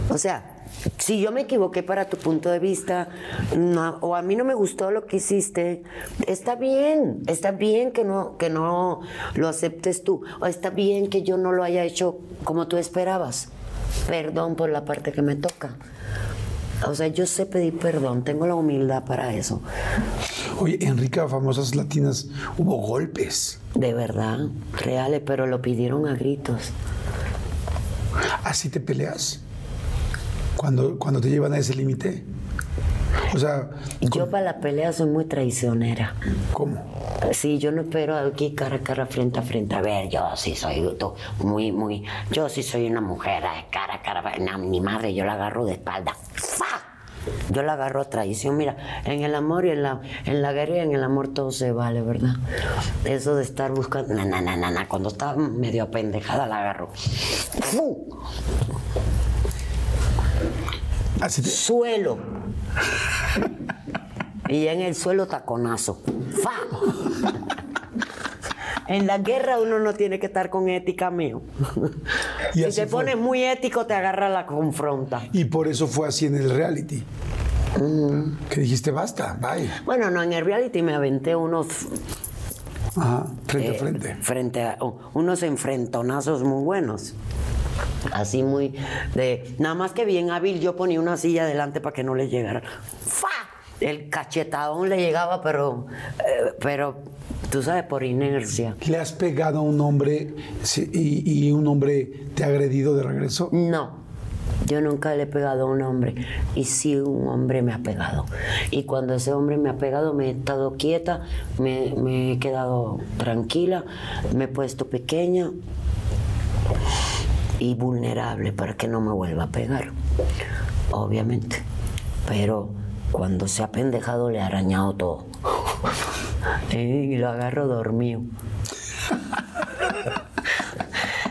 O sea, si yo me equivoqué para tu punto de vista, no, o a mí no me gustó lo que hiciste, está bien, está bien que no, que no lo aceptes tú, o está bien que yo no lo haya hecho como tú esperabas. Perdón por la parte que me toca. O sea, yo sé pedir perdón, tengo la humildad para eso. Oye, Enrique, famosas latinas, hubo golpes. De verdad, reales, pero lo pidieron a gritos. ¿Así te peleas? Cuando, cuando te llevan a ese límite. O sea, Yo para la pelea soy muy traicionera. ¿cómo? Sí, yo no espero aquí cara a cara, frente a frente. A ver, yo sí soy tú, muy, muy. Yo sí soy una mujer, eh, cara a cara. No, mi madre, yo la agarro de espalda. ¡Fa! Yo la agarro a traición. Mira, en el amor y en la, en la guerra y en el amor todo se vale, ¿verdad? Eso de estar buscando. Na, na, na, na, na. Cuando está medio apendejada la agarro. ¡Fu! Así te- Suelo. y en el suelo taconazo. ¡Fa! En la guerra uno no tiene que estar con ética, mío. Y si te fue. pones muy ético, te agarra la confronta. Y por eso fue así en el reality. Que dijiste, basta, bye. Bueno, no, en el reality me aventé unos Ajá, frente a eh, frente. frente a oh, unos enfrentonazos muy buenos. Así muy de nada más que bien hábil yo ponía una silla adelante para que no le llegara. ¡Fa! El cachetadón le llegaba, pero eh, pero tú sabes por inercia. ¿Le has pegado a un hombre y, y un hombre te ha agredido de regreso? No. Yo nunca le he pegado a un hombre y sí un hombre me ha pegado. Y cuando ese hombre me ha pegado me he estado quieta, me, me he quedado tranquila, me he puesto pequeña y vulnerable para que no me vuelva a pegar, obviamente. Pero cuando se ha pendejado le ha arañado todo. y lo agarro dormido.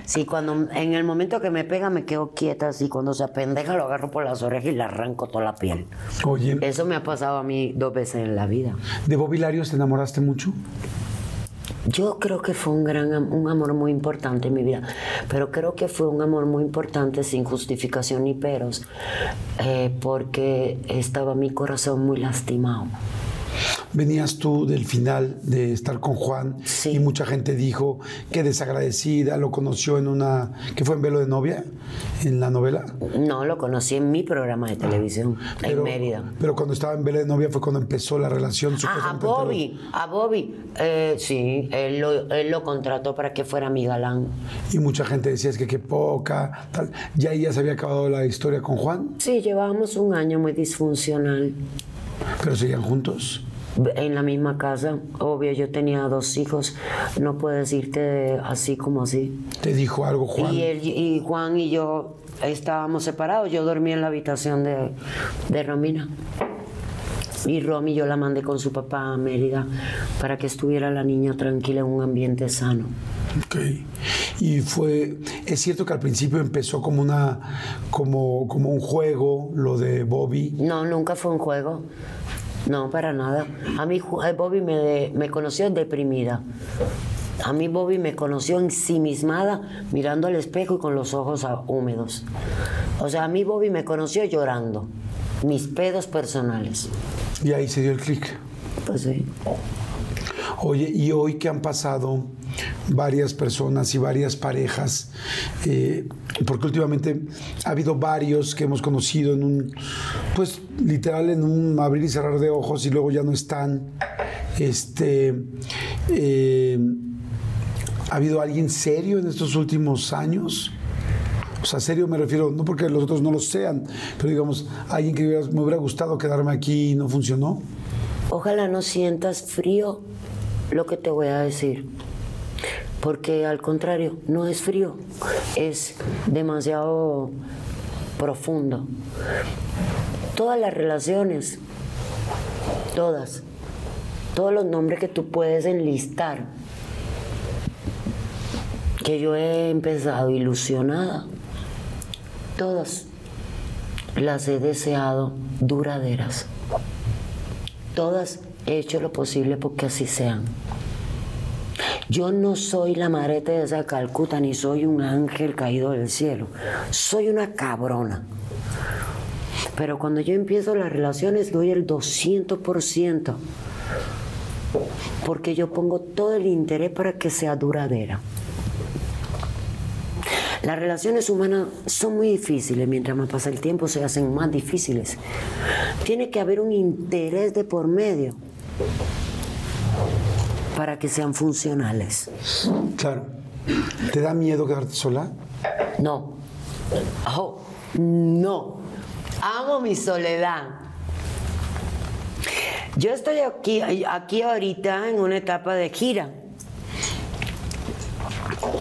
Sí, cuando en el momento que me pega me quedo quieta, así cuando se apendeja lo agarro por las orejas y le arranco toda la piel. Oye, Eso me ha pasado a mí dos veces en la vida. ¿de Bobby Larios te enamoraste mucho? Yo creo que fue un gran un amor muy importante en mi vida, pero creo que fue un amor muy importante sin justificación ni peros, eh, porque estaba mi corazón muy lastimado. Venías tú del final de estar con Juan Sí. y mucha gente dijo que desagradecida, lo conoció en una, que fue en Velo de Novia, en la novela. No, lo conocí en mi programa de televisión, en Mérida. Pero cuando estaba en Velo de Novia fue cuando empezó la relación. Ah, a Bobby, a Bobby, eh, sí, él lo, él lo contrató para que fuera mi galán. Y mucha gente decía es que qué poca, tal. Ya ahí ya se había acabado la historia con Juan, Sí, llevábamos un año muy disfuncional. pero seguían juntos. En la misma casa, obvio, yo tenía dos hijos, no puedes irte así como así. Te dijo algo Juan. Y, él, y Juan y yo estábamos separados, yo dormía en la habitación de, de Romina. Y Romy yo la mandé con su papá a Mérida para que estuviera la niña tranquila en un ambiente sano. Ok. Y fue, es cierto que al principio empezó como una, como, como un juego, lo de Bobby. No, nunca fue un juego. No, para nada. A mí eh, Bobby me, de- me conoció deprimida. A mí Bobby me conoció ensimismada, mirando al espejo y con los ojos húmedos. O sea, a mí Bobby me conoció llorando. Mis pedos personales. Y ahí se dio el clic. Pues sí. Oye, y hoy que han pasado varias personas y varias parejas, eh, porque últimamente ha habido varios que hemos conocido en un, pues literal en un abrir y cerrar de ojos y luego ya no están. Este, eh, ¿ha habido alguien serio en estos últimos años? O sea, serio me refiero, no porque los otros no lo sean, pero digamos, alguien que me hubiera gustado quedarme aquí y no funcionó. Ojalá no sientas frío lo que te voy a decir. Porque al contrario, no es frío, es demasiado profundo. Todas las relaciones, todas, todos los nombres que tú puedes enlistar, que yo he empezado ilusionada, todas las he deseado duraderas. Todas he hecho lo posible porque así sean. Yo no soy la marete de esa Calcuta, ni soy un ángel caído del cielo. Soy una cabrona. Pero cuando yo empiezo las relaciones doy el 200%. Porque yo pongo todo el interés para que sea duradera. Las relaciones humanas son muy difíciles, mientras más pasa el tiempo se hacen más difíciles. Tiene que haber un interés de por medio para que sean funcionales. Claro. ¿Te da miedo quedarte sola? No. Oh, no. Amo mi soledad. Yo estoy aquí, aquí ahorita en una etapa de gira.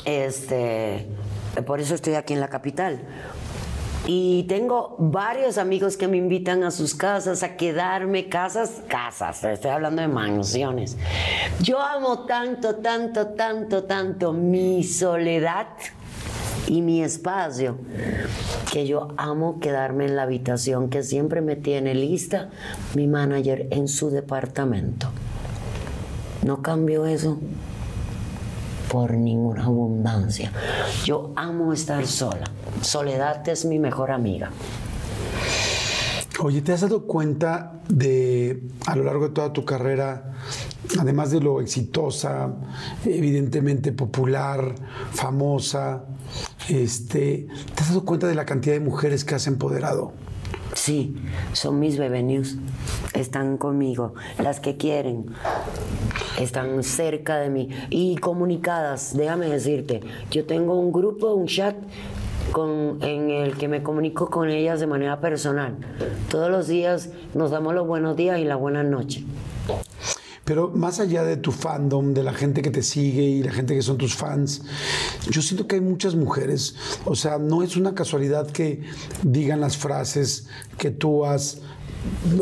Este, por eso estoy aquí en la capital. Y tengo varios amigos que me invitan a sus casas a quedarme, casas, casas, estoy hablando de mansiones. Yo amo tanto, tanto, tanto, tanto mi soledad y mi espacio, que yo amo quedarme en la habitación que siempre me tiene lista mi manager en su departamento. No cambio eso por ninguna abundancia. Yo amo estar sola. Soledad es mi mejor amiga. Oye, ¿te has dado cuenta de, a lo largo de toda tu carrera, además de lo exitosa, evidentemente popular, famosa, este, ¿te has dado cuenta de la cantidad de mujeres que has empoderado? Sí, son mis bebé. Están conmigo. Las que quieren. Están cerca de mí. Y comunicadas, déjame decirte. Yo tengo un grupo, un chat con, en el que me comunico con ellas de manera personal. Todos los días nos damos los buenos días y la buena noche. Pero más allá de tu fandom, de la gente que te sigue y la gente que son tus fans, yo siento que hay muchas mujeres. O sea, no es una casualidad que digan las frases que tú has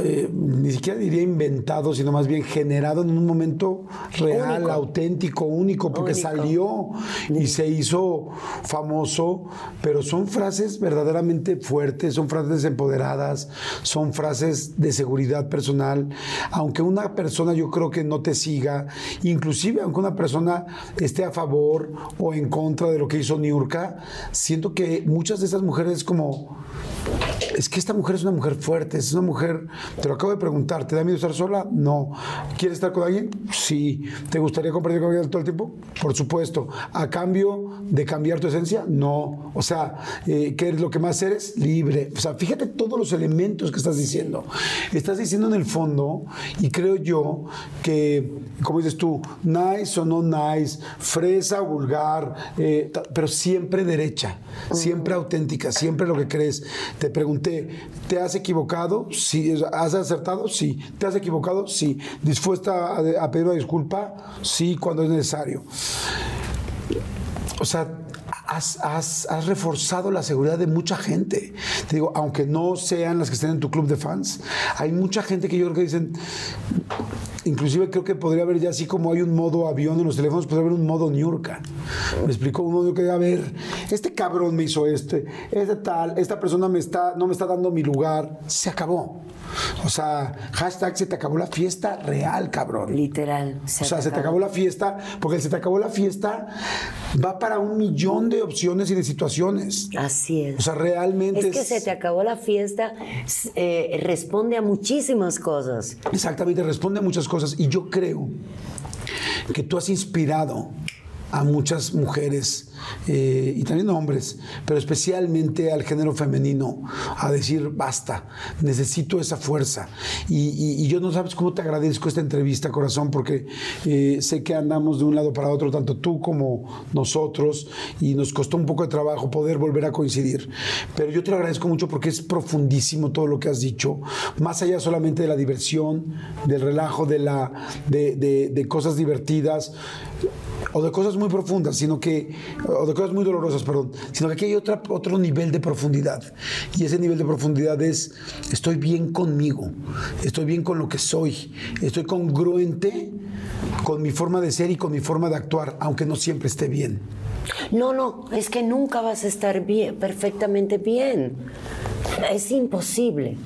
eh, ni siquiera diría inventado, sino más bien generado en un momento real, Único. auténtico, único, porque Único. salió y se hizo famoso, pero son frases verdaderamente fuertes, son frases empoderadas, son frases de seguridad personal. Aunque una persona yo creo que no te siga, inclusive aunque una persona esté a favor o en contra de lo que hizo Niurka, siento que muchas de esas mujeres como es que esta mujer es una mujer fuerte, es una mujer, te lo acabo de preguntar, ¿te da miedo estar sola? No. ¿Quieres estar con alguien? Sí. ¿Te gustaría compartir con alguien todo el tiempo? Por supuesto. ¿A cambio de cambiar tu esencia? No. O sea, eh, ¿qué es lo que más eres? Libre. O sea, fíjate todos los elementos que estás diciendo. Estás diciendo en el fondo, y creo yo que, como dices tú, nice o no nice, fresa, vulgar, eh, pero siempre derecha, siempre auténtica, siempre lo que crees. Te pregunté, ¿te has equivocado? Sí. ¿Has acertado? Sí. ¿Te has equivocado? Sí. ¿Dispuesta a, a pedir una disculpa? Sí, cuando es necesario. O sea, has, has- has reforzado la seguridad de mucha gente. Te digo, aunque no sean las que estén en tu club de fans, hay mucha gente que yo creo que dicen, inclusive creo que podría haber ya así como hay un modo avión en los teléfonos, podría haber un modo Niurka. Me explicó un modo que, a ver, este cabrón me hizo este, este tal, esta persona me está, no me está dando mi lugar, se acabó. O sea, hashtag se te acabó la fiesta real, cabrón. Literal. O sea, se te acabó la fiesta, porque el se te acabó la fiesta va para un millón de opciones y de situaciones. Así es. O sea, realmente es que se te acabó la fiesta, eh, responde a muchísimas cosas. Exactamente, responde a muchas cosas. Y yo creo que tú has inspirado a muchas mujeres eh, y también hombres, pero especialmente al género femenino, a decir basta, necesito esa fuerza. Y, y- y yo no sabes cómo te agradezco esta entrevista, corazón, porque eh, sé que andamos de un lado para otro, tanto tú como nosotros, y nos costó un poco de trabajo poder volver a coincidir. Pero yo te lo agradezco mucho porque es profundísimo todo lo que has dicho, más allá solamente de la diversión, del relajo, de, la, de, de- de cosas divertidas o de cosas muy profundas, sino que, o de cosas muy dolorosas, perdón, sino que aquí hay otra, otro nivel de profundidad. Y ese nivel de profundidad es, estoy bien conmigo, estoy bien con lo que soy, estoy congruente con mi forma de ser y con mi forma de actuar, aunque no siempre esté bien. No, no, es que nunca vas a estar bien, perfectamente bien. Es imposible.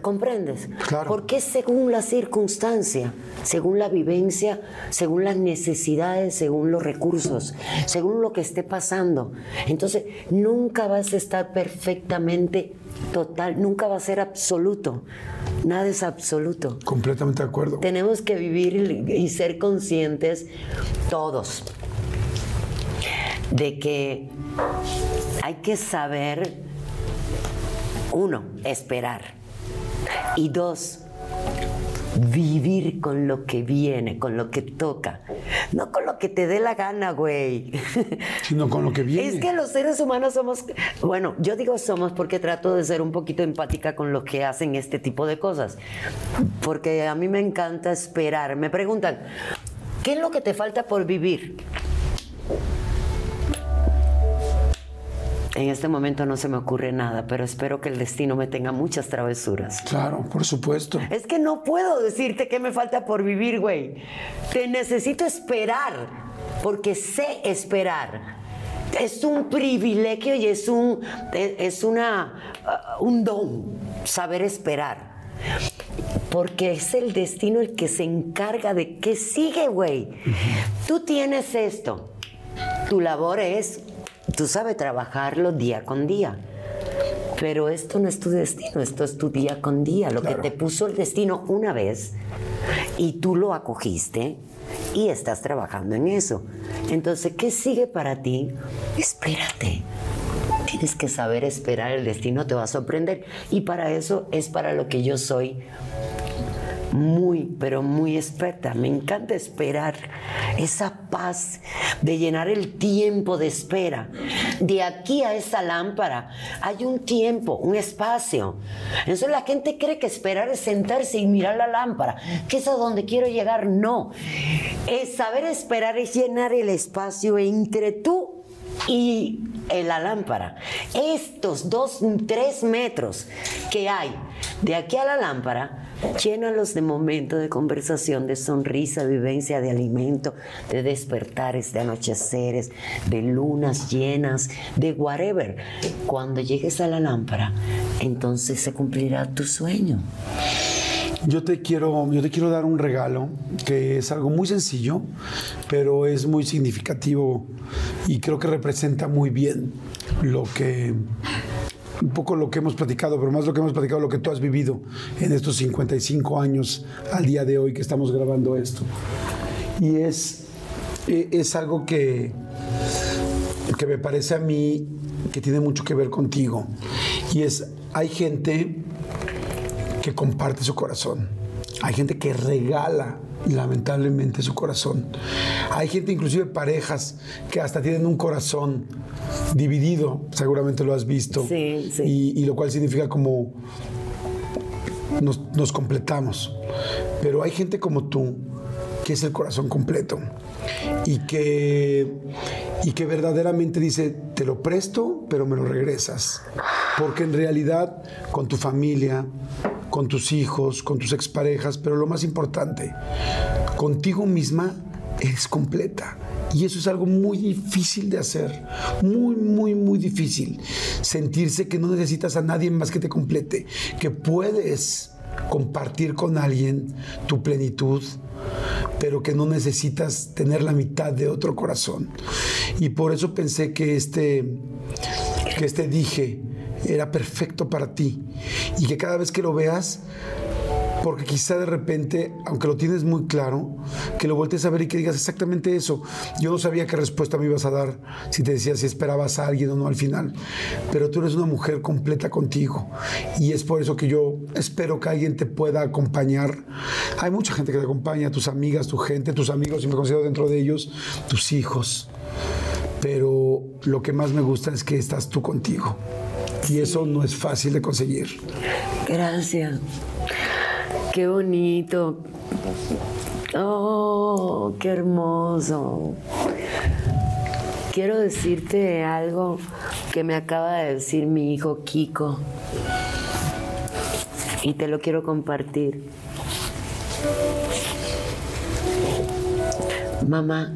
¿Comprendes? Claro. Porque según la circunstancia, según la vivencia, según las necesidades, según los recursos, según lo que esté pasando. Entonces, nunca vas a estar perfectamente total, nunca va a ser absoluto. Nada es absoluto. Completamente de acuerdo. Tenemos que vivir y y ser conscientes todos de que hay que saber, uno, esperar. Y dos, vivir con lo que viene, con lo que toca. No con lo que te dé la gana, güey. Sino con lo que viene. Es que los seres humanos somos, bueno, yo digo somos porque trato de ser un poquito empática con los que hacen este tipo de cosas. Porque a mí me encanta esperar. Me preguntan, ¿qué es lo que te falta por vivir? En este momento no se me ocurre nada, pero espero que el destino me tenga muchas travesuras. Claro, por supuesto. Es que no puedo decirte qué me falta por vivir, güey. Te necesito esperar, porque sé esperar. es un privilegio y es un, es una, uh, un don saber esperar. Porque es el destino el que se encarga de qué sigue, güey. Tú tienes esto. Tu labor es, tú sabes trabajarlo día con día. Pero esto no es tu destino, esto es tu día con día. Lo que te puso el destino una vez y tú lo acogiste y estás trabajando en eso. Entonces, ¿qué sigue para ti? Espérate. Tienes que saber esperar, el destino te va a sorprender. Y para eso es para lo que yo soy muy, pero muy experta. Me encanta esperar esa paz de llenar el tiempo de espera. De aquí a esa lámpara hay un tiempo, un espacio. Entonces la gente cree que esperar es sentarse y mirar la lámpara, que es a donde quiero llegar. No. Es saber esperar es llenar el espacio entre tú y la lámpara. Estos dos, tres metros que hay de aquí a la lámpara, llénalos de momentos de conversación, de sonrisa, vivencia, de alimento, de despertares, de anocheceres, de lunas llenas, de whatever. Cuando llegues a la lámpara, entonces se cumplirá tu sueño. Yo te quiero, yo te quiero dar un regalo que es algo muy sencillo, pero es muy significativo y creo que representa muy bien lo que un poco lo que hemos platicado, pero más lo que hemos platicado, lo que tú has vivido en estos 55 años al día de hoy que estamos grabando esto. Y es, e, es algo que, que me parece a mí que tiene mucho que ver contigo. Y es, hay gente que comparte su corazón. Hay gente que regala lamentablemente su corazón. Hay gente, inclusive parejas, que hasta tienen un corazón dividido, seguramente lo has visto. Sí, sí. Y, lo cual significa como nos, nos completamos. Pero hay gente como tú, que es el corazón completo y que, y que verdaderamente dice, te lo presto, pero me lo regresas. Porque en realidad con tu familia, con tus hijos, con tus exparejas, pero lo más importante, contigo misma eres completa. Y eso es algo muy difícil de hacer, muy, muy, muy difícil. Sentirse que no necesitas a nadie más que te complete, que puedes compartir con alguien tu plenitud, pero que no necesitas tener la mitad de otro corazón. Y por eso pensé que este, que este dije, era perfecto para ti y que cada vez que lo veas, porque quizá de repente, aunque lo tienes muy claro, que lo voltees a ver y que digas exactamente eso. Yo no sabía qué respuesta me ibas a dar si te decía si esperabas a alguien o no al final, pero tú eres una mujer completa contigo y es por eso que yo espero que alguien te pueda acompañar. Hay mucha gente que te acompaña, tus amigas, tu gente, tus amigos, y me considero dentro de ellos, tus hijos, pero lo que más me gusta es que estás tú contigo. Y eso no es fácil de conseguir. Gracias. Qué bonito. Oh, qué hermoso. Quiero decirte algo que me acaba de decir mi hijo Kiko. Y te lo quiero compartir. Mamá,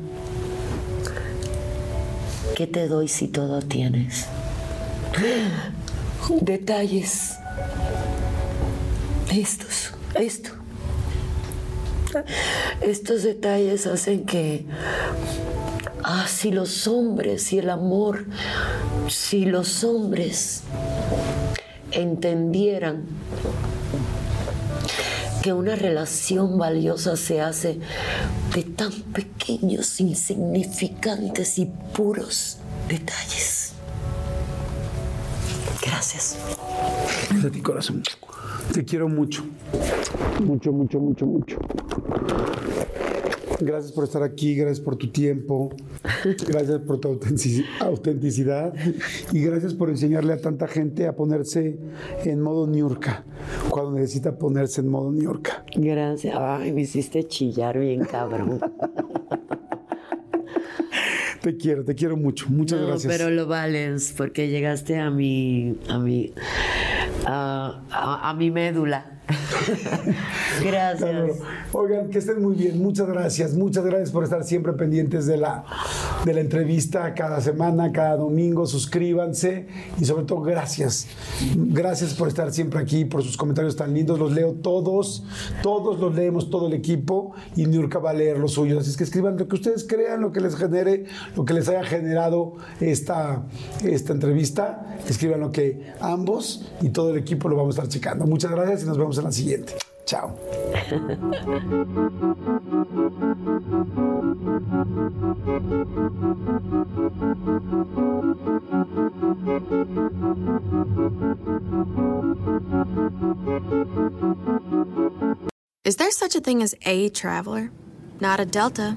¿qué te doy si todo tienes? Detalles. Estos, esto. Estos detalles hacen que, ah, si los hombres y el amor, si los hombres entendieran que una relación valiosa se hace de tan pequeños, insignificantes y puros detalles. Gracias. Gracias a ti, corazón. Te quiero mucho. Mucho, mucho, mucho, mucho. Gracias por estar aquí, gracias por tu tiempo, gracias por tu autenticidad y gracias por enseñarle a tanta gente a ponerse en modo Niurka cuando necesita ponerse en modo Niurka. Gracias. Ay, me hiciste chillar bien, cabrón. Te quiero, te quiero mucho. Muchas no, gracias. Pero lo vales porque llegaste a mi, a mi, a, mi médula. Gracias. Oigan, que estén muy bien. Muchas gracias. Muchas gracias por estar siempre pendientes de la, de la entrevista cada semana, cada domingo. Suscríbanse y sobre todo gracias. Gracias por estar siempre aquí, por sus comentarios tan lindos. Los leo todos. Todos los leemos, todo el equipo. Y Niurka va a leer los suyos. Así es que escriban lo que ustedes crean, lo que les genere, lo que les haya generado esta, esta entrevista. Escriban lo que ambos y todo el equipo lo vamos a estar checando. Muchas gracias y nos vemos en la siguiente. Chao. Is there such a thing as a traveler? Not a Delta.